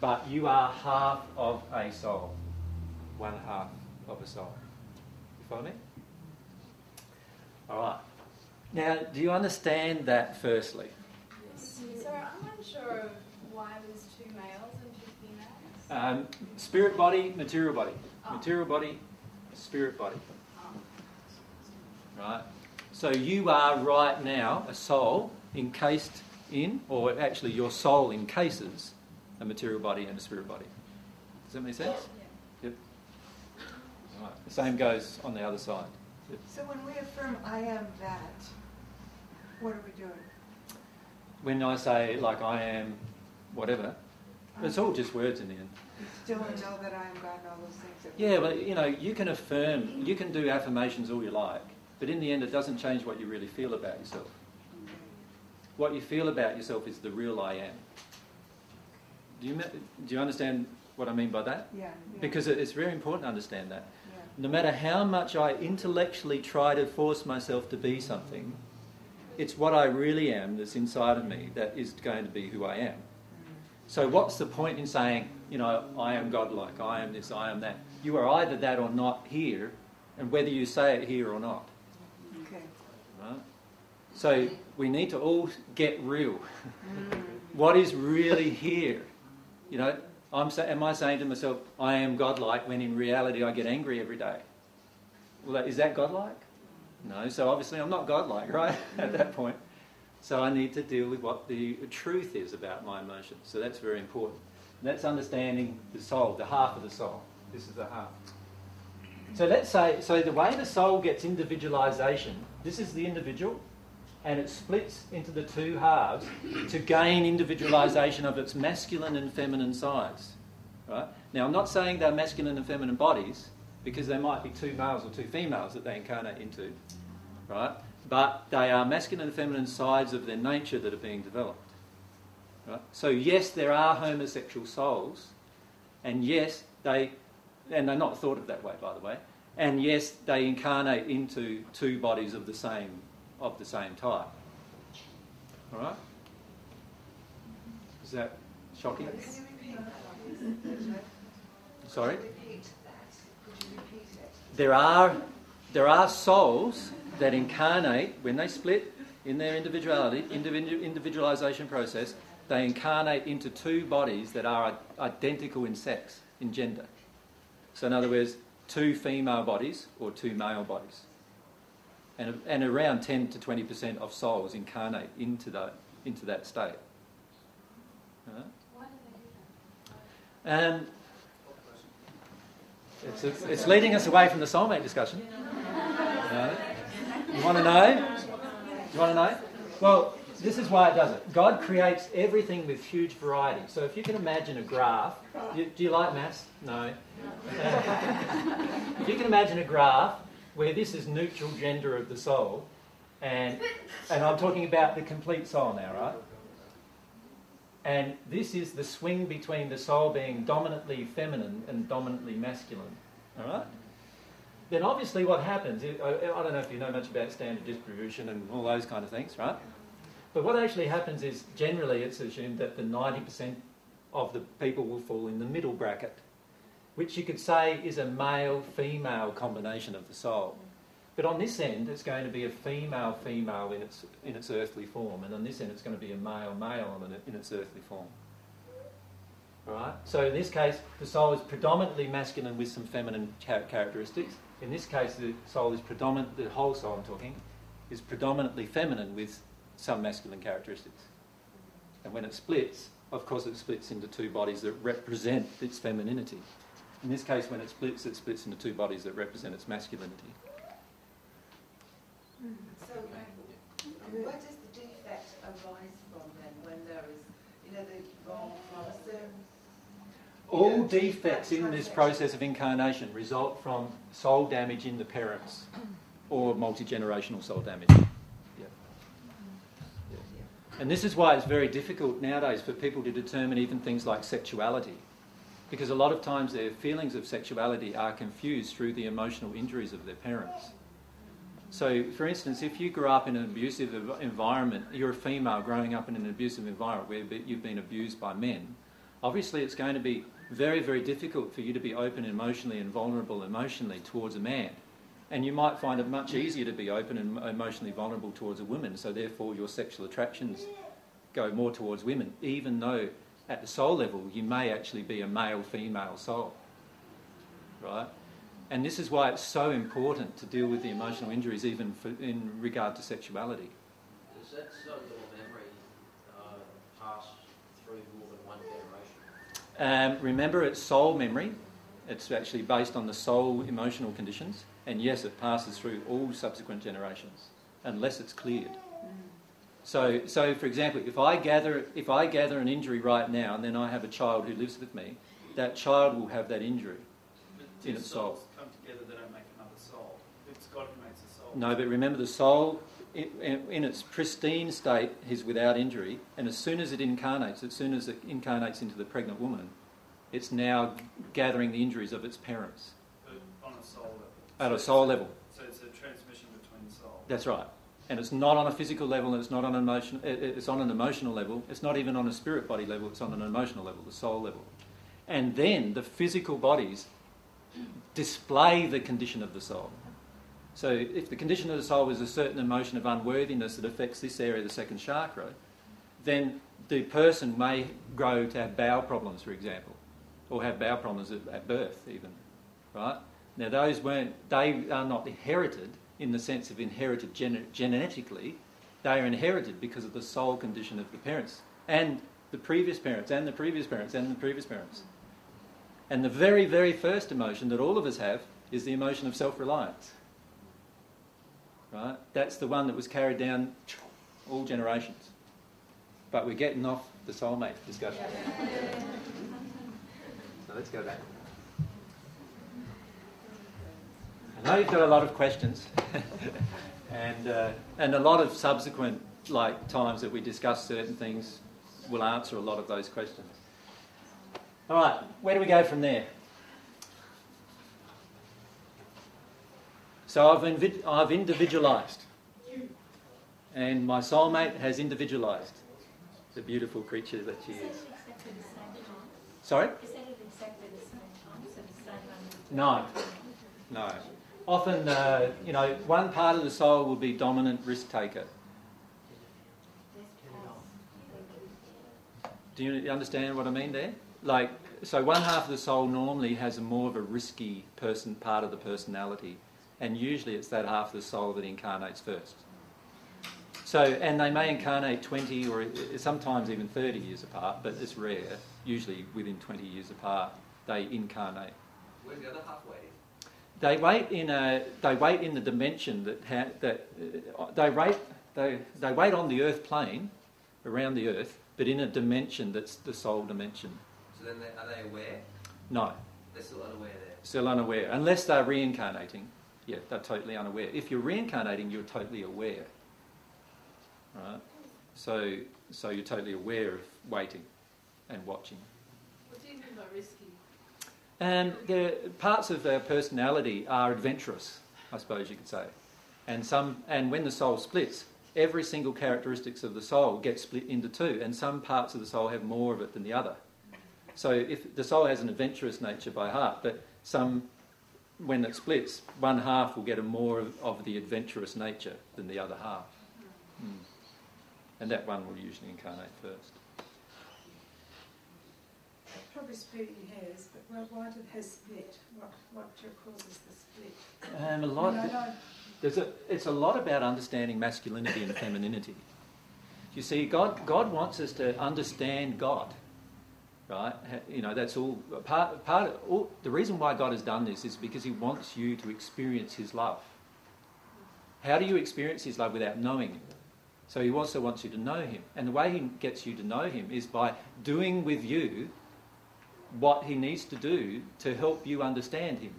But you are half of a soul. One half of a soul. You follow me? All right. Now, do you understand that firstly? So I'm unsure of why there's two males and two females. Um, spirit body, material body. Oh. Material body, spirit body. Right? So you are right now a soul encased in, or actually your soul encases a material body and a spirit body. Does that make sense? The same goes on the other side. So when we affirm I am that, what are we doing? When I say, like, I am whatever, it's all just words in the end. You still know that I am God and all those things. Yeah, but you know, you can affirm, you can do affirmations all you like, but in the end, it doesn't change what you really feel about yourself. What you feel about yourself is the real I am. Do you, do you understand what I mean by that? Yeah. yeah. Because it's very important to understand that. No matter how much I intellectually try to force myself to be something, it's what I really am that's inside of me that is going to be who I am. So, what's the point in saying, you know, I am godlike, I am this, I am that? You are either that or not here, and whether you say it here or not. Okay. Right? So, we need to all get real. what is really here? You know, I'm am I saying to myself, I am godlike, when in reality I get angry every day? Well, is that godlike? No, so obviously I'm not godlike, right? At that point. So I need to deal with what the truth is about my emotions. So that's very important. And that's understanding the soul, the half of the soul. This is the half. So let's say, so the way the soul gets individualization, this is the individual, and it splits into the two halves to gain individualization of its masculine and feminine sides. Right? Now, I'm not saying they're masculine and feminine bodies, because there might be two males or two females that they incarnate into, right? But they are masculine and feminine sides of their nature that are being developed. Right? So yes, there are homosexual souls, and yes, they, and they're not thought of that way, by the way. And yes, they incarnate into two bodies of the same of the same type. All right? Is that shocking? Sorry. There are there are souls that incarnate when they split in their individuality, individu- individualization process. They incarnate into two bodies that are identical in sex, in gender. So, in other words, two female bodies or two male bodies. And, and around 10 to 20% of souls incarnate into, the, into that state. Why do they do that? Um, it's, it's leading us away from the soulmate discussion. You want to know? You want to know? Well, this is why it does it. God creates everything with huge variety. So if you can imagine a graph, do you, do you like maths? No. if you can imagine a graph where this is neutral gender of the soul, and and I'm talking about the complete soul now, right? And this is the swing between the soul being dominantly feminine and dominantly masculine. All right? then obviously what happens, I, I don't know if you know much about standard distribution and all those kind of things, right? But what actually happens is generally it's assumed that the 90% of the people will fall in the middle bracket, which you could say is a male female combination of the soul. But on this end, it's going to be a female female in its, in its earthly form, and on this end, it's going to be a male male in its earthly form. Right? So in this case, the soul is predominantly masculine with some feminine characteristics. In this case, the soul is predominant. The whole soul I'm talking is predominantly feminine with some masculine characteristics. And when it splits, of course, it splits into two bodies that represent its femininity. In this case, when it splits, it splits into two bodies that represent its masculinity. So, where does the defect arise from then when there is, you know, the wrong chromosome? All defects in this process of incarnation result from soul damage in the parents or multi generational soul damage. Yeah. Yeah. And this is why it's very difficult nowadays for people to determine even things like sexuality. Because a lot of times their feelings of sexuality are confused through the emotional injuries of their parents. So, for instance, if you grew up in an abusive environment, you're a female growing up in an abusive environment where you've been abused by men, obviously it's going to be very, very difficult for you to be open emotionally and vulnerable emotionally towards a man. And you might find it much easier to be open and emotionally vulnerable towards a woman, so therefore your sexual attractions go more towards women, even though at the soul level you may actually be a male female soul. Right? And this is why it's so important to deal with the emotional injuries, even for, in regard to sexuality. Does that cellular memory uh, pass through more than one generation? Um, remember, it's soul memory. It's actually based on the soul emotional conditions. And yes, it passes through all subsequent generations, unless it's cleared. So, so for example, if I gather if I gather an injury right now, and then I have a child who lives with me, that child will have that injury in its soul. come together, they don't make another soul. It's God who makes a soul. No, but remember, the soul in, in, its pristine state is without injury, and as soon as it incarnates, as soon as it incarnates into the pregnant woman, it's now gathering the injuries of its parents. But on a soul level. At so a soul level. So it's a transmission between souls. That's right. And it's not on a physical level, and it's not on an emotion. It's on an emotional level. It's not even on a spirit body level. It's on an emotional level, the soul level. And then the physical bodies display the condition of the soul. So if the condition of the soul is a certain emotion of unworthiness that affects this area, the second chakra, then the person may grow to have bowel problems, for example, or have bowel problems at, at birth, even. Right? Now, those weren't, they are not inherited in the sense of inherited gen- genetically. They are inherited because of the soul condition of the parents and the previous parents and the previous parents and the previous parents. And the very, very first emotion that all of us have is the emotion of self reliance. Right? That's the one that was carried down all generations. But we're getting off the soulmate discussion. so let's go back. I know you've got a lot of questions, and uh, and a lot of subsequent like times that we discuss certain things will answer a lot of those questions. All right, where do we go from there? So I've, invi- I've individualized, and my soulmate has individualized the beautiful creature that she is. Is that it exactly the same time? Sorry? Is that it exactly the same time? Is that the same moment? No, no. Often, uh, you know, one part of the soul will be dominant risk taker. Do you understand what I mean there? Like, so one half of the soul normally has a more of a risky person part of the personality, and usually it's that half of the soul that incarnates first. So, and they may incarnate 20 or sometimes even 30 years apart, but it's rare. Usually within 20 years apart, they incarnate. Where's the other half waiting? They wait in a. They wait in the dimension that ha, that uh, they wait. They they wait on the Earth plane, around the Earth, but in a dimension that's the soul dimension. So then, they, are they aware? No. They're still unaware there. Still unaware, unless they're reincarnating. Yeah, they're totally unaware. If you're reincarnating, you're totally aware. Right? So, so you're totally aware of waiting and watching. What do you mean by risky? And the parts of our personality are adventurous, I suppose you could say. And some, and when the soul splits, every single characteristics of the soul gets split into two, and some parts of the soul have more of it than the other. So if the soul has an adventurous nature by heart, but some, when it splits, one half will get a more of, of the adventurous nature than the other half. Mm. And that one will usually incarnate first. Probably splitting hairs, but why did has split? What, what causes the split? Um, a lot. I mean, I know- There's a, it's a lot about understanding masculinity and femininity. You see, God, God wants us to understand God, right? You know, that's all part. Part. Of, all, the reason why God has done this is because He wants you to experience His love. How do you experience His love without knowing Him? So He also wants you to know Him, and the way He gets you to know Him is by doing with you what He needs to do to help you understand Him.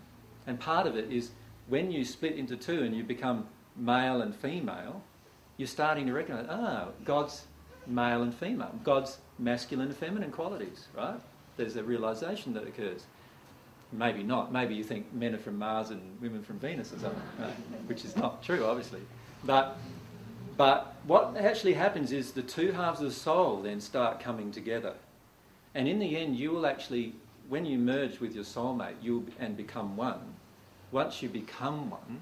And part of it is when you split into two and you become male and female, you're starting to recognize, ah, God's male and female, God's masculine and feminine qualities, right? There's a realization that occurs. Maybe not. Maybe you think men are from Mars and women from Venus or something, right? which is not true, obviously. But, but what actually happens is the two halves of the soul then start coming together. And in the end, you will actually, when you merge with your soulmate you'll, and become one, once you become one,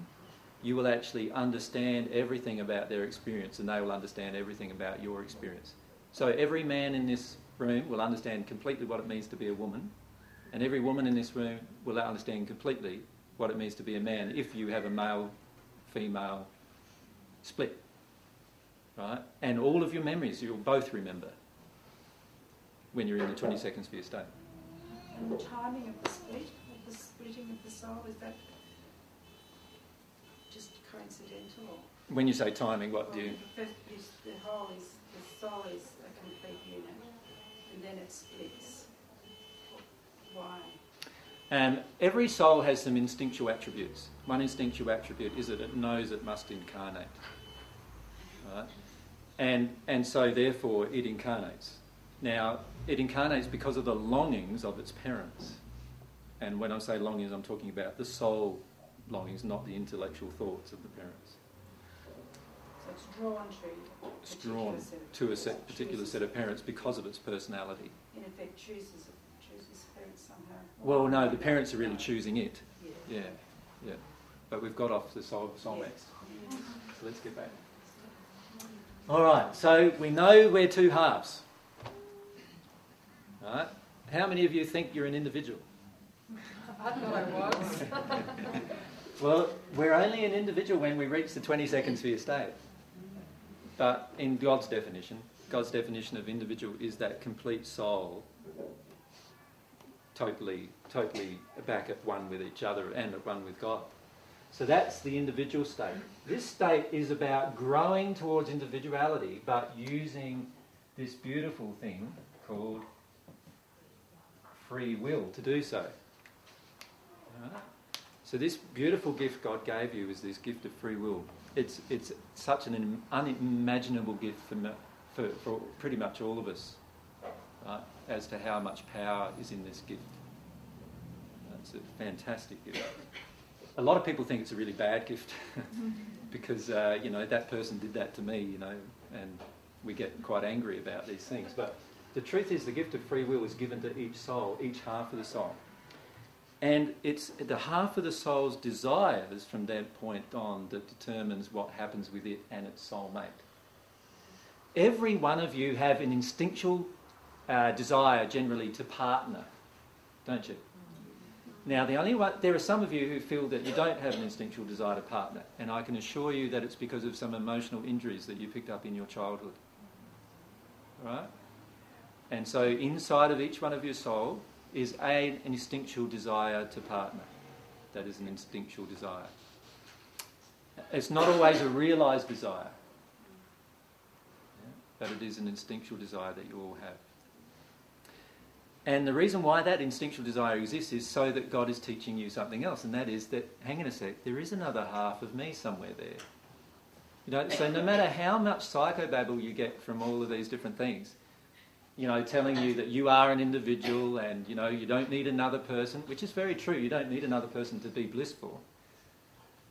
you will actually understand everything about their experience and they will understand everything about your experience. So every man in this room will understand completely what it means to be a woman, and every woman in this room will understand completely what it means to be a man if you have a male female split. Right? And all of your memories you'll both remember when you're in the 20 seconds for your state. And the timing of the split, of the splitting of the soul, is that just coincidental? When you say timing, what do you. The, first is, the whole is, the soul is a complete unit, and then it splits. Why? Um, every soul has some instinctual attributes. One instinctual attribute is that it knows it must incarnate. Right? And, and so, therefore, it incarnates. Now, it incarnates because of the longings of its parents. And when I say longings, I'm talking about the soul longings, not the intellectual thoughts of the parents. So it's drawn to. a It's particular drawn set of to a parents, set, particular chooses- set of parents because of its personality. In effect, chooses chooses parents somehow. Well, no, the parents are really choosing it. Yeah. Yeah, yeah. But we've got off the soul, soulmates. So let's get back. All right, so we know we're two halves. Right? How many of you think you're an individual? I thought I was. Well, we're only an individual when we reach the 20 seconds for your state. But in God's definition, God's definition of individual is that complete soul totally, totally back at one with each other and at one with God. So that's the individual state. This state is about growing towards individuality, but using this beautiful thing called free will to do so. So this beautiful gift God gave you is this gift of free will. It's, it's such an unimaginable gift for, for, for pretty much all of us, right, as to how much power is in this gift. It's a fantastic gift. A lot of people think it's a really bad gift because, uh, you know, that person did that to me, you know, and we get quite angry about these things. But the truth is, the gift of free will is given to each soul, each half of the soul. And it's the half of the soul's desires from that point on that determines what happens with it and its soulmate. Every one of you have an instinctual uh, desire generally to partner, don't you? Now, the only one, there are some of you who feel that you don't have an instinctual desire to partner, and I can assure you that it's because of some emotional injuries that you picked up in your childhood. Right? And so, inside of each one of your soul is a, an instinctual desire to partner. That is an instinctual desire. It's not always a realised desire, but it is an instinctual desire that you all have. And the reason why that instinctual desire exists is so that God is teaching you something else, and that is that, hang on a sec, there is another half of me somewhere there. You know, so no matter how much psychobabble you get from all of these different things, you know, telling you that you are an individual and, you know, you don't need another person, which is very true. You don't need another person to be blissful.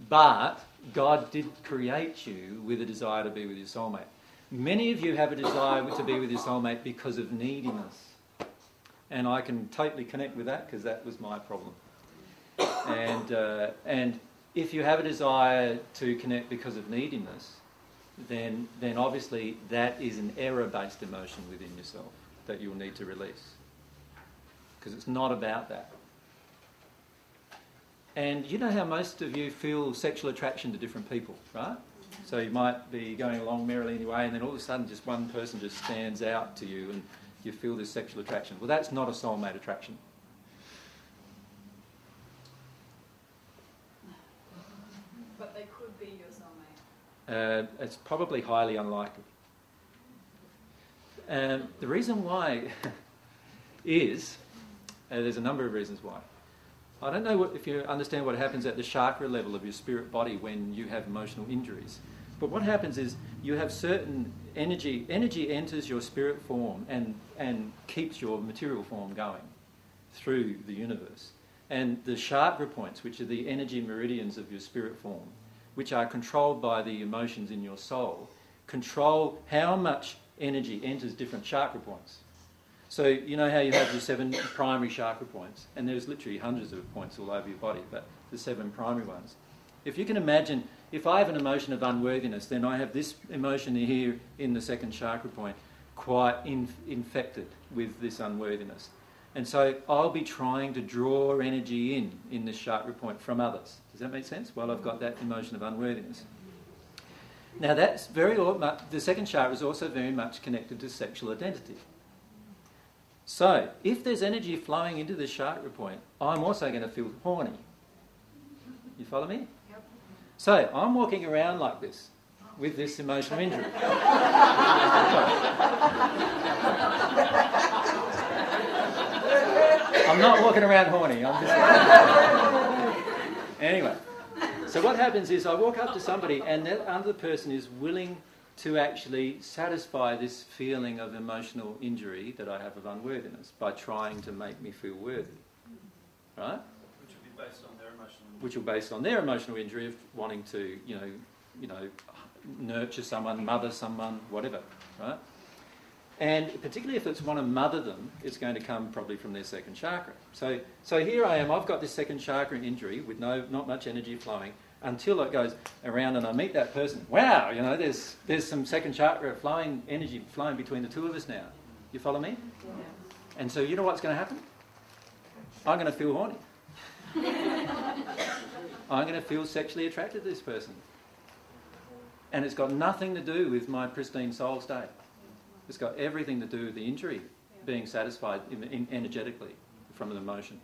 But God did create you with a desire to be with your soulmate. Many of you have a desire to be with your soulmate because of neediness. And I can totally connect with that because that was my problem. And, uh, and if you have a desire to connect because of neediness, then, then obviously that is an error based emotion within yourself that you'll need to release. Because it's not about that. And you know how most of you feel sexual attraction to different people, right? So you might be going along merrily anyway, and then all of a sudden just one person just stands out to you and you feel this sexual attraction. Well, that's not a soulmate attraction. But they could be your soulmate. Uh, it's probably highly unlikely. Um, the reason why is uh, there's a number of reasons why. I don't know what, if you understand what happens at the chakra level of your spirit body when you have emotional injuries. But what happens is you have certain energy. Energy enters your spirit form and, and keeps your material form going through the universe. And the chakra points, which are the energy meridians of your spirit form, which are controlled by the emotions in your soul, control how much energy enters different chakra points. So you know how you have the seven primary chakra points, and there's literally hundreds of points all over your body, but the seven primary ones. If you can imagine, if I have an emotion of unworthiness, then I have this emotion here in the second chakra point quite in, infected with this unworthiness. And so I'll be trying to draw energy in in this chakra point from others. Does that make sense? Well, I've got that emotion of unworthiness. Now that's very the second chakra is also very much connected to sexual identity. So if there's energy flowing into the chakra point, I'm also going to feel horny. You follow me? Yep. So I'm walking around like this with this emotional injury. I'm not walking around horny. I'm just anyway. So what happens is I walk up to somebody and that other person is willing to actually satisfy this feeling of emotional injury that I have of unworthiness by trying to make me feel worthy. Right? Which will be based on their emotional Which will be based on their emotional injury of wanting to, you know, you know, nurture someone, mother someone, whatever. Right? And particularly if it's want to mother them, it's going to come probably from their second chakra. So, so here I am, I've got this second chakra injury with no, not much energy flowing until it goes around and I meet that person. Wow, you know, there's, there's some second chakra flowing, energy flowing between the two of us now. You follow me? Yeah. And so you know what's going to happen? I'm going to feel horny. I'm going to feel sexually attracted to this person. And it's got nothing to do with my pristine soul state. It's got everything to do with the injury being satisfied in, in, energetically from an emotion.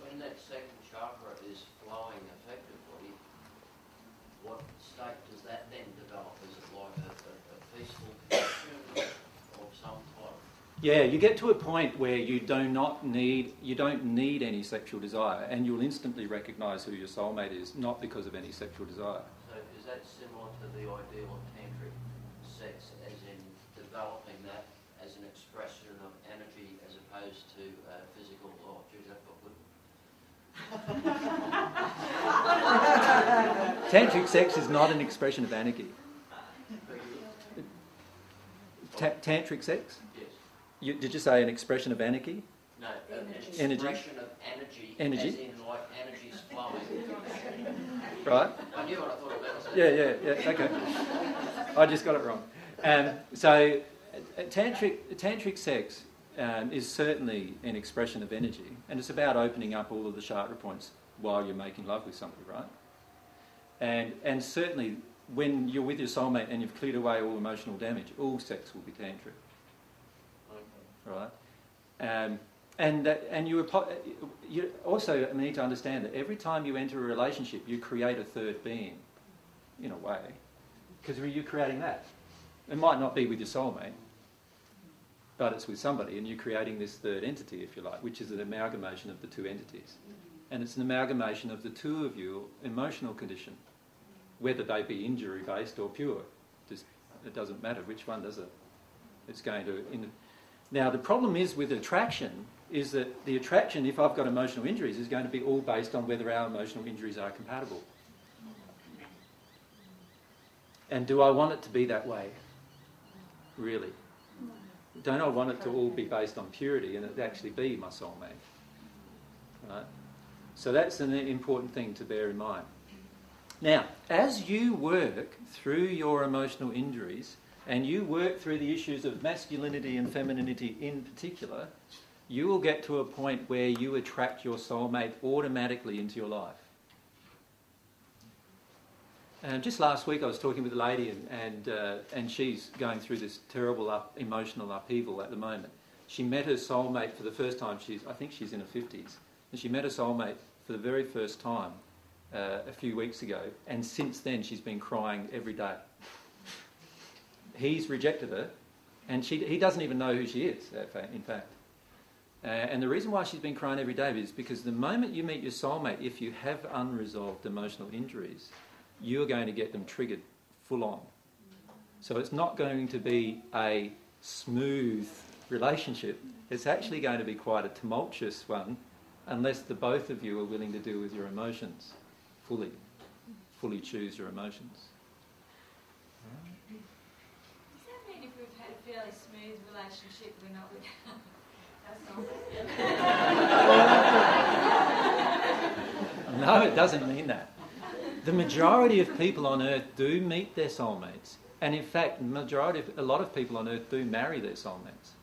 When that second chakra is flowing effectively, what state does that then develop? Is it like a, a, a peaceful connection of some type? Yeah, you get to a point where you do not need you don't need any sexual desire, and you'll instantly recognise who your soulmate is, not because of any sexual desire. So is that similar to the ideal of tantric sex, as in developing that as an expression of energy as opposed to uh, physical? Oh, geez, that got good. Tantric sex is not an expression of anarchy. Ta- tantric sex? Yes. You, did you say an expression of anarchy? No, an Energy. expression of energy, Energy. as in like energy's flowing. Right? I knew what I thought about. Yeah, yeah, yeah. Okay. I just got it wrong. Um, so, uh, tantric tantric sex um, is certainly an expression of energy, and it's about opening up all of the chakra points while you're making love with somebody, right? And and certainly when you're with your soulmate and you've cleared away all emotional damage, all sex will be tantric, right? Um, and that, and you, you also need to understand that every time you enter a relationship, you create a third being, in a way, because you're creating that. It might not be with your soulmate, but it's with somebody, and you're creating this third entity, if you like, which is an amalgamation of the two entities. And it's an amalgamation of the two of your emotional condition, whether they be injury based or pure. Just, it doesn't matter which one, does it? It's going to. In, Now, the problem is with attraction is that the attraction, if I've got emotional injuries, is going to be all based on whether our emotional injuries are compatible. And do I want it to be that way? Really? Don't I want it to all be based on purity and it actually be my soulmate? Right? So that's an important thing to bear in mind. Now, as you work through your emotional injuries and you work through the issues of masculinity and femininity in particular, you will get to a point where you attract your soulmate automatically into your life. And just last week, I was talking with a lady, and and, uh, and she's going through this terrible up, emotional upheaval at the moment. She met her soulmate for the first time. She's, I think she's in her fifties, and she met her soulmate for the very first time uh, a few weeks ago. And since then, she's been crying every day. He's rejected her, and she, he doesn't even know who she is. In fact, uh, and the reason why she's been crying every day is because the moment you meet your soulmate, if you have unresolved emotional injuries, you're going to get them triggered full on. So it's not going to be a smooth relationship. It's actually going to be quite a tumultuous one unless the both of you are willing to deal with your emotions fully, fully choose your emotions. Does that mean if we've had a fairly smooth relationship, we're not with no, it doesn't mean that. The majority of people on earth do meet their soulmates, and in fact, majority of, a lot of people on earth do marry their soulmates.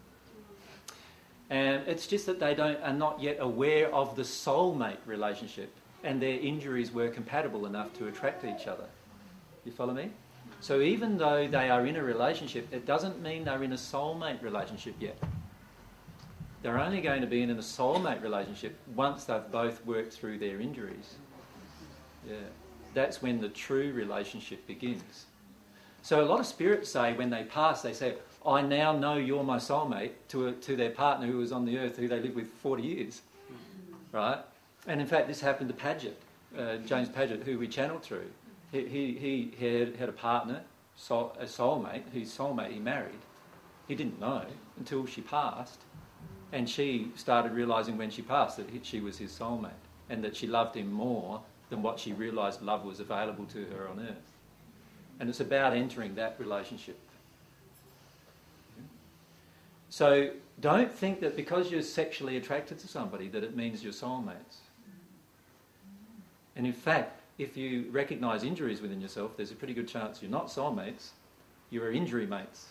And it's just that they don't are not yet aware of the soulmate relationship, and their injuries were compatible enough to attract each other. You follow me? So even though they are in a relationship, it doesn't mean they're in a soulmate relationship yet. They're only going to be in a soulmate relationship once they've both worked through their injuries. Yeah. That's when the true relationship begins. So a lot of spirits say when they pass, they say, I now know you're my soulmate to, a, to their partner who was on the earth who they lived with 40 years. Right? And in fact, this happened to Padgett, uh, James Padgett, who we channeled through. He, he, he had, had a partner, soul, a soulmate, whose soulmate he married. He didn't know until she passed. And she started realizing when she passed that she was his soulmate and that she loved him more than what she realized love was available to her on earth. And it's about entering that relationship. So don't think that because you're sexually attracted to somebody that it means you're soulmates. And in fact, if you recognize injuries within yourself, there's a pretty good chance you're not soulmates, you are injury mates.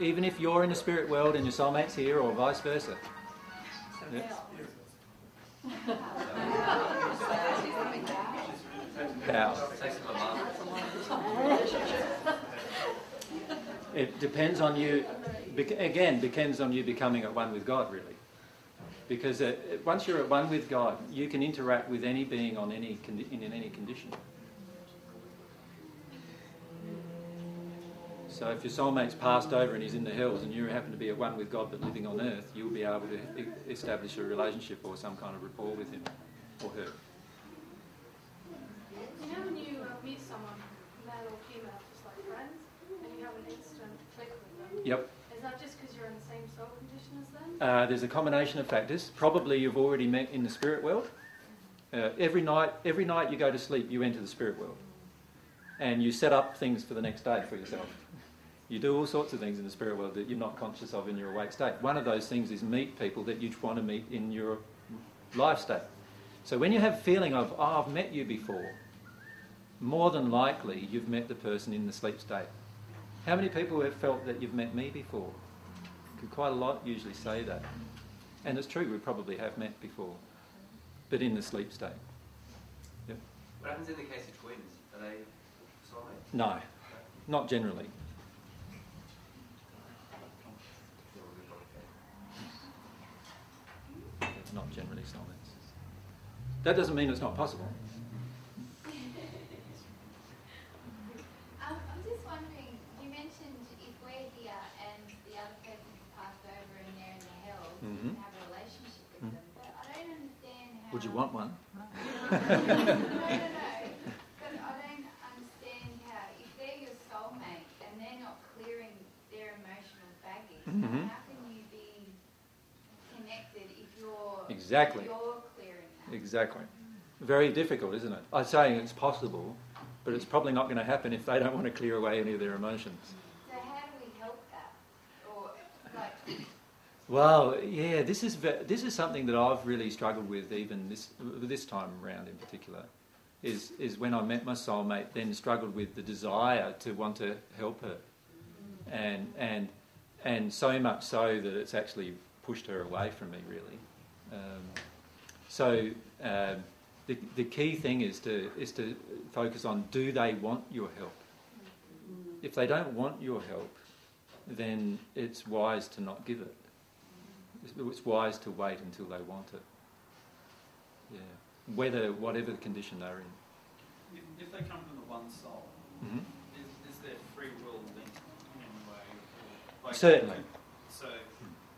Even if you're in the spirit world and your soulmate's here, or vice versa. It depends on you, again, depends on you becoming at one with God, really. Because uh, once you're at one with God, you can interact with any being on any in any condition. So if your soulmate's passed over and he's in the hills and you happen to be at one with God but living on earth, you'll be able to establish a relationship or some kind of rapport with him or her. You know when you uh, meet someone, male or female, just like friends, and you have an instant click with them? Yep. Is that just because you're in the same soul condition as them? Uh, there's a combination of factors. Probably you've already met in the spirit world. Uh, every night, every night you go to sleep, you enter the spirit world, and you set up things for the next day for yourself. You do all sorts of things in the spirit world that you're not conscious of in your awake state. One of those things is meet people that you'd want to meet in your life state. So when you have feeling of, oh, I've met you before, more than likely you've met the person in the sleep state. How many people have felt that you've met me before? Quite a lot usually say that. And it's true, we probably have met before, but in the sleep state. Yep. What happens in the case of twins? Are they soulmates? No, not generally. Not generally soulmates. That doesn't mean it's not possible. Um, I'm just wondering, you mentioned if we're here and the other person's passed over and they're in the hills, Mhm. you can have a relationship with Mm. them. But I don't understand how. Would you want one? no, no, no. But I don't understand how, if they're your soulmate and they're not clearing Exactly. You're clearing that. Exactly. Very difficult, isn't it? I'm saying it's possible, but it's probably not going to happen if they don't want to clear away any of their emotions. So how do we help that? Or like Well, yeah, this is ve- this is something that I've really struggled with, even this this time round in particular. Is is when I met my soulmate, then struggled with the desire to want to help her, and and and so much so that it's actually pushed her away from me, really. Um, so um, the the key thing is to is to focus on do they want your help? If they don't want your help, then it's wise to not give it. It's- wise to wait until they want it. Yeah. Whether, whatever the condition they're in. If, if they come from the one soul, Mhm. is, is there free will linked in any way? Or, Certainly. So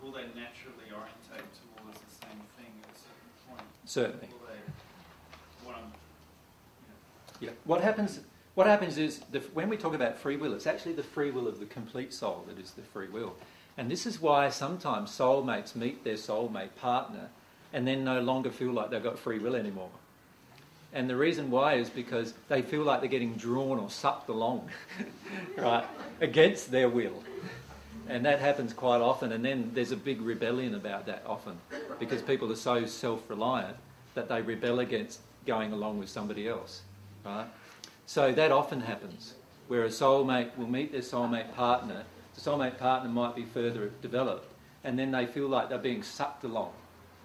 will they naturally orientate towards the same thing at a certain point? Certainly. Yeah. What happens? What happens is the, when we talk about free will, it's actually the free will of the complete soul that is the free will, and this is why sometimes soulmates meet their soulmate partner, and then no longer feel like they've got free will anymore. And the reason why is because they feel like they're getting drawn or sucked along, right, against their will. And that happens quite often, and then there's a big rebellion about that often because people are so self reliant that they rebel against going along with somebody else, right? So that often happens where a soulmate will meet their soulmate partner, the soulmate partner might be further developed, and then they feel like they're being sucked along,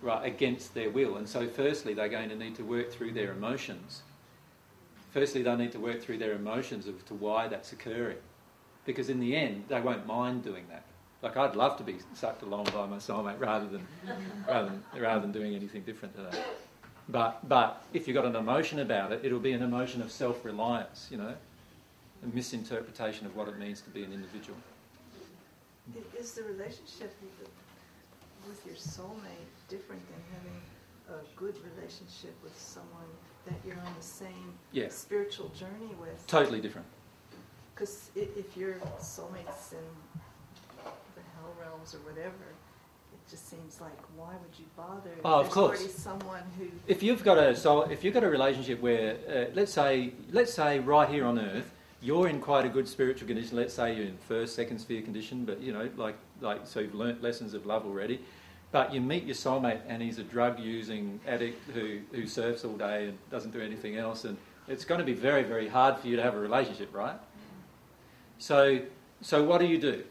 right, against their will. And so, firstly, they're going to need to work through their emotions. Firstly, they'll need to work through their emotions as to why that's occurring. Because in the end, they won't mind doing that. Like, I'd love to be sucked along by my soulmate rather than, rather than, rather than doing anything different to that. But, but if you've got an emotion about it, it'll be an emotion of self reliance, you know, a misinterpretation of what it means to be an individual. Is the relationship with, with your soulmate different than having a good relationship with someone that you're on the same Yeah. spiritual journey with? Totally different. Because if your soulmate's in the hell realms or whatever, it just seems like why would you bother? if Oh, of course. already someone who. If you've got a so if you've got a relationship where uh, let's say let's say right here on earth you're in quite a good spiritual condition. Let's say you're in first, second sphere condition, but you know like like so you've learnt lessons of love already. But you meet your soulmate and he's a drug using addict who who surfs all day and doesn't do anything else, and it's going to be very very hard for you to have a relationship, right? So so what do you do?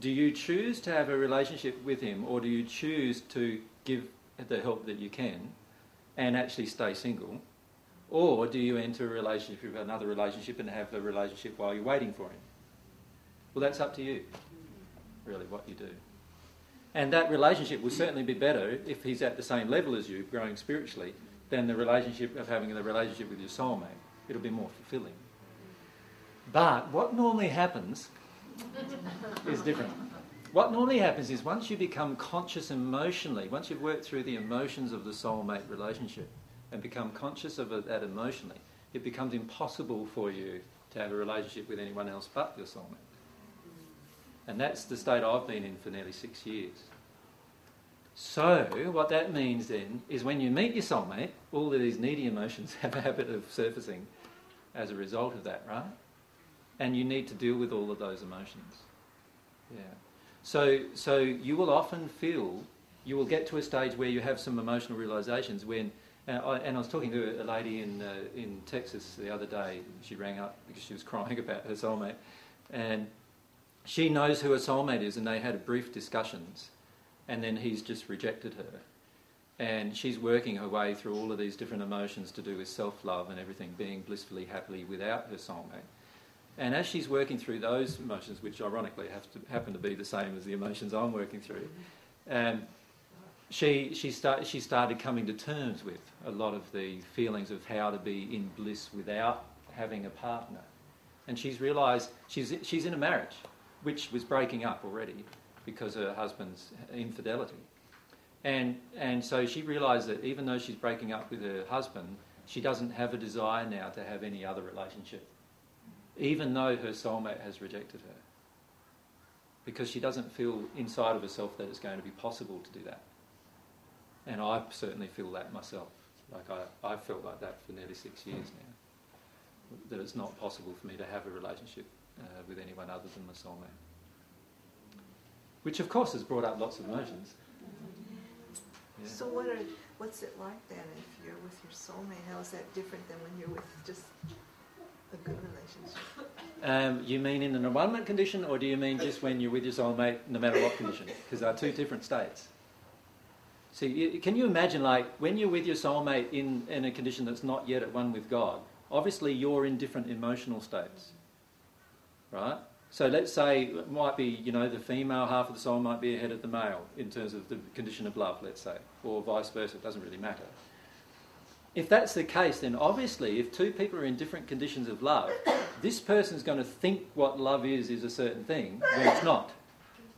Do you choose to have a relationship with him, or do you choose to give the help that you can and actually stay single? Or do you enter a relationship with another relationship and have a relationship while you're waiting for him? Well, that's up to you, really, what you do. And that relationship will certainly be better if he's at the same level as you, growing spiritually, than the relationship of having the relationship with your soulmate. It'll be more fulfilling. But what normally happens is different. What normally happens is once you become conscious emotionally, once you've worked through the emotions of the soulmate relationship and become conscious of it, that emotionally, it becomes impossible for you to have a relationship with anyone else but your soulmate. And that's the state I've been in for nearly six years. So, what that means then is when you meet your soulmate, all of these needy emotions have a habit of surfacing as a result of that, right? And you need to deal with all of those emotions. Yeah. So, so you will often feel, you will get to a stage where you have some emotional realizations when, and I, and I was talking to a lady in, uh, in Texas the other day, she rang up because she was crying about her soulmate, and she knows who her soulmate is, and they had brief discussions, and then he's just rejected her. And she's working her way through all of these different emotions to do with self love and everything, being blissfully happily without her soulmate. And as she's working through those emotions, which ironically to happen to be the same as the emotions I'm working through, um, she, she, start, she started coming to terms with a lot of the feelings of how to be in bliss without having a partner. And she's realised she's, she's in a marriage which was breaking up already because of her husband's infidelity. And, and so she realised that even though she's breaking up with her husband, she doesn't have a desire now to have any other relationship, even though her soulmate has rejected her. Because she doesn't feel inside of herself that it's going to be possible to do that. And I certainly feel that myself. Like I, I've felt like that for nearly six years now. That it's not possible for me to have a relationship uh, with anyone other than my soulmate. Which, of course, has brought up lots of emotions. Yeah. So what are, what's it like then if you're with your soulmate? How is that different than when you're with just a good relationship? Um, you mean in an abandonment condition, or do you mean just when you're with your soulmate, no matter what condition? Because they're two different states. See, you, can you imagine, like, when you're with your soulmate in, in a condition that's not yet at one with God, obviously you're in different emotional states, right? So let's say it might be, you know, the female half of the soul might be ahead of the male in terms of the condition of love, let's say, or vice versa, it doesn't really matter. If that's the case, then obviously, if two people are in different conditions of love, this person's going to think what love is is a certain thing when it's not.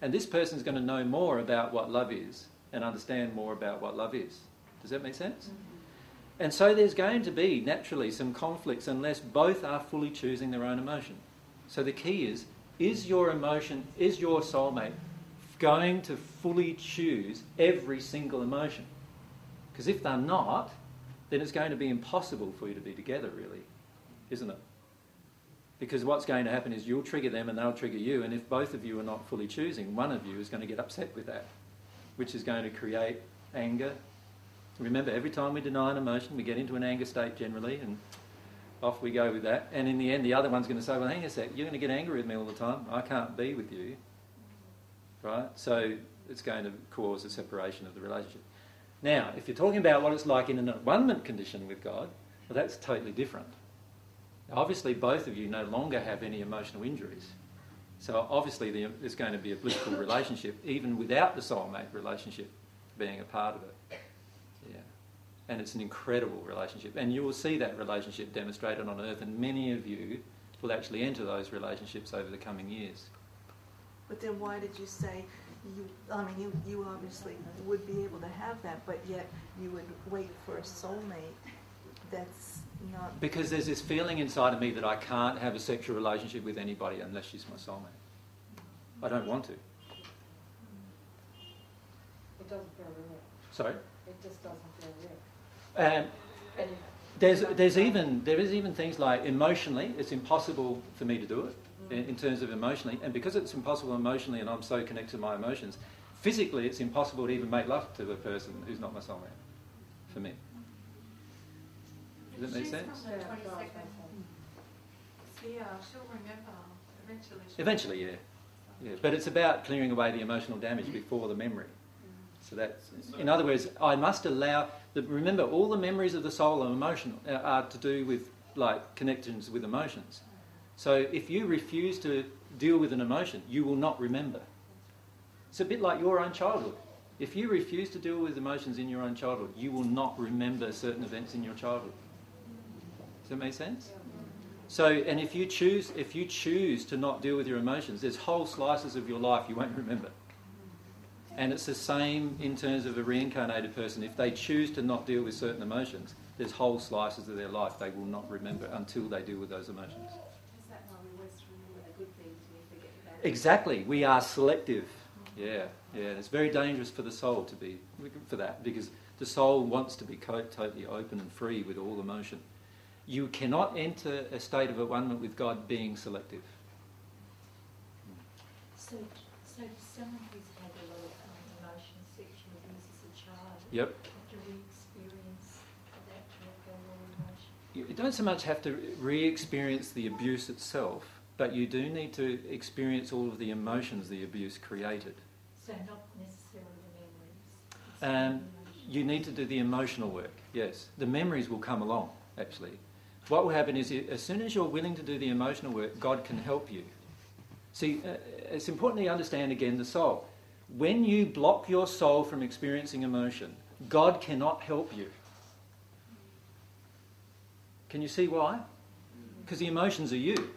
And this person's going to know more about what love is and understand more about what love is. Does that make sense? Mm-hmm. And so there's going to be naturally some conflicts unless both are fully choosing their own emotion. So the key is is your emotion, is your soulmate going to fully choose every single emotion? Because if they're not, then it's going to be impossible for you to be together, really, isn't it? Because what's going to happen is you'll trigger them and they'll trigger you, and if both of you are not fully choosing, one of you is going to get upset with that, which is going to create anger. Remember, every time we deny an emotion, we get into an anger state generally, and off we go with that. And in the end, the other one's going to say, well, hang a sec, you're going to get angry with me all the time. I can't be with you. Right? So it's going to cause a separation of the relationship. Now, if you're talking about what it's like in an abandonment condition with God, well, that's totally different. Obviously, both of you no longer have any emotional injuries. So obviously, there's going to be a blissful relationship, even without the soulmate relationship being a part of it Yeah. and it's an incredible relationship. And you will see that relationship demonstrated on earth, and many of you will actually enter those relationships over the coming years. But then why did you say you, I mean, you, you obviously would be able to have that, but yet you would wait for a soulmate that's not. Because there's this feeling inside of me that I can't have a sexual relationship with anybody unless she's my soulmate. I don't want to. It doesn't feel real. Sorry? It just doesn't feel real. Um, there's, there's even, there is even things like emotionally, it's impossible for me to do it in, in, terms of emotionally. And because it's impossible emotionally and I'm so connected to my emotions, physically it's impossible to even make love to a person who's not my soulmate for me. Does that make sense? Yeah, she'll remember eventually. Eventually, yeah. Yeah, but it's about clearing away the emotional damage before the memory. So that's, in other words, I must allow. The, remember, all the memories of the soul are emotional, uh, are to do with like connections with emotions. So if you refuse to deal with an emotion, you will not remember. It's a bit like your own childhood. If you refuse to deal with emotions in your own childhood, you will not remember certain events in your childhood. Does that make sense? So, and if you choose, if you choose to not deal with your emotions, there's whole slices of your life you won't remember. And it's the same in terms of a reincarnated person. If they choose to not deal with certain emotions, there's whole slices of their life they will not remember until they deal with those emotions. Exactly. We are selective. Yeah, yeah. It's very dangerous for the soul to be for that because the soul wants to be totally open and free with all emotion. You cannot enter a state of one with God being selective. So, so someone who's had a lot of um, emotion, sexual abuse as a child, Yep. You don't so much have to re experience the abuse itself, but you do need to experience all of the emotions the abuse created. So, not necessarily the memories. Um, you need to do the emotional work, yes. The memories will come along, actually. What will happen is, as soon as you're willing to do the emotional work, God can help you. See, uh, it's important to understand again the soul. When you block your soul from experiencing emotion, God cannot help you. Can you see why? Because the emotions are you.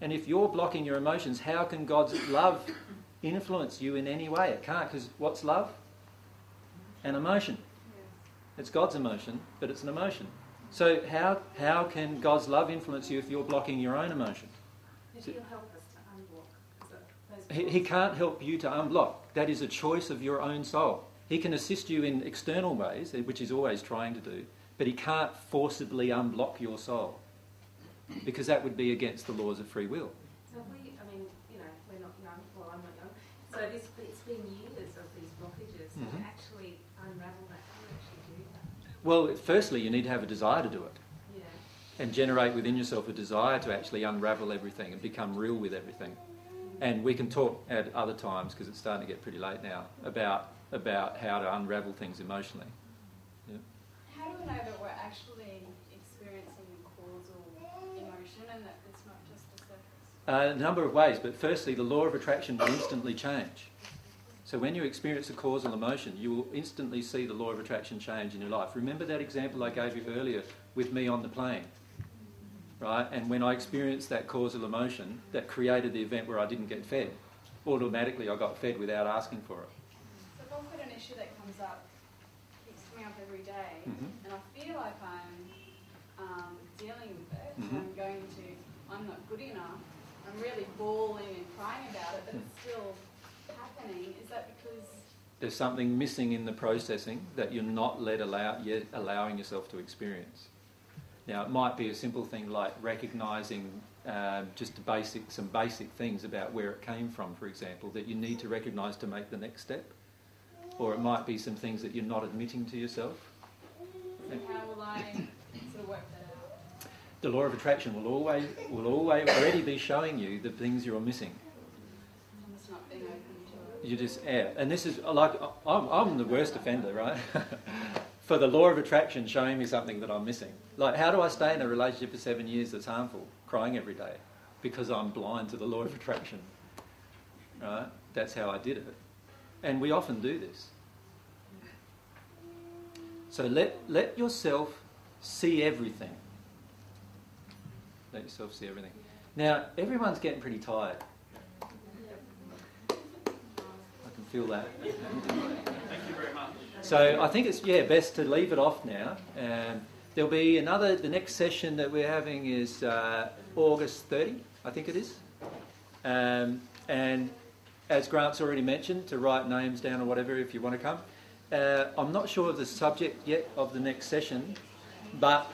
And if you're blocking your emotions, how can God's love influence you in any way? It can't, because what's love? An emotion. It's God's emotion, but it's an emotion. So how, how can God's love influence you if you're blocking your own emotion? He'll help us to unblock. He, he can't help you to unblock. That is a choice of your own soul. He can assist you in external ways, which he's always trying to do, but he can't forcibly unblock your soul because that would be against the laws of free will. So we, I mean, you know, we're not young, well, I'm not young, so this, it's been years of these blockages Mhm. to actually unravel that, how do actually do that? Well, firstly, you need to have a desire to do it Yeah. and generate within yourself a desire to actually unravel everything and become real with everything. And we can talk at other times because it's starting to get pretty late now about about how to unravel things emotionally. Yeah. How do we know that we're actually experiencing causal emotion and that it's not just a surface? Uh, a number of ways, but firstly, the law of attraction will instantly change. So when you experience a causal emotion, you will instantly see the law of attraction change in your life. Remember that example I gave you earlier with me on the plane, right? And when I experienced that causal emotion, that created the event where I didn't get fed. Automatically, I got fed without asking for it. So if I've got an issue that comes up, keeps coming up every day, Mhm. and I feel like I'm um, dealing with it, Mhm. and I'm going to, I'm not good enough, I'm really bawling and crying about it, but it's still happening, is that because There's something missing in the processing that you're not let allow, yet allowing yourself to experience. Now, it might be a simple thing like recognising um, just basic, some basic things about where it came from, for example, that you need to recognise to make the next step. Or it might be some things that you're not admitting to yourself. So how will I sort of work that? The law of attraction will always, will always already be showing you the things you're missing. I'm just not being open to it. You just yeah, and this is like I'm, I'm the worst offender, right? for the law of attraction showing me something that I'm missing. Like, how do I stay in a relationship for seven years that's harmful, crying every day, because I'm blind to the law of attraction? Right? That's how I did it, and we often do this. So let let yourself see everything. Let yourself see everything. Now, everyone's getting pretty tired. I can feel that. Thank you very much. So I think it's yeah best to leave it off now. Um, there'll be another. The next session that we're having is uh, August 30, I think it is. Um, and as Grant's already mentioned, to write names down or whatever if you want to come. Uh, I'm not sure of the subject yet of the next session, but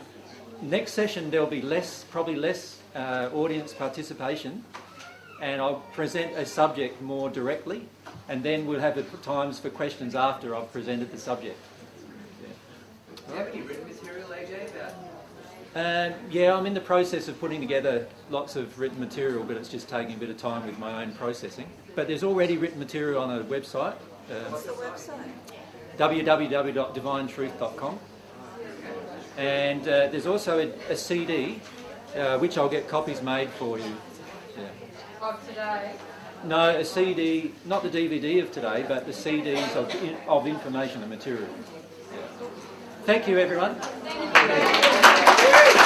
next session there'll be less, probably less uh, audience participation, and I'll present a subject more directly, and then we'll have the times for questions after I've presented the subject. Do you have any written material, AJ, about Um, yeah, I'm in the process of putting together lots of written material, but it's just taking a bit of time with my own processing. But there's already written material on a website. Um, What's the website? www.divinetruth.com. And uh, there's also a, a CD, uh, which I'll get copies made for you. Yeah. Of today? No, a CD, not the DVD of today, but the CDs of, of information and material. Yeah. Thank you, everyone. Thank you.